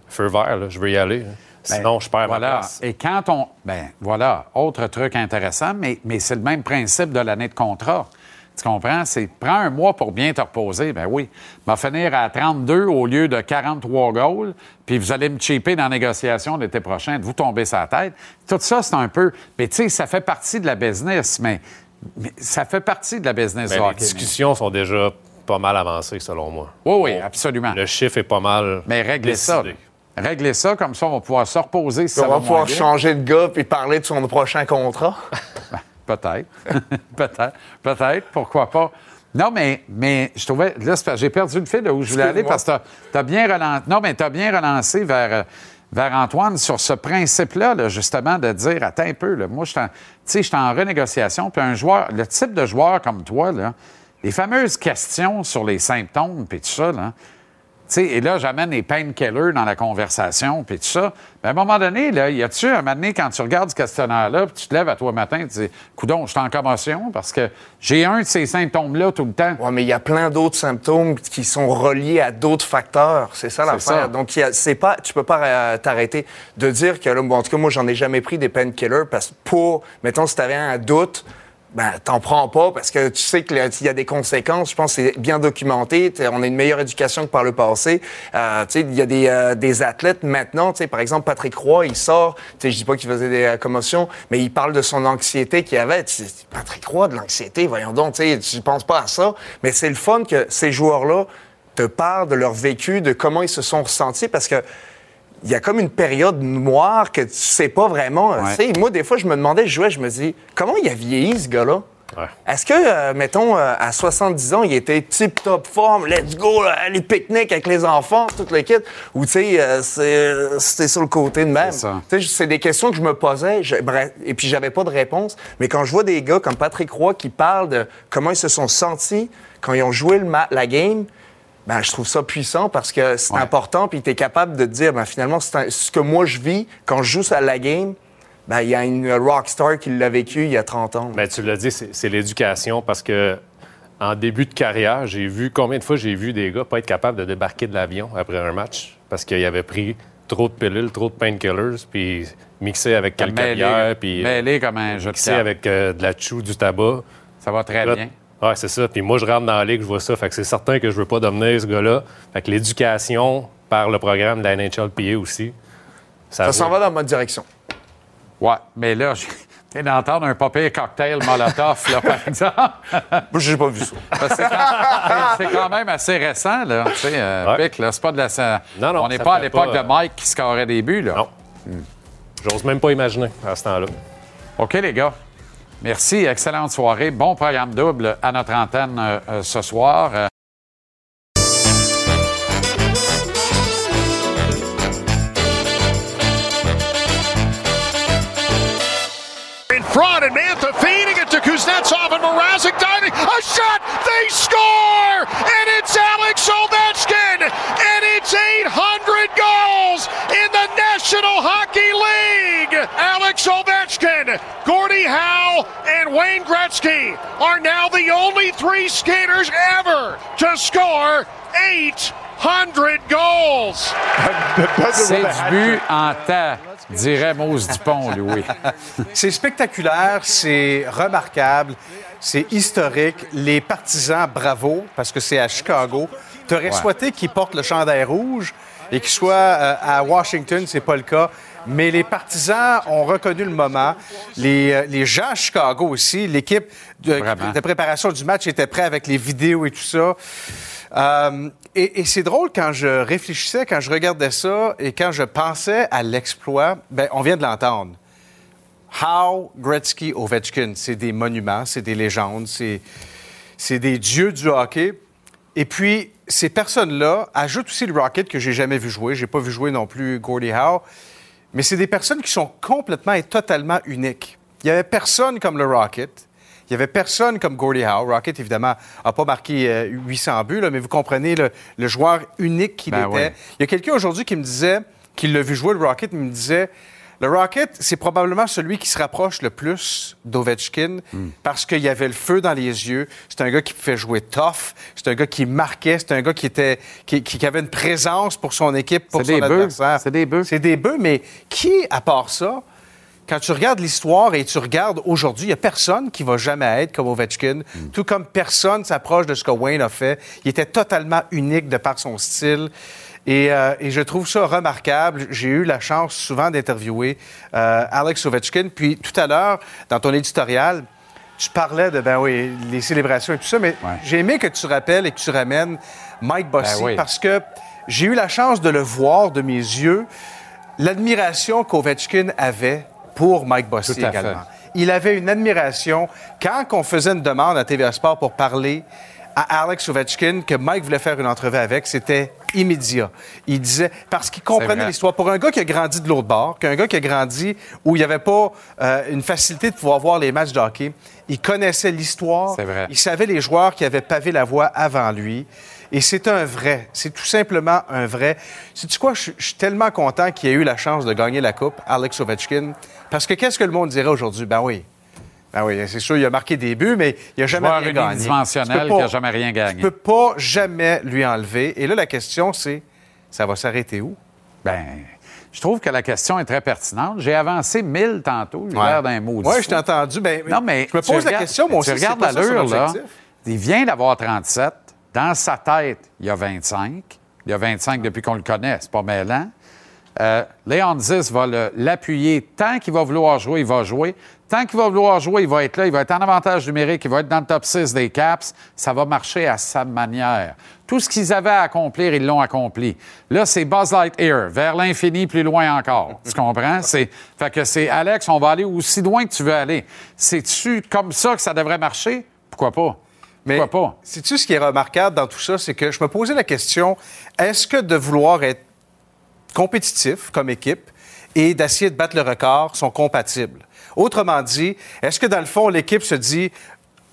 feu vert, là, je veux y aller. Ben, Sinon, je perds ma voilà. place. Et quand on. Ben, voilà. Autre truc intéressant, mais, mais c'est le même principe de l'année de contrat. Tu comprends? C'est prends un mois pour bien te reposer. Ben oui. Va finir à 32 au lieu de 43 goals, puis vous allez me cheaper dans la négociation l'été prochain, de vous tomber sa tête. Tout ça, c'est un peu. Mais tu sais, ça fait partie de la business, mais, mais ça fait partie de la business Ben, les discussions sont déjà pas mal avancées, selon moi. Oui, oui, absolument. Le chiffre est pas mal. Mais réglez ça. Réglez ça, comme ça, on va pouvoir se reposer si on ça va va pouvoir changer de gars puis parler de son prochain contrat. Peut-être. Peut-être. Peut-être. Pourquoi pas? Non, mais, mais je trouvais. Là, j'ai perdu le fil de où je voulais aller parce que tu as, bien relancé. Non, mais tu as bien relancé vers, vers Antoine sur ce principe-là, là, justement, de dire attends un peu, là, moi, je suis en- tu sais, je suis en renégociation, puis un joueur, le type de joueur comme toi, là, les fameuses questions sur les symptômes, puis tout ça, là, sais, et là, j'amène les painkillers dans la conversation, puis tout ça. Mais à un moment donné, là, y a-tu un moment donné, quand tu regardes ce questionnaire-là, puis tu te lèves à toi matin, tu dis, coudon, je suis en commotion parce que j'ai un de ces symptômes-là tout le temps. Oui, mais il y a plein d'autres symptômes qui sont reliés à d'autres facteurs. C'est ça l'affaire. Donc, y a- c'est pas, tu peux pas euh, t'arrêter de dire que, là, bon, en tout cas, moi, j'en ai jamais pris des painkillers parce que pour, mettons, si tu avais un doute, ben, t'en prends pas parce que tu sais qu'il y a des conséquences. Je pense que c'est bien documenté. On a une meilleure éducation que par le passé. Euh, il y a des, euh, des athlètes maintenant. Par exemple, Patrick Roy, il sort. Je dis pas qu'il faisait des euh, commotions, mais il parle de son anxiété qu'il avait. Patrick Roy, de l'anxiété, voyons donc. Tu penses pas à ça. Mais c'est le fun que ces joueurs-là te parlent de leur vécu, de comment ils se sont ressentis parce que il y a comme une période noire que tu sais pas vraiment. Ouais. Tu sais, moi, des fois, je me demandais, je jouais, je me dis, comment il a vieilli, ce gars-là? Ouais. Est-ce que, euh, mettons, euh, à 70 ans, il était tip-top forme, let's go, là, les pique-niques avec les enfants, tout le kit? Ou, tu sais, euh, c'est- c'était sur le côté de même? C'est des questions que je me posais, je- et puis j'avais pas de réponse. Mais quand je vois des gars comme Patrick Roy qui parlent de comment ils se sont sentis quand ils ont joué le la game, ben, je trouve ça puissant parce que c'est Ouais. important, puis tu es capable de te dire, ben, finalement, un- ce que moi je vis quand je joue à la game, ben, il y a une rockstar qui l'a vécu il y a 30 ans. Ben, tu l'as dit, c'est l'éducation parce que en début de carrière, j'ai vu combien de fois j'ai vu des gars pas être capables de débarquer de l'avion après un match parce qu'ils avaient pris trop de pilules, trop de painkillers, puis mixé avec bières, puis mêlé comme un jeu de mixé cartes. avec euh, de la chou, du tabac. Ça va très Là, bien. Ouais, c'est ça. Puis moi, je rentre dans la ligue, je vois ça. Fait que c'est certain que je veux pas devenir ce gars-là. Fait que l'éducation par le programme de la NHLPA aussi. Ça, Ça s'en va dans la bonne direction. Ouais, mais là, je viens d'entendre un papier cocktail Molotov, là, par exemple. Moi, j'ai pas vu ça. C'est quand, même assez récent, là. Tu sais, euh, Ouais. Pic, là, c'est pas de la. ça- Non, non, on n'est pas à l'époque pas, de Mike qui scorait des buts, là. Non. J'ose même pas imaginer à ce temps-là. OK, les gars. Merci. Excellente soirée. Bon programme double à notre antenne euh, euh, ce soir. Euh, In front, and Mantha feeding it to Kuznetsov and Mrazek diving. A shot! They score! And it's Alex Ovechkin! And it's 800 goals in the National Hockey League! Alex Ovechkin, Gordie Howe, and Wayne Gretzky are now the only three skaters ever to score 800 goals! c'est du but en temps, dirait Mose Dupont, Louis. C'est spectaculaire, c'est remarquable, c'est historique. Les partisans, bravo, parce que c'est à Chicago. Tu aurais Ouais. souhaité qu'ils portent le chandail rouge et qu'ils soient euh, à Washington, c'est pas le cas. Mais les partisans ont reconnu le moment. Les, euh, les gens à Chicago aussi, l'équipe de, préparation du match était prêt avec les vidéos et tout ça. Euh, et et c'est drôle quand je réfléchissais, quand je regardais ça et quand je pensais à l'exploit, ben, on vient de l'entendre. Howe, Gretzky, Ovechkin, c'est des monuments, c'est des légendes, c'est, c'est des dieux du hockey. Et puis, ces personnes-là ajoutent aussi le Rocket que j'ai jamais vu jouer. J'ai pas vu jouer non plus Gordie Howe. Mais c'est des personnes qui sont complètement et totalement uniques. Il y avait personne comme le Rocket. Il y avait personne comme Gordie Howe. Rocket, évidemment, n'a pas marqué euh, 800 buts, là, mais vous comprenez le, le joueur unique qu'il Ben était. ouais. Il y a quelqu'un aujourd'hui qui me disait, qu'il l'a vu jouer le Rocket, il me disait le Rocket, c'est probablement celui qui se rapproche le plus d'Ovechkin parce qu'il y avait le feu dans les yeux. C'est un gars qui pouvait jouer tough. C'est un gars qui marquait. C'est un gars qui, était, qui, qui avait une présence pour son équipe, pour C'est son des adversaire. C'est des bœufs. C'est des bœufs, mais qui, à part ça, quand tu regardes l'histoire et tu regardes aujourd'hui, il n'y a personne qui va jamais être comme Ovechkin, tout comme personne s'approche de ce que Wayne a fait. Il était totalement unique de par son style. Et, euh, et je trouve ça remarquable. J'ai eu la chance souvent d'interviewer euh, Alex Ovechkin. Puis tout à l'heure, dans ton éditorial, tu parlais de ben oui, les célébrations et tout ça, mais j'ai aimé que tu rappelles et que tu ramènes Mike Bossy Ben oui. parce que j'ai eu la chance de le voir de mes yeux, l'admiration qu'Ovechkin avait pour Mike Bossy fait. également. Il avait une admiration quand on faisait une demande à TVA Sport pour parler à Alex Ovechkin que Mike voulait faire une entrevue avec, c'était immédiat. Il disait parce qu'il comprenait l'histoire. Pour un gars qui a grandi de l'autre bord, qu'un gars qui a grandi où il n'y avait pas euh, une facilité de pouvoir voir les matchs de hockey, il connaissait l'histoire. C'est vrai. Il savait les joueurs qui avaient pavé la voie avant lui. Et c'est un vrai. C'est tout simplement un vrai. Sais-tu quoi? Je je suis tellement content qu'il ait eu la chance de gagner la Coupe, Alex Ovechkin. Parce que qu'est-ce que le monde dirait aujourd'hui? Ben oui. Ben oui, c'est sûr, il a marqué des buts, mais il n'a jamais Joueur rien gagné. pas- qui a jamais rien gagné. Tu peux pas jamais lui enlever. Et là, la question, c'est, ça va s'arrêter où? Ben, je trouve que la question est très pertinente. J'ai avancé 1000 tantôt, j'ai l'air d'un mot. Oui, je t'ai entendu. Ben, Non, mais je me pose la question, moi aussi. Son l'allure, là. Il vient d'avoir 37. Dans sa tête, il y a 25. Il y a 25 depuis qu'on le connaît. C'est pas mêlant. Euh, Léon Zis va le- l'appuyer. Tant qu'il va vouloir jouer, il va jouer. Tant qu'il va vouloir jouer, il va être là. Il va être en avantage numérique. Il va être dans le top 6 des Caps. Ça va marcher à sa manière. Tout ce qu'ils avaient à accomplir, ils l'ont accompli. Là, c'est Buzz Lightyear, vers l'infini, plus loin encore. Tu comprends? C'est, fait que c'est Alex, on va aller aussi loin que tu veux aller. C'est-tu comme ça que ça devrait marcher? Pourquoi pas? Mais Pourquoi pas? sais-tu ce qui est remarquable dans tout ça? C'est que je me posais la question, est-ce que de vouloir être compétitif comme équipe et d'essayer de battre le record sont compatibles? Autrement dit, est-ce que dans le fond, l'équipe se dit,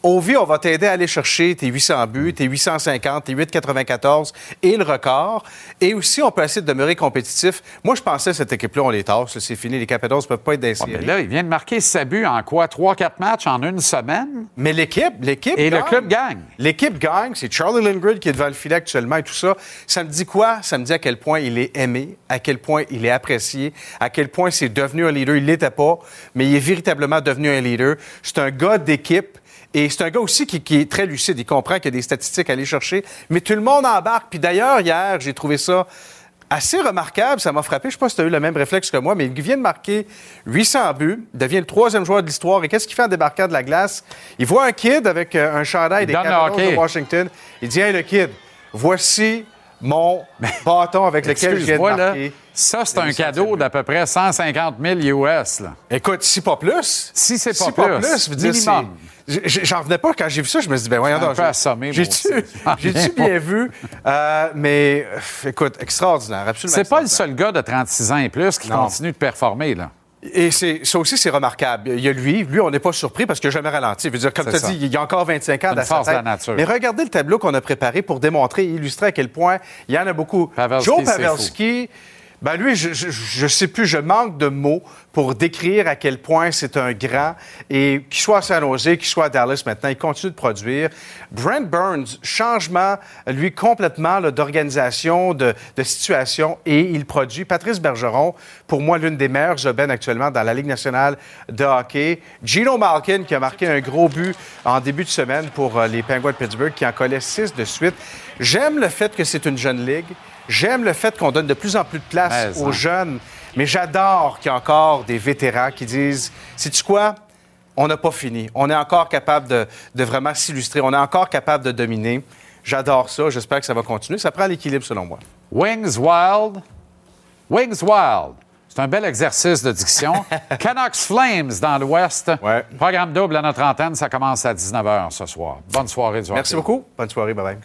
Ovi, on va t'aider à aller chercher tes 800 buts, tes 850, tes 894 et le record. Et aussi, on peut essayer de demeurer compétitif. Moi, je pensais cette équipe-là, on les tasse. C'est fini. Les Capitals ne peuvent pas être dans Ah, mais là, il vient de marquer 7 buts en quoi? 3-4 matchs en une semaine? Mais l'équipe, l'équipe Et le club gagne. L'équipe gagne. C'est Charlie Lindgren qui est devant le filet actuellement et tout ça. Ça me dit quoi? Ça me dit à quel point il est aimé, à quel point il est apprécié, à quel point c'est devenu un leader. Il l'était pas, mais il est véritablement devenu un leader. C'est un gars d'équipe. Et c'est un gars aussi qui, qui est très lucide. Il comprend qu'il y a des statistiques à aller chercher. Mais tout le monde embarque. Puis d'ailleurs, hier, j'ai trouvé ça assez remarquable. Ça m'a frappé. Je sais pas si tu as eu le même réflexe que moi, mais il vient de marquer 800 buts, devient le troisième joueur de l'histoire. Et qu'est-ce qu'il fait en débarquant de la glace? Il voit un kid avec euh, un chandail Il des Capitals de Washington. Il dit, hey, le kid, voici mon bâton avec lequel je viens de là. marquer. Ça, c'est un cadeau d'à peu près 150 000 US. Là. Écoute, si pas plus. Si c'est pas si plus. pas plus, minimum. J'en revenais pas quand j'ai vu ça. Je me suis dit, ben voyons donc. J'ai-tu bien. bien vu? Euh, mais écoute, extraordinaire, absolument. C'est pas le seul gars de 36 ans et plus qui Non. continue de performer. Là. Et c'est, ça aussi, c'est remarquable. Il y a lui. Lui, on n'est pas surpris parce qu'il n'a jamais ralenti. Je veux dire, comme tu as ça. dit, il y a encore 25 ans nature. Mais regardez le tableau qu'on a préparé pour démontrer et illustrer à quel point il y en a beaucoup. Pavelski, Joe c'est Pavelski, ben lui, je, je, je sais plus, je manque de mots pour décrire à quel point c'est un grand. Et qu'il soit à San Jose, qu'il soit à Dallas maintenant, il continue de produire. Brent Burns, changement, lui, complètement d'organisation, de, de situation, et il produit. Patrice Bergeron, pour moi, l'une des meilleures aubaines actuellement dans la Ligue nationale de hockey. Gino Malkin, qui a marqué un gros but en début de semaine pour euh, les Penguins de Pittsburgh, qui en collait six de suite. J'aime le fait que c'est une jeune ligue. J'aime le fait qu'on donne de plus en plus de place Mais, aux hein. jeunes. Mais j'adore qu'il y a encore des vétérans qui disent Sais-tu quoi? On n'a pas fini. On est encore capable de, de vraiment s'illustrer. On est encore capable de dominer. J'adore ça. J'espère que ça va continuer. Ça prend l'équilibre, selon moi. Wings Wild. Wings Wild. C'est un bel exercice de diction. Canucks Flames dans l'Ouest. Programme double à notre antenne. Ça commence à 19h ce soir. Bonne soirée du Merci hockey. beaucoup. Bonne soirée. Bye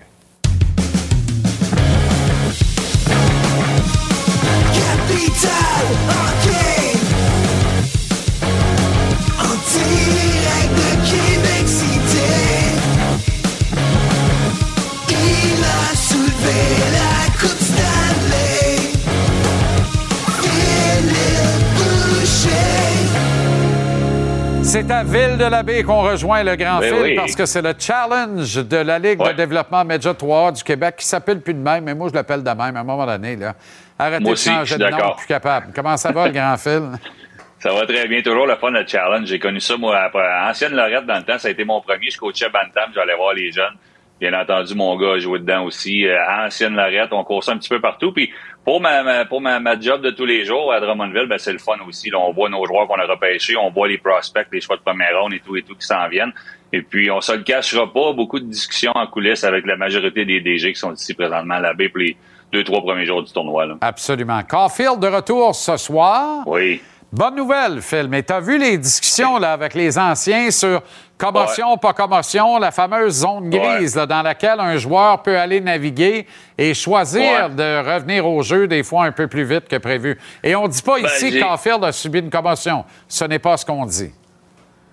C'est à Ville-de-la-Baie qu'on rejoint le Grand Ben Fil oui. parce que c'est le challenge de la Ligue de développement Média 3 du Québec qui s'appelle plus de même, mais moi je l'appelle de même à un moment donné. Là. Arrêtez Moi de aussi, je changer suis de nom, plus capable. Comment ça va le Grand Fil? Ça va très bien. Toujours le fun, le challenge. J'ai connu ça, moi, après. Ancienne Lorette, dans le temps, ça a été mon premier. Je coachais Bantam, j'allais voir les jeunes. Bien entendu, mon gars a joué dedans aussi. Euh, ancienne Lorette, on court ça un petit peu partout. Puis pour ma, ma- pour ma, ma job de tous les jours à Drummondville, ben, c'est le fun aussi. Là, on voit nos joueurs qu'on a repêchés, on voit les prospects, les choix de première ronde et tout et tout qui s'en viennent. Et puis, on se le cachera pas, beaucoup de discussions en coulisses avec la majorité des DG qui sont ici présentement à la baie pour les deux, trois premiers jours du tournoi. Là. Absolument. Caulfield de retour ce soir. Oui. Bonne nouvelle, Phil. Mais tu as vu les discussions là, avec les anciens sur commotion, pas commotion, la fameuse zone grise là, dans laquelle un joueur peut aller naviguer et choisir Ouais. de revenir au jeu des fois un peu plus vite que prévu. Et on ne dit pas Ben, ici que Caulfield a subi une commotion. Ce n'est pas ce qu'on dit.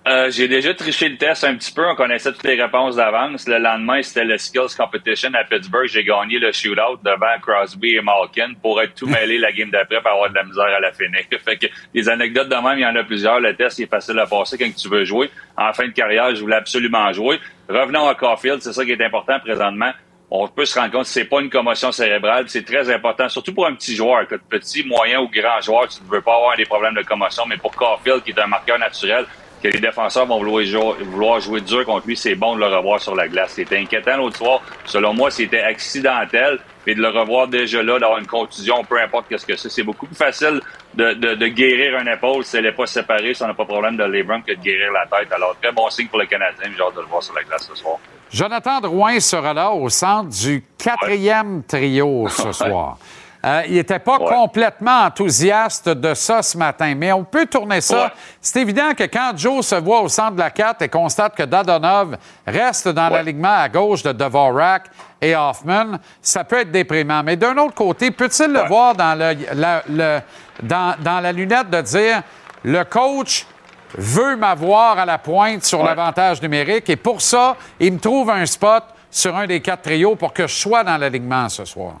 Euh, j'ai déjà triché le test un petit peu. On connaissait toutes les réponses d'avance. Le lendemain, c'était le Skills Competition à Pittsburgh. J'ai gagné le shootout devant Crosby et Malkin pour être tout mêlé la game d'après pour avoir de la misère à la finir. fait que les anecdotes de même, il y en a plusieurs. Le test, il est facile à passer quand tu veux jouer. En fin de carrière, je voulais absolument jouer. Revenons à Caulfield. C'est ça qui est important présentement. On peut se rendre compte que c'est pas une commotion cérébrale. C'est très important, surtout pour un petit joueur. Que petit, moyen ou grand joueur, tu ne veux pas avoir des problèmes de commotion. Mais pour Caulfield, qui est un marqueur naturel, que les défenseurs vont vouloir jouer, vouloir jouer dur contre lui, c'est bon de le revoir sur la glace. C'était inquiétant l'autre soir. Selon moi, c'était accidentel. Et de le revoir déjà là, d'avoir une contusion, peu importe qu'est-ce que c'est, c'est beaucoup plus facile de, de, de guérir un épaule si elle n'est pas séparée, si on n'a pas de problème de l'ébrum que de guérir la tête. Alors, très bon signe pour le Canadien, j'ai hâte de le voir sur la glace ce soir. Jonathan Drouin sera là au centre du quatrième trio ce soir. Euh, il n'était pas complètement enthousiaste de ça ce matin, mais on peut tourner ça. C'est évident que quand Joe se voit au centre de la 4 et constate que Dadonov reste dans l'alignement à gauche de Dvorak et Hoffman, ça peut être déprimant. Mais d'un autre côté, peut-il le voir dans, le, la, le- dans, dans la lunette de dire le coach veut m'avoir à la pointe sur l'avantage numérique et pour ça, il me trouve un spot sur un des quatre trios pour que je sois dans l'alignement ce soir?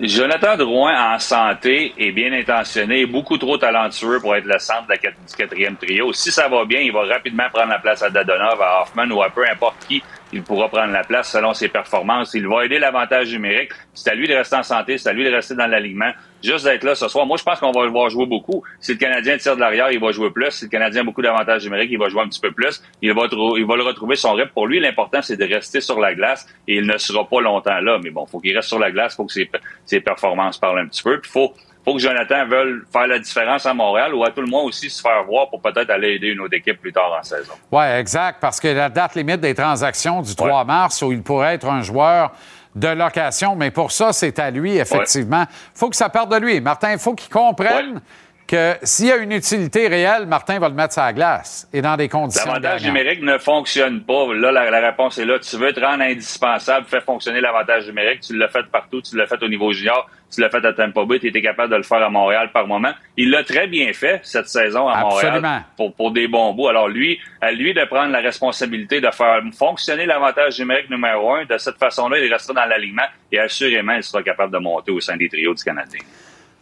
Jonathan Drouin, en santé, est bien intentionné, beaucoup trop talentueux pour être le centre de la du quatrième trio. Si ça va bien, il va rapidement prendre la place à Dadonov, à Hoffman ou à peu importe qui. Il pourra prendre la place selon ses performances. Il va aider l'avantage numérique. C'est à lui de rester en santé, c'est à lui de rester dans l'alignement. Juste d'être là ce soir. Moi, je pense qu'on va le voir jouer beaucoup. Si le Canadien tire de l'arrière, il va jouer plus. Si le Canadien a beaucoup d'avantages numériques, il va jouer un petit peu plus. Il va, il le retrouver son rythme. Pour lui, l'important, c'est de rester sur la glace et il ne sera pas longtemps là. Mais bon, faut qu'il reste sur la glace, faut que ses, ses performances parlent un petit peu. Puis faut, faut que Jonathan veuille faire la différence à Montréal ou à tout le monde aussi se faire voir pour peut-être aller aider une autre équipe plus tard en saison. Oui, exact, parce que la date limite des transactions du 3 mars où il pourrait être un joueur de location, mais pour ça, c'est à lui, effectivement. Il faut que ça parte de lui. Martin, il faut qu'il comprenne que s'il y a une utilité réelle, Martin va le mettre sur la glace et dans des conditions L'avantage numérique ne fonctionne pas. Là, la, la réponse est là. Tu veux te rendre indispensable, fais fonctionner l'avantage numérique. Tu l'as fait partout. Tu l'as fait au niveau junior. Tu l'as fait à Tampa Bay. Tu étais capable de le faire à Montréal par moment. Il l'a très bien fait cette saison à Absolument. Montréal pour, pour des bons bouts. Alors lui, à lui de prendre la responsabilité de faire fonctionner l'avantage numérique numéro un. De cette façon-là, il restera dans l'alignement et assurément, il sera capable de monter au sein des trios du Canadien.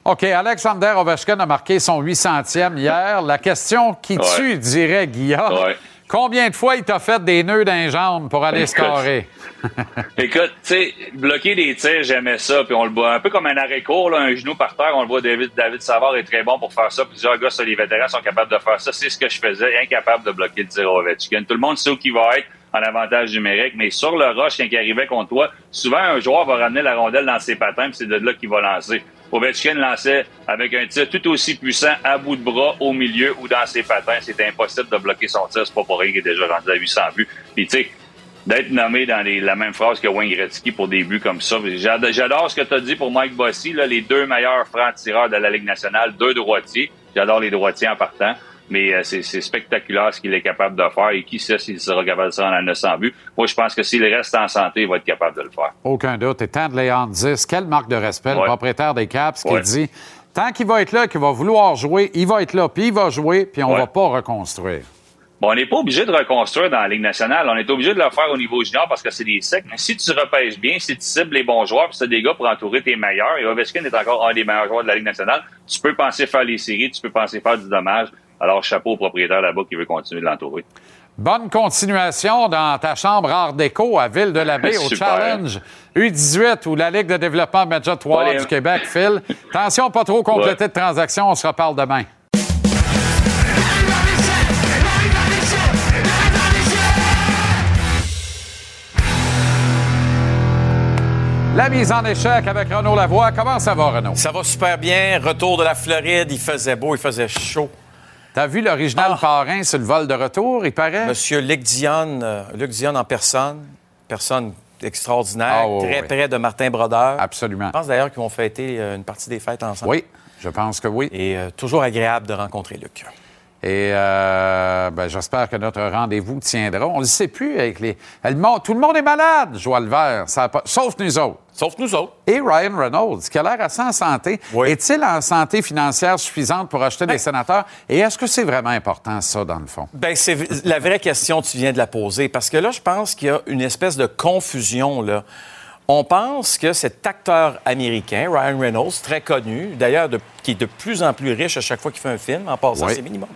OK, Alexander Ovechkin a marqué son 800e hier. La question qui Ouais. tue, dirait Guillaume, combien de fois il t'a fait des nœuds d'un jambe pour aller Écoute. scorer? Écoute, tu sais, bloquer des tirs, j'aimais ça. Puis on le voit un peu comme un arrêt court, là, un genou par terre. On le voit, David, David Savard est très bon pour faire ça. Plusieurs gars sur les vétérans sont capables de faire ça. C'est ce que je faisais, incapable de bloquer le tir au Ovechkin. Tout le monde sait où il va être en avantage numérique, mais sur le rush, quand il arrivait contre toi, souvent un joueur va ramener la rondelle dans ses patins, puis c'est de là qu'il va lancer. Ovechkin lançait avec un tir tout aussi puissant à bout de bras, au milieu ou dans ses patins. C'était impossible de bloquer son tir. C'est pas pour rien qu'il est déjà rendu à 800 buts. Puis tu sais, d'être nommé dans la même phrase que Wayne Gretzky pour des buts comme ça. J'adore, j'adore ce que tu as dit pour Mike Bossy, là, les deux meilleurs francs-tireurs de la Ligue nationale, deux droitiers. J'adore les droitiers en partant. Mais euh, c'est c'est spectaculaire ce qu'il est capable de faire. Et qui sait s'il sera capable de se rendre à 900 buts. Moi, je pense que s'il reste en santé, il va être capable de le faire. Aucun doute. Et tant de Léon 10, quelle marque de respect, le propriétaire des Caps, qui Ouais. dit tant qu'il va être là, qu'il va vouloir jouer, il va être là, puis il va jouer, puis on Ouais. va pas reconstruire. Bon, on n'est pas obligé de reconstruire dans la Ligue nationale. On est obligé de le faire au niveau junior parce que c'est des secs. Mais si tu repêches bien, si tu cibles les bons joueurs, puis as des gars pour entourer tes meilleurs, et Ovechkin est encore un des meilleurs joueurs de la Ligue nationale, tu peux penser faire les séries, tu peux penser faire du dommage. Alors, chapeau au propriétaire là-bas qui veut continuer de l'entourer. Bonne continuation dans ta chambre Art déco à Ville-de-la-Baie au Super. Challenge U18 où la Ligue de développement Medja 3 Ouais, les- du Québec file. Attention, pas trop complété de transactions. On se reparle demain. La mise en échec avec Renaud Lavoie. Comment ça va, Renaud? Ça va super bien. Retour de la Floride. Il faisait beau, il faisait chaud. T'as vu l'original parrain sur le vol de retour, il paraît? Monsieur Luc Dion, euh, Luc Dion en personne. Personne extraordinaire. Ah, oui, très oui. près de Martin Brodeur. Absolument. Je pense d'ailleurs qu'ils vont fêter euh, une partie des fêtes ensemble. Oui, je pense que oui. Et euh, toujours agréable de rencontrer Luc. Et euh, ben, j'espère que notre rendez-vous tiendra. On ne le sait plus avec les. tout le monde est malade, Joie le vert. Ça a pas- Sauf nous autres. Sauf nous autres. Et Ryan Reynolds, qui a l'air assez en santé. Est-il en santé financière suffisante pour acheter des sénateurs? Et est-ce que c'est vraiment important, ça, dans le fond? Ben, c'est la vraie question, tu viens de la poser. Parce que là, je pense qu'il y a une espèce de confusion, là. On pense que cet acteur américain, Ryan Reynolds, très connu, d'ailleurs, qui est de plus en plus riche à chaque fois qu'il fait un film, en passant, Oui. c'est minimum.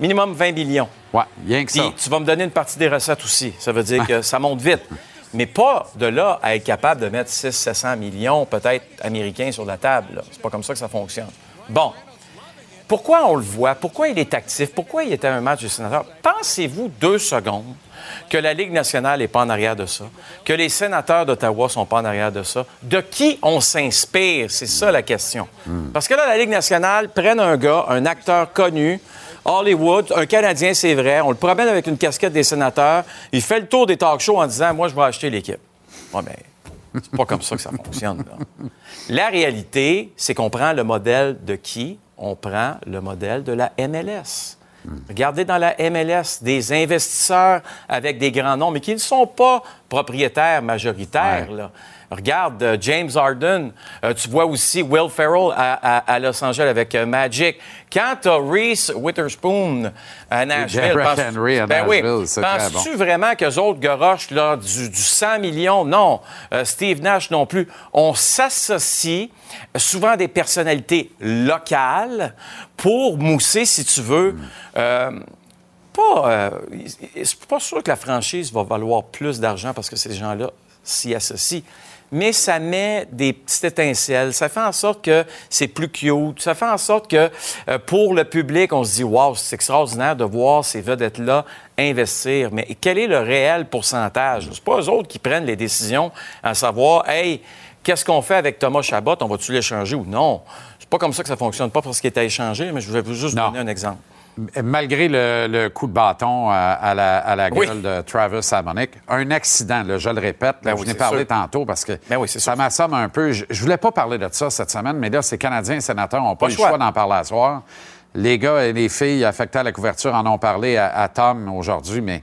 Minimum 20 millions. Ouais, rien que ça. Puis tu vas me donner une partie des recettes aussi. Ça veut dire que ça monte vite. Mais pas de là à être capable de mettre 600-700 millions, peut-être, américains sur la table. C'est pas comme ça que ça fonctionne. Bon. Pourquoi on le voit? Pourquoi il est actif? Pourquoi il était à un match du sénateur? Pensez-vous deux secondes que la Ligue nationale n'est pas en arrière de ça, que les sénateurs d'Ottawa sont pas en arrière de ça? De qui on s'inspire? C'est ça la question. Parce que là, la Ligue nationale prenne un gars, un acteur connu, Hollywood, un Canadien, c'est vrai, on le promène avec une casquette des sénateurs, il fait le tour des talk shows en disant Moi, je vais acheter l'équipe. Ouais, mais c'est pas comme ça que ça fonctionne. là. La réalité, c'est qu'on prend le modèle de qui? On prend le modèle de la MLS. Regardez dans la MLS des investisseurs avec des grands noms, mais qui ne sont pas propriétaires majoritaires. là. Regarde euh, James Harden. Euh, tu vois aussi Will Ferrell à, à- à Los Angeles avec euh, Magic. Quand tu as Reese Witherspoon à Nashville, penses- Henry à Ben oui. Nashville, très penses-tu bon. vraiment qu'eux autres garoches là, du, du 100 millions? Non. Euh, Steve Nash non plus. On s'associe souvent à des personnalités locales pour mousser, si tu veux, euh, pas, euh, c'est pas sûr que la franchise va valoir plus d'argent parce que ces gens-là s'y associent. Mais ça met des petites étincelles. Ça fait en sorte que c'est plus cute. Ça fait en sorte que euh, pour le public, on se dit Waouh, c'est extraordinaire de voir ces vedettes-là investir. Mais quel est le réel pourcentage? C'est pas eux autres qui prennent les décisions à savoir Hey, qu'est-ce qu'on fait avec Thomas Chabot? On va-tu l'échanger ou non? C'est pas comme ça que ça fonctionne pas parce qu'il est à échanger, mais je vais vous juste donner un exemple. Malgré le, le coup de bâton à, à la, à la Oui. gueule de Travis Salmonick, un accident, là, je le répète, là, Ben je oui, n'ai c'est parlé sûr. tantôt parce que Ben ça m'assomme un peu. Je, je voulais pas parler de ça cette semaine, mais là, ces Canadiens et sénateurs n'ont pas, le choix choix. d'en parler à soir. Les gars et les filles affectés à la couverture en ont parlé à, à Tom aujourd'hui, mais,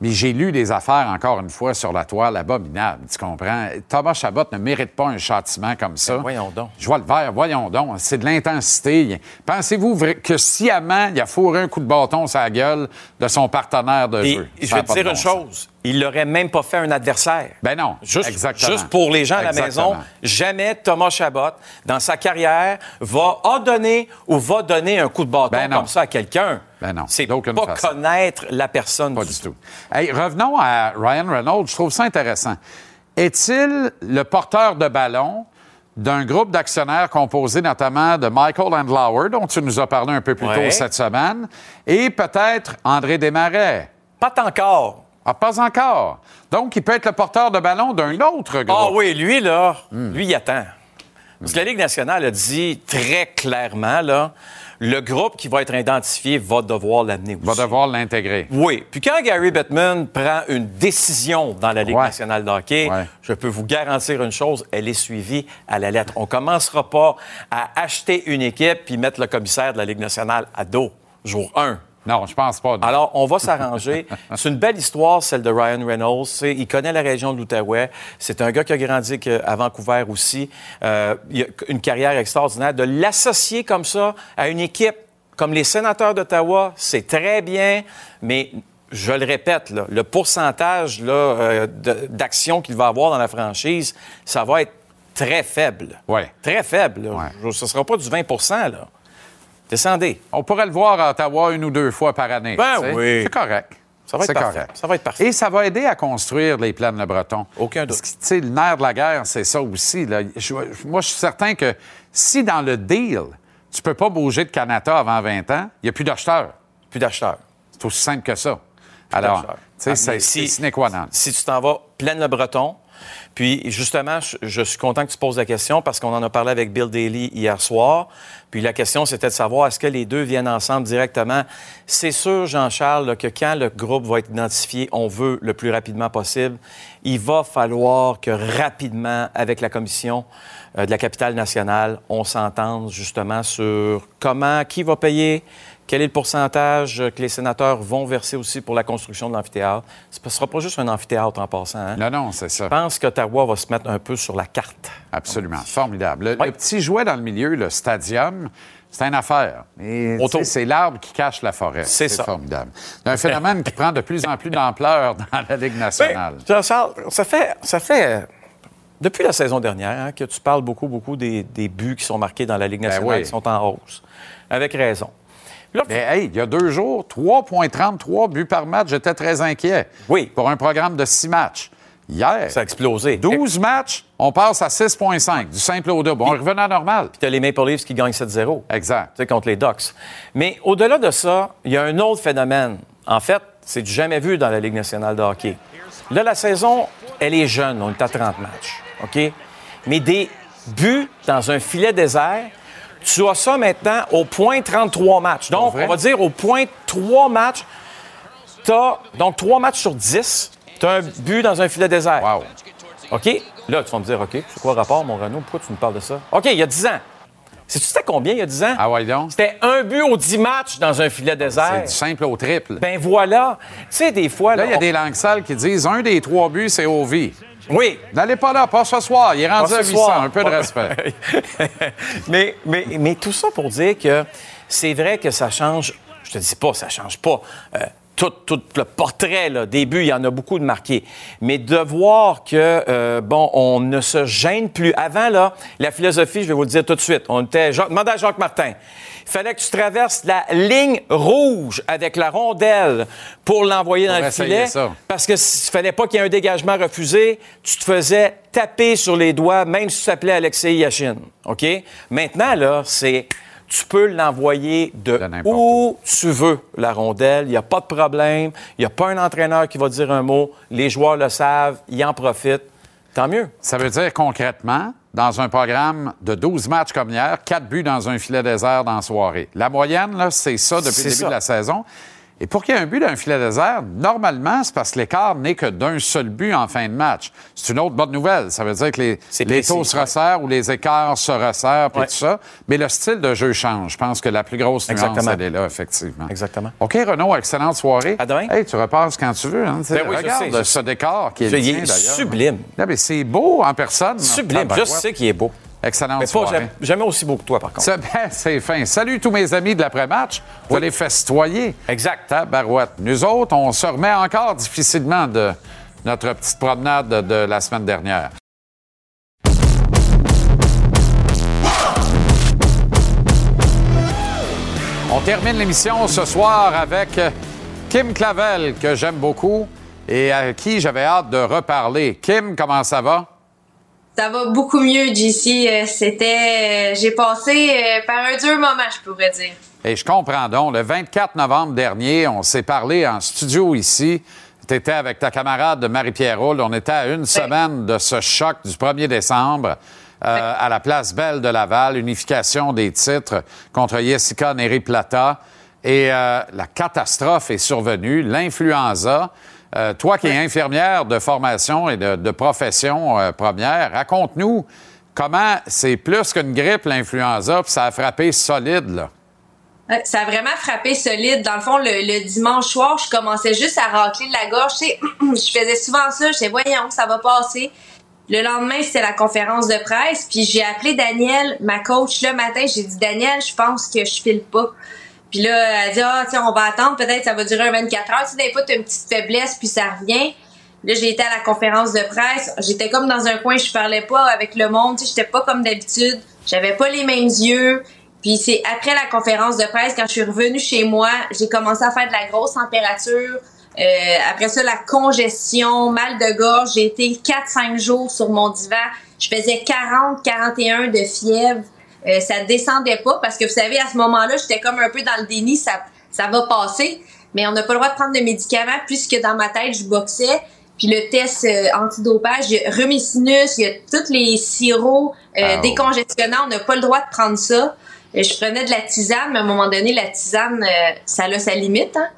mais j'ai lu des affaires, encore une fois, sur la toile abominable, tu comprends? Thomas Chabot ne mérite pas un châtiment comme ça. Ben voyons donc. Je vois le vert, voyons donc. C'est de l'intensité. Pensez-vous que sciemment, il a fourré un coup de bâton sur la gueule de son partenaire de Et jeu? je vais te dire bon une chose. Il l'aurait même pas fait un adversaire. Ben non, Juste, exactement. juste pour les gens à la Exactement. maison, jamais Thomas Chabot, dans sa carrière, va a donné ou va donner un coup de bâton Ben comme ça à quelqu'un. Ben non, C'est pas façon. connaître la personne Pas du tout. Hey, revenons à Ryan Reynolds. Je trouve ça intéressant. Est-il le porteur de ballon d'un groupe d'actionnaires composé notamment de Michael Andlauer, dont tu nous as parlé un peu plus Ouais. tôt cette semaine, et peut-être André Desmarais? Pas encore. Ah, pas encore. Donc, il peut être le porteur de ballon d'un autre groupe. Ah oui, lui, là, Hmm. lui, il attend. Parce que la Ligue nationale a dit très clairement, là, le groupe qui va être identifié va devoir l'amener aussi. Va devoir l'intégrer. Oui. Puis quand Gary Bettman prend une décision dans la Ligue Ouais. nationale de hockey, je peux vous garantir une chose, elle est suivie à la lettre. On ne commencera pas à acheter une équipe puis mettre le commissaire de la Ligue nationale à dos, jour 1. Non, je pense pas. Alors, on va s'arranger. C'est une belle histoire, celle de Ryan Reynolds. Il connaît la région de l'Outaouais. C'est un gars qui a grandi à Vancouver aussi. Euh, il a une carrière extraordinaire. De l'associer comme ça à une équipe comme les sénateurs d'Ottawa, c'est très bien, mais je le répète, là, le pourcentage euh, d'action qu'il va avoir dans la franchise, ça va être très faible. Ouais. Très faible. Je- Ce ne sera pas du 20 là. Descendez. On pourrait le voir à Ottawa une ou deux fois par année. Ben oui. C'est correct. Ça va être parfait. correct. Ça va être parfait. Et ça va aider à construire les plaines Le Breton. Aucun doute. Parce que, le nerf de la guerre, c'est ça aussi. là. Je- moi, je suis certain que si dans le deal, tu peux pas bouger de Canada avant 20 ans, il n'y a plus d'acheteurs. Plus d'acheteurs. C'est aussi simple que ça. Alors, Ah, c'est si- sine qua non. Si tu t'en vas pleine le breton, puis justement, je, suis content que tu poses la question parce qu'on en a parlé avec Bill Daly hier soir. Puis la question, c'était de savoir est-ce que les deux viennent ensemble directement? C'est sûr, Jean-Charles, que quand le groupe va être identifié, on veut le plus rapidement possible, il va falloir que rapidement, avec la commission euh, de la capitale nationale, on s'entende justement sur comment, qui va payer, Quel est le pourcentage que les sénateurs vont verser aussi pour la construction de l'amphithéâtre? Ce ne sera pas juste un amphithéâtre en passant. hein? Non, non, c'est ça. Je pense qu'Ottawa va se mettre un peu sur la carte. Absolument. Formidable. Le, le petit jouet dans le milieu, le stadium, c'est une affaire. C'est l'arbre qui cache la forêt. C'est ça. formidable. C'est un phénomène qui prend de plus en plus d'ampleur dans la Ligue nationale. Jean-Charles, ça fait, ça fait depuis la saison dernière hein, que tu parles beaucoup, beaucoup des, des buts qui sont marqués dans la Ligue nationale, Ben oui. qui sont en hausse. Avec raison. Là, Mais hey, il y a deux jours, 3,33 buts par match, j'étais très inquiet. Oui. Pour un programme de six matchs. Hier, ça a explosé. 12 matchs, on passe à 6,5, du simple au double. On revenait à normal. Puis tu as les Maple Leafs qui gagnent 7-0. Exact. Tu sais, contre les Ducks. Mais au-delà de ça, il y a un autre phénomène. En fait, c'est du jamais vu dans la Ligue nationale de hockey. Là, la saison, elle est jeune. On est à 30 matchs. OK? Mais des buts dans un filet désert, tu as ça maintenant au point 33 matchs. Donc, on va dire au point 3 matchs, tu as donc 3 matchs sur 10, tu as un but dans un filet désert. Wow. OK? Là, tu vas me dire, OK, c'est quoi le rapport, mon Renaud? Pourquoi tu me parles de ça? OK, il y a 10 ans. Sais-tu c'était combien il y a 10 ans? Ah ouais, donc? C'était un but aux 10 matchs dans un filet désert. C'est du simple au triple. Ben voilà. Tu sais, des fois... Là, il y a on- des langues sales qui disent un des trois buts, c'est au vie. Oui. N'allez pas là, pas ce soir. Il est rendu à ce 800. soir. Un peu de respect. mais, mais, mais tout ça pour dire que c'est vrai que ça change. Je te dis pas, ça change pas. euh, tout, tout le portrait, là, des buts, il y en a beaucoup de marqués. Mais de voir que, euh, bon, on ne se gêne plus. Avant, là, la philosophie, je vais vous le dire tout de suite, on était... Jacques, demande à Jacques Martin. Il fallait que tu traverses la ligne rouge avec la rondelle pour l'envoyer dans le filet. ça. Parce que s'il fallait pas qu'il y ait un dégagement refusé, tu te faisais taper sur les doigts, même si tu t'appelais Alexei Yashin. OK? Maintenant, là, c'est. Tu peux l'envoyer de, où tu veux, la rondelle. Il n'y a pas de problème. Il n'y a pas un entraîneur qui va dire un mot. Les joueurs le savent. Ils en profitent. Tant mieux. Ça veut dire concrètement, dans un programme de 12 matchs comme hier, 4 buts dans un filet désert dans la soirée. La moyenne, là, c'est ça depuis le début ça. de la saison. Et pour qu'il y ait un but d'un filet désert, normalement, c'est parce que l'écart n'est que d'un seul but en fin de match. C'est une autre bonne nouvelle. Ça veut dire que les, les taux se resserrent ou les écarts se resserrent, puis Ouais. tout ça. Mais le style de jeu change. Je pense que la plus grosse nuance, Exactement. elle est là, effectivement. Exactement. OK, Renaud, excellente soirée. À demain. Hey, tu repasses quand tu veux. Hein. Ben oui, je Regarde sais, ce décor qui est Il sublime. Non, mais c'est beau en personne. Sublime. Je Tabarouette. sais qu'il est beau. Excellente Mais soirée. jamais, jamais aussi beau que toi, par contre. C'est ben, c'est fin. Salut tous mes amis de l'après-match. Vous allez festoyer. Exact. Tabarouette. Nous autres, on se remet encore difficilement de notre petite promenade de, de la semaine dernière. On termine l'émission ce soir avec Kim Clavel, que j'aime beaucoup et à qui j'avais hâte de reparler. Kim, comment ça va? Ça va beaucoup mieux, JC. Euh, C'était, euh, j'ai passé euh, par un dur moment, je pourrais dire. Et je comprends donc. Le 24 novembre dernier, on s'est parlé en studio ici. Tu étais avec ta camarade Marie-Pierre Roule. On était à une semaine de ce choc du 1er décembre euh, à la place Belle de Laval, unification des titres contre Jessica Neri Plata. Et euh, la catastrophe est survenue, l'influenza. Euh, toi qui es infirmière de formation et de, de profession euh, première, raconte-nous comment c'est plus qu'une grippe, l'influenza, puis ça a frappé solide, là. Ouais, Ça a vraiment frappé solide. Dans le fond, le, le dimanche soir, je commençais juste à racler de la gorge. Je faisais souvent ça. Je disais, voyons, ça va passer. Le lendemain, c'était la conférence de presse. Puis j'ai appelé Daniel, ma coach, le matin. J'ai dit, Daniel, je pense que je file pas. Puis là, elle dit, ah, tiens, on va attendre. Peut-être ça va durer un 24 heures. Tu sais, des fois, t'as une petite faiblesse, puis ça revient. Là, j'ai été à la conférence de presse. J'étais comme dans un coin, je parlais pas avec le monde. Tu sais, j'étais pas comme d'habitude. J'avais pas les mêmes yeux. Puis c'est après la conférence de presse, quand je suis revenue chez moi, j'ai commencé à faire de la grosse température. Euh, après ça, la congestion, mal de gorge. J'ai été 4-5 jours sur mon divan. Je faisais 40-41 de fièvre. Euh, ça descendait pas parce que vous savez, à ce moment-là, j'étais comme un peu dans le déni. Ça, ça va passer. Mais on n'a pas le droit de prendre de médicaments puisque dans ma tête, je boxais. Puis le test euh, antidopage, il y a Remisinus, il y a tous les sirops euh, Ah, oh. décongestionnants. On n'a pas le droit de prendre ça. Euh, je prenais de la tisane, mais à un moment donné, la tisane, euh, ça a sa limite. Hein?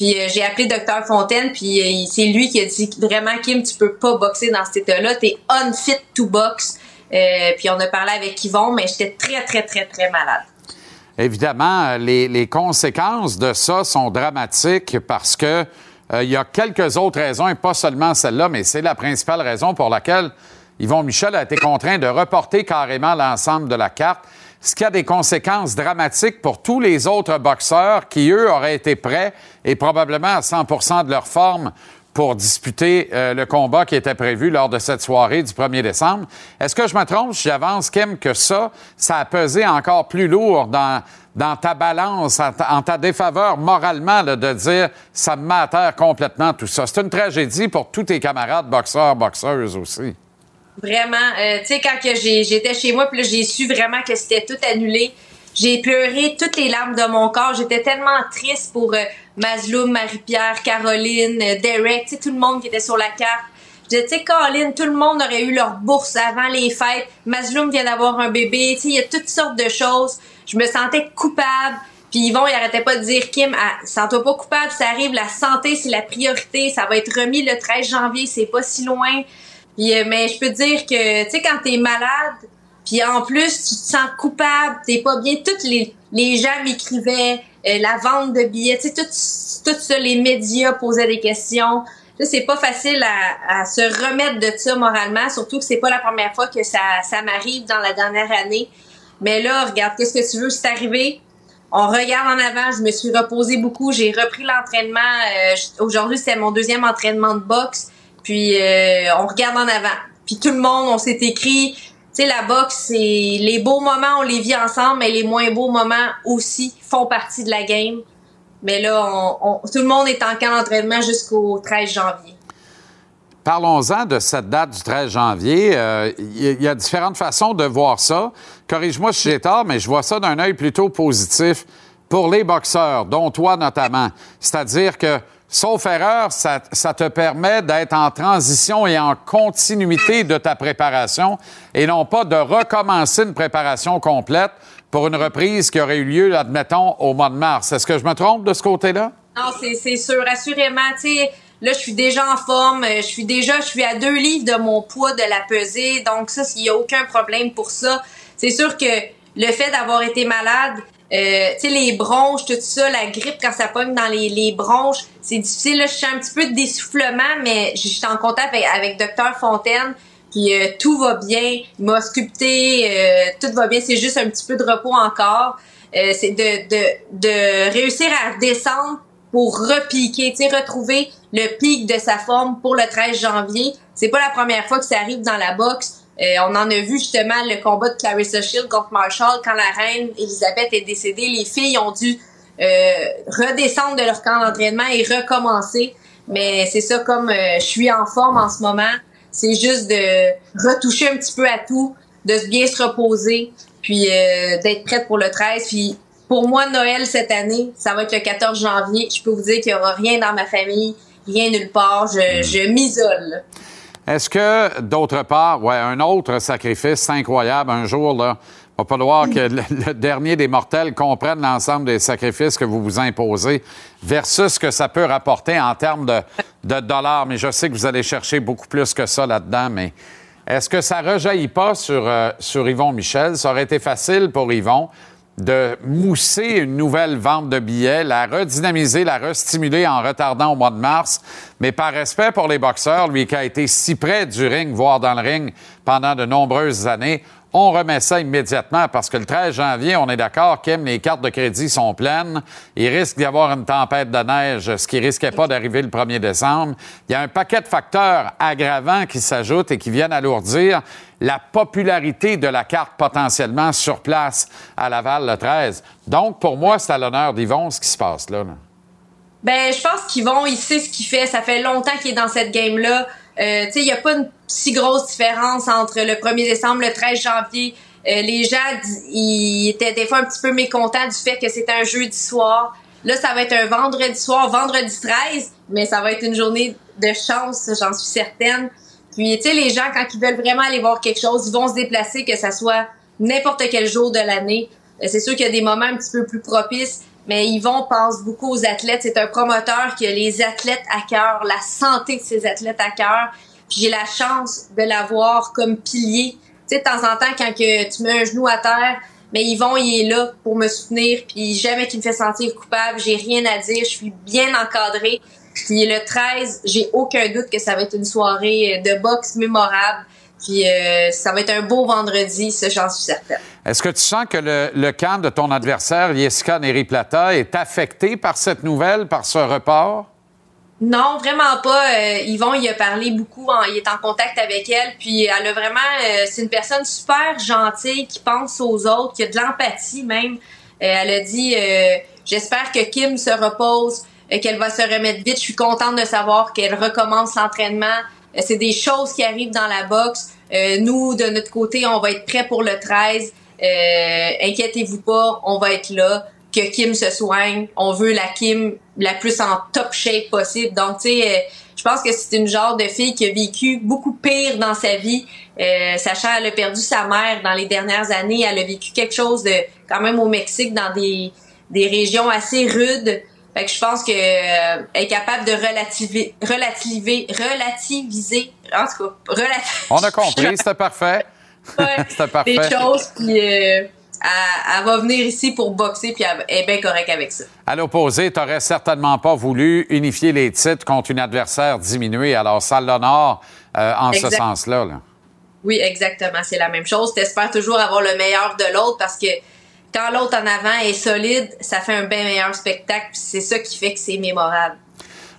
Puis euh, j'ai appelé docteur Fontaine, puis euh, c'est lui qui a dit vraiment Kim, tu peux pas boxer dans cet état-là, t'es unfit to box. Euh, puis on a parlé avec Yvon, mais j'étais très très très très malade. évidemment, les, les conséquences de ça sont dramatiques parce que euh, il y a quelques autres raisons, et pas seulement celle-là, mais c'est la principale raison pour laquelle Yvon Michel a été contraint de reporter carrément l'ensemble de la carte, ce qui a des conséquences dramatiques pour tous les autres boxeurs qui, eux, auraient été prêts et probablement à 100 de leur forme pour disputer euh, le combat qui était prévu lors de cette soirée du 1er décembre. Est-ce que je me trompe? Si j'avance, Kim, que ça, ça a pesé encore plus lourd dans, dans ta balance, en ta, défaveur moralement, de dire ça me met à terre complètement tout ça? C'est une tragédie pour tous tes camarades boxeurs, boxeuses aussi. Vraiment. Euh, tu sais, quand j'étais chez moi, puis j'ai su vraiment que c'était tout annulé. J'ai pleuré toutes les larmes de mon corps. J'étais tellement triste pour euh, Masloum, Marie-Pierre, Caroline, euh, Derek, tout le monde qui était sur la carte. Je disais, tu tout le monde aurait eu leur bourse avant les fêtes. Masloum vient d'avoir un bébé. Tu il y a toutes sortes de choses. Je me sentais coupable. Puis Yvon, il arrêtait pas de dire, Kim, ah, sens-toi pas coupable, ça arrive, la santé, c'est la priorité. Ça va être remis le 13 janvier, c'est pas si loin. Puis, euh, mais je peux dire que, tu sais, quand t'es malade, puis en plus, tu te sens coupable, t'es pas bien. Toutes les, les gens m'écrivaient, euh, la vente de billets, tu sais, tout, ça, les médias posaient des questions. Là, c'est pas facile à, à se remettre de ça moralement, surtout que c'est pas la première fois que ça, ça m'arrive dans la dernière année. Mais là, regarde, qu'est-ce que tu veux, c'est arrivé. On regarde en avant, je me suis reposée beaucoup, j'ai repris l'entraînement. euh, Aujourd'hui, c'était mon deuxième entraînement de boxe. Puis euh, on regarde en avant. Puis tout le monde, on s'est écrit, la boxe, les beaux moments, on les vit ensemble, mais les moins beaux moments aussi font partie de la game. Mais là, tout le monde est en camp d'entraînement jusqu'au 13 janvier. Parlons-en de cette date du 13 janvier. Euh, Il il y a différentes façons de voir ça. Corrige-moi si j'ai tort, mais je vois ça d'un œil plutôt positif pour les boxeurs, dont toi notamment. C'est-à-dire que, sauf erreur, ça, te permet d'être en transition et en continuité de ta préparation et non pas de recommencer une préparation complète pour une reprise qui aurait eu lieu, admettons, au mois de mars. Est-ce que je me trompe de ce côté-là? Non, c'est, sûr, assurément. Sais, là, je suis déjà en forme. euh, Je suis déjà, je suis à deux livres de mon poids de la pesée. Donc, ça, il n'y a aucun problème pour ça. C'est sûr que le fait d'avoir été malade, euh, tu sais, les bronches, tout ça, la grippe, quand ça pogne dans les, les bronches, c'est difficile. Là, je suis un petit peu d'essoufflement, mais je suis en contact avec, Dr Fontaine. Puis euh, tout va bien. Il m'a sculpté, euh, tout va bien. C'est juste un petit peu de repos encore. Euh, c'est de, de, de réussir à descendre pour repiquer, tu retrouver le pic de sa forme pour le 13 janvier. C'est pas la première fois que ça arrive dans la boxe. Euh, on en a vu justement le combat de Clarissa Shield contre Marshall quand la reine Elisabeth est décédée. Les filles ont dû euh, redescendre de leur camp d'entraînement et recommencer. Mais c'est ça, comme euh, je suis en forme en ce moment, c'est juste de retoucher un petit peu à tout, de bien se reposer, puis euh, d'être prête pour le 13. Puis pour moi, Noël cette année, ça va être le 14 janvier. Je peux vous dire qu'il y aura rien dans ma famille, rien nulle part. Je, je m'isole. Est-ce que, d'autre part, ouais, un autre sacrifice incroyable, un jour, là, va falloir que le, dernier des mortels comprenne l'ensemble des sacrifices que vous vous imposez versus ce que ça peut rapporter en termes de, dollars. Mais je sais que vous allez chercher beaucoup plus que ça là-dedans, mais est-ce que ça rejaillit pas sur, euh, sur Yvon Michel? Ça aurait été facile pour Yvon de mousser une nouvelle vente de billets, la redynamiser, la restimuler en retardant au mois de mars. Mais par respect pour les boxeurs, lui qui a été si près du ring, voire dans le ring pendant de nombreuses années, on remet ça immédiatement parce que le 13 janvier, on est d'accord, Kim, les cartes de crédit sont pleines. Il risque d'y avoir une tempête de neige, ce qui risquait pas d'arriver le 1er décembre. Il y a un paquet de facteurs aggravants qui s'ajoutent et qui viennent alourdir la popularité de la carte potentiellement sur place à Laval le 13. Donc, pour moi, c'est à l'honneur d'Yvon ce qui se passe là. Ben, je pense qu'ils vont, il sait ce qu'il fait. Ça fait longtemps qu'il est dans cette game-là. Euh, tu sais, il n'y a pas une si grosse différence entre le 1er décembre, le 13 janvier. Euh, les gens, ils étaient des fois un petit peu mécontents du fait que c'était un jeudi soir. Là, ça va être un vendredi soir, vendredi 13, mais ça va être une journée de chance, j'en suis certaine. Puis, tu sais, les gens, quand ils veulent vraiment aller voir quelque chose, ils vont se déplacer, que ça soit n'importe quel jour de l'année. Euh, C'est sûr qu'il y a des moments un petit peu plus propices, mais Yvon pense beaucoup aux athlètes. C'est un promoteur qui a les athlètes à cœur, la santé de ses athlètes à cœur. J'ai la chance de l'avoir comme pilier. Tu sais, de temps en temps, quand que tu mets un genou à terre, Mais Yvon, il est là pour me soutenir, puis jamais qu'il me fait sentir coupable. J'ai rien à dire, je suis bien encadrée. Puis le 13, j'ai aucun doute que ça va être une soirée euh, de boxe mémorable. Puis euh, ça va être un beau vendredi, ça j'en suis certaine. Est-ce que tu sens que le, le camp de ton adversaire, Jessica Neri-Plata, est affecté par cette nouvelle, par ce report? Non, vraiment pas. Euh, Yvon, il a parlé beaucoup, en- il est en contact avec elle, puis elle a vraiment, euh, c'est une personne super gentille qui pense aux autres, qui a de l'empathie même. Euh, elle a dit, euh, j'espère que Kim se repose, qu'elle va se remettre vite. Je suis contente de savoir qu'elle recommence l'entraînement. C'est des choses qui arrivent dans la boxe. Nous, de notre côté, on va être prêts pour le 13. Euh, inquiétez-vous pas, on va être là. Que Kim se soigne. On veut la Kim la plus en top shape possible. Donc, tu sais, euh, je pense que c'est une genre de fille qui a vécu beaucoup pire dans sa vie. Euh, sachant elle a perdu sa mère dans les dernières années. Elle a vécu quelque chose de quand même au Mexique dans des, des régions assez rudes. Fait que je pense que euh, elle est capable de relativiser, relativiser, relativiser, en tout cas, relativiser. On a compris, c'était parfait. c'était parfait. des choses, puis euh, elle, elle va venir ici pour boxer, puis elle, est bien correcte avec ça. À l'opposé, tu n'aurais certainement pas voulu unifier les titres contre une adversaire diminuée. Alors, ça l'honore euh, en Exact. ce sens-là. là. Oui, exactement, c'est la même chose. T'espères toujours avoir le meilleur de l'autre parce que quand l'autre en avant est solide, ça fait un bien meilleur spectacle, c'est ça qui fait que c'est mémorable.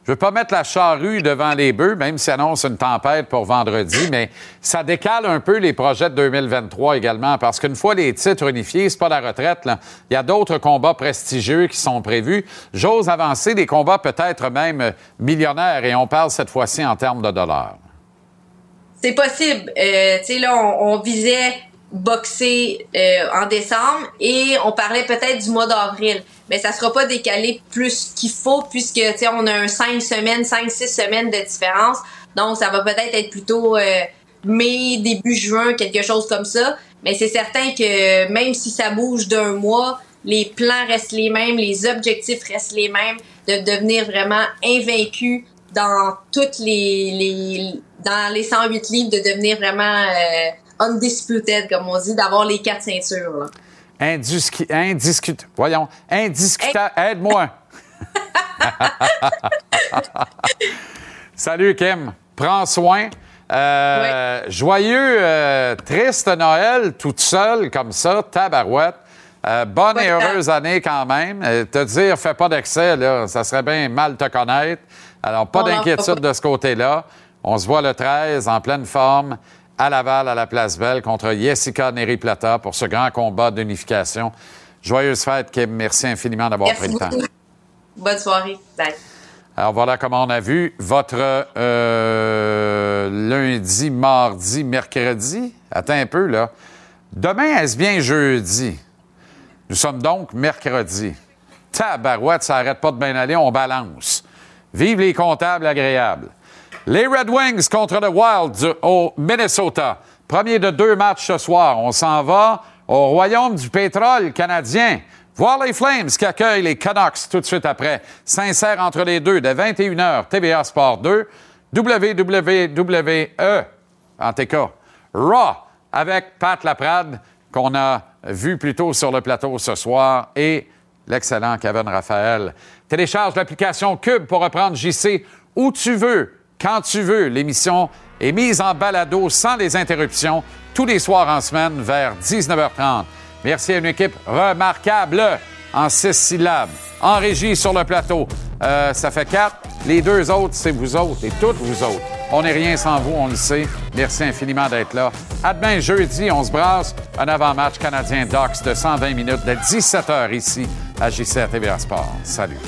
Je veux pas mettre la charrue devant les bœufs, même s'il annonce une tempête pour vendredi, mais ça décale un peu les projets de 2023 également, parce qu'une fois les titres unifiés, c'est pas la retraite. là. Il y a d'autres combats prestigieux qui sont prévus. J'ose avancer des combats peut-être même millionnaires, et on parle cette fois-ci en termes de dollars. C'est possible. Euh, tu sais, là, on visait boxer euh, en décembre et on parlait peut-être du mois d'avril. Mais ça sera pas décalé plus qu'il faut puisque, tu on a un 5 semaines, 5-6 semaines de différence. Donc, ça va peut-être être plutôt euh, mai, début juin, quelque chose comme ça. Mais c'est certain que même si ça bouge d'un mois, les plans restent les mêmes, les objectifs restent les mêmes, de devenir vraiment invaincu dans toutes les, les dans les 108 livres, de devenir vraiment euh, undisputed, comme on dit, d'avoir les quatre ceintures. Là. Indiscu... Voyons. Indiscutable. Aide-moi. Salut, Kim. Prends soin. Euh, Joyeux, euh, triste Noël, toute seule comme ça, tabarouette. Euh, bonne et heureuse année quand même. Te dire, fais pas d'excès, là, ça serait bien mal te connaître. Alors, pas fera d'inquiétude de ce côté-là. On se voit le 13 en pleine forme à Laval, à la Place Belle, contre Jessica Neri-Plata pour ce grand combat d'unification. Joyeuse fête, Kim. Merci infiniment d'avoir pris le temps. Bonne soirée. Bye. Alors voilà comment on a vu votre euh, lundi, mardi, mercredi. Attends un peu, là. Demain, est-ce bien jeudi? Nous sommes donc mercredi. Tabarouette, ça n'arrête pas de bien aller, on balance. Vive les comptables agréables. Les Red Wings contre le Wild au Minnesota. Premier de deux matchs ce soir. On s'en va au Royaume du pétrole canadien. Voir les Flames qui accueillent les Canucks tout de suite après. Sincère entre les deux de 21h, TVA Sport 2, WWE, en cas, Raw avec Pat Laprade qu'on a vu plus tôt sur le plateau ce soir et l'excellent Kevin Raphaël. Télécharge l'application Cube pour reprendre JC où tu veux, quand tu veux. L'émission est mise en balado sans les interruptions tous les soirs en semaine vers 19h30. Merci à une équipe remarquable en six syllabes. En régie sur le plateau, Euh, ça fait quatre. Les deux autres, c'est vous autres et toutes vous autres. On n'est rien sans vous, on le sait. Merci infiniment d'être là. À demain, jeudi, on se brasse. Un avant-match canadien Docs de 120 minutes de 17h ici à JC à TVA Sport. Salut.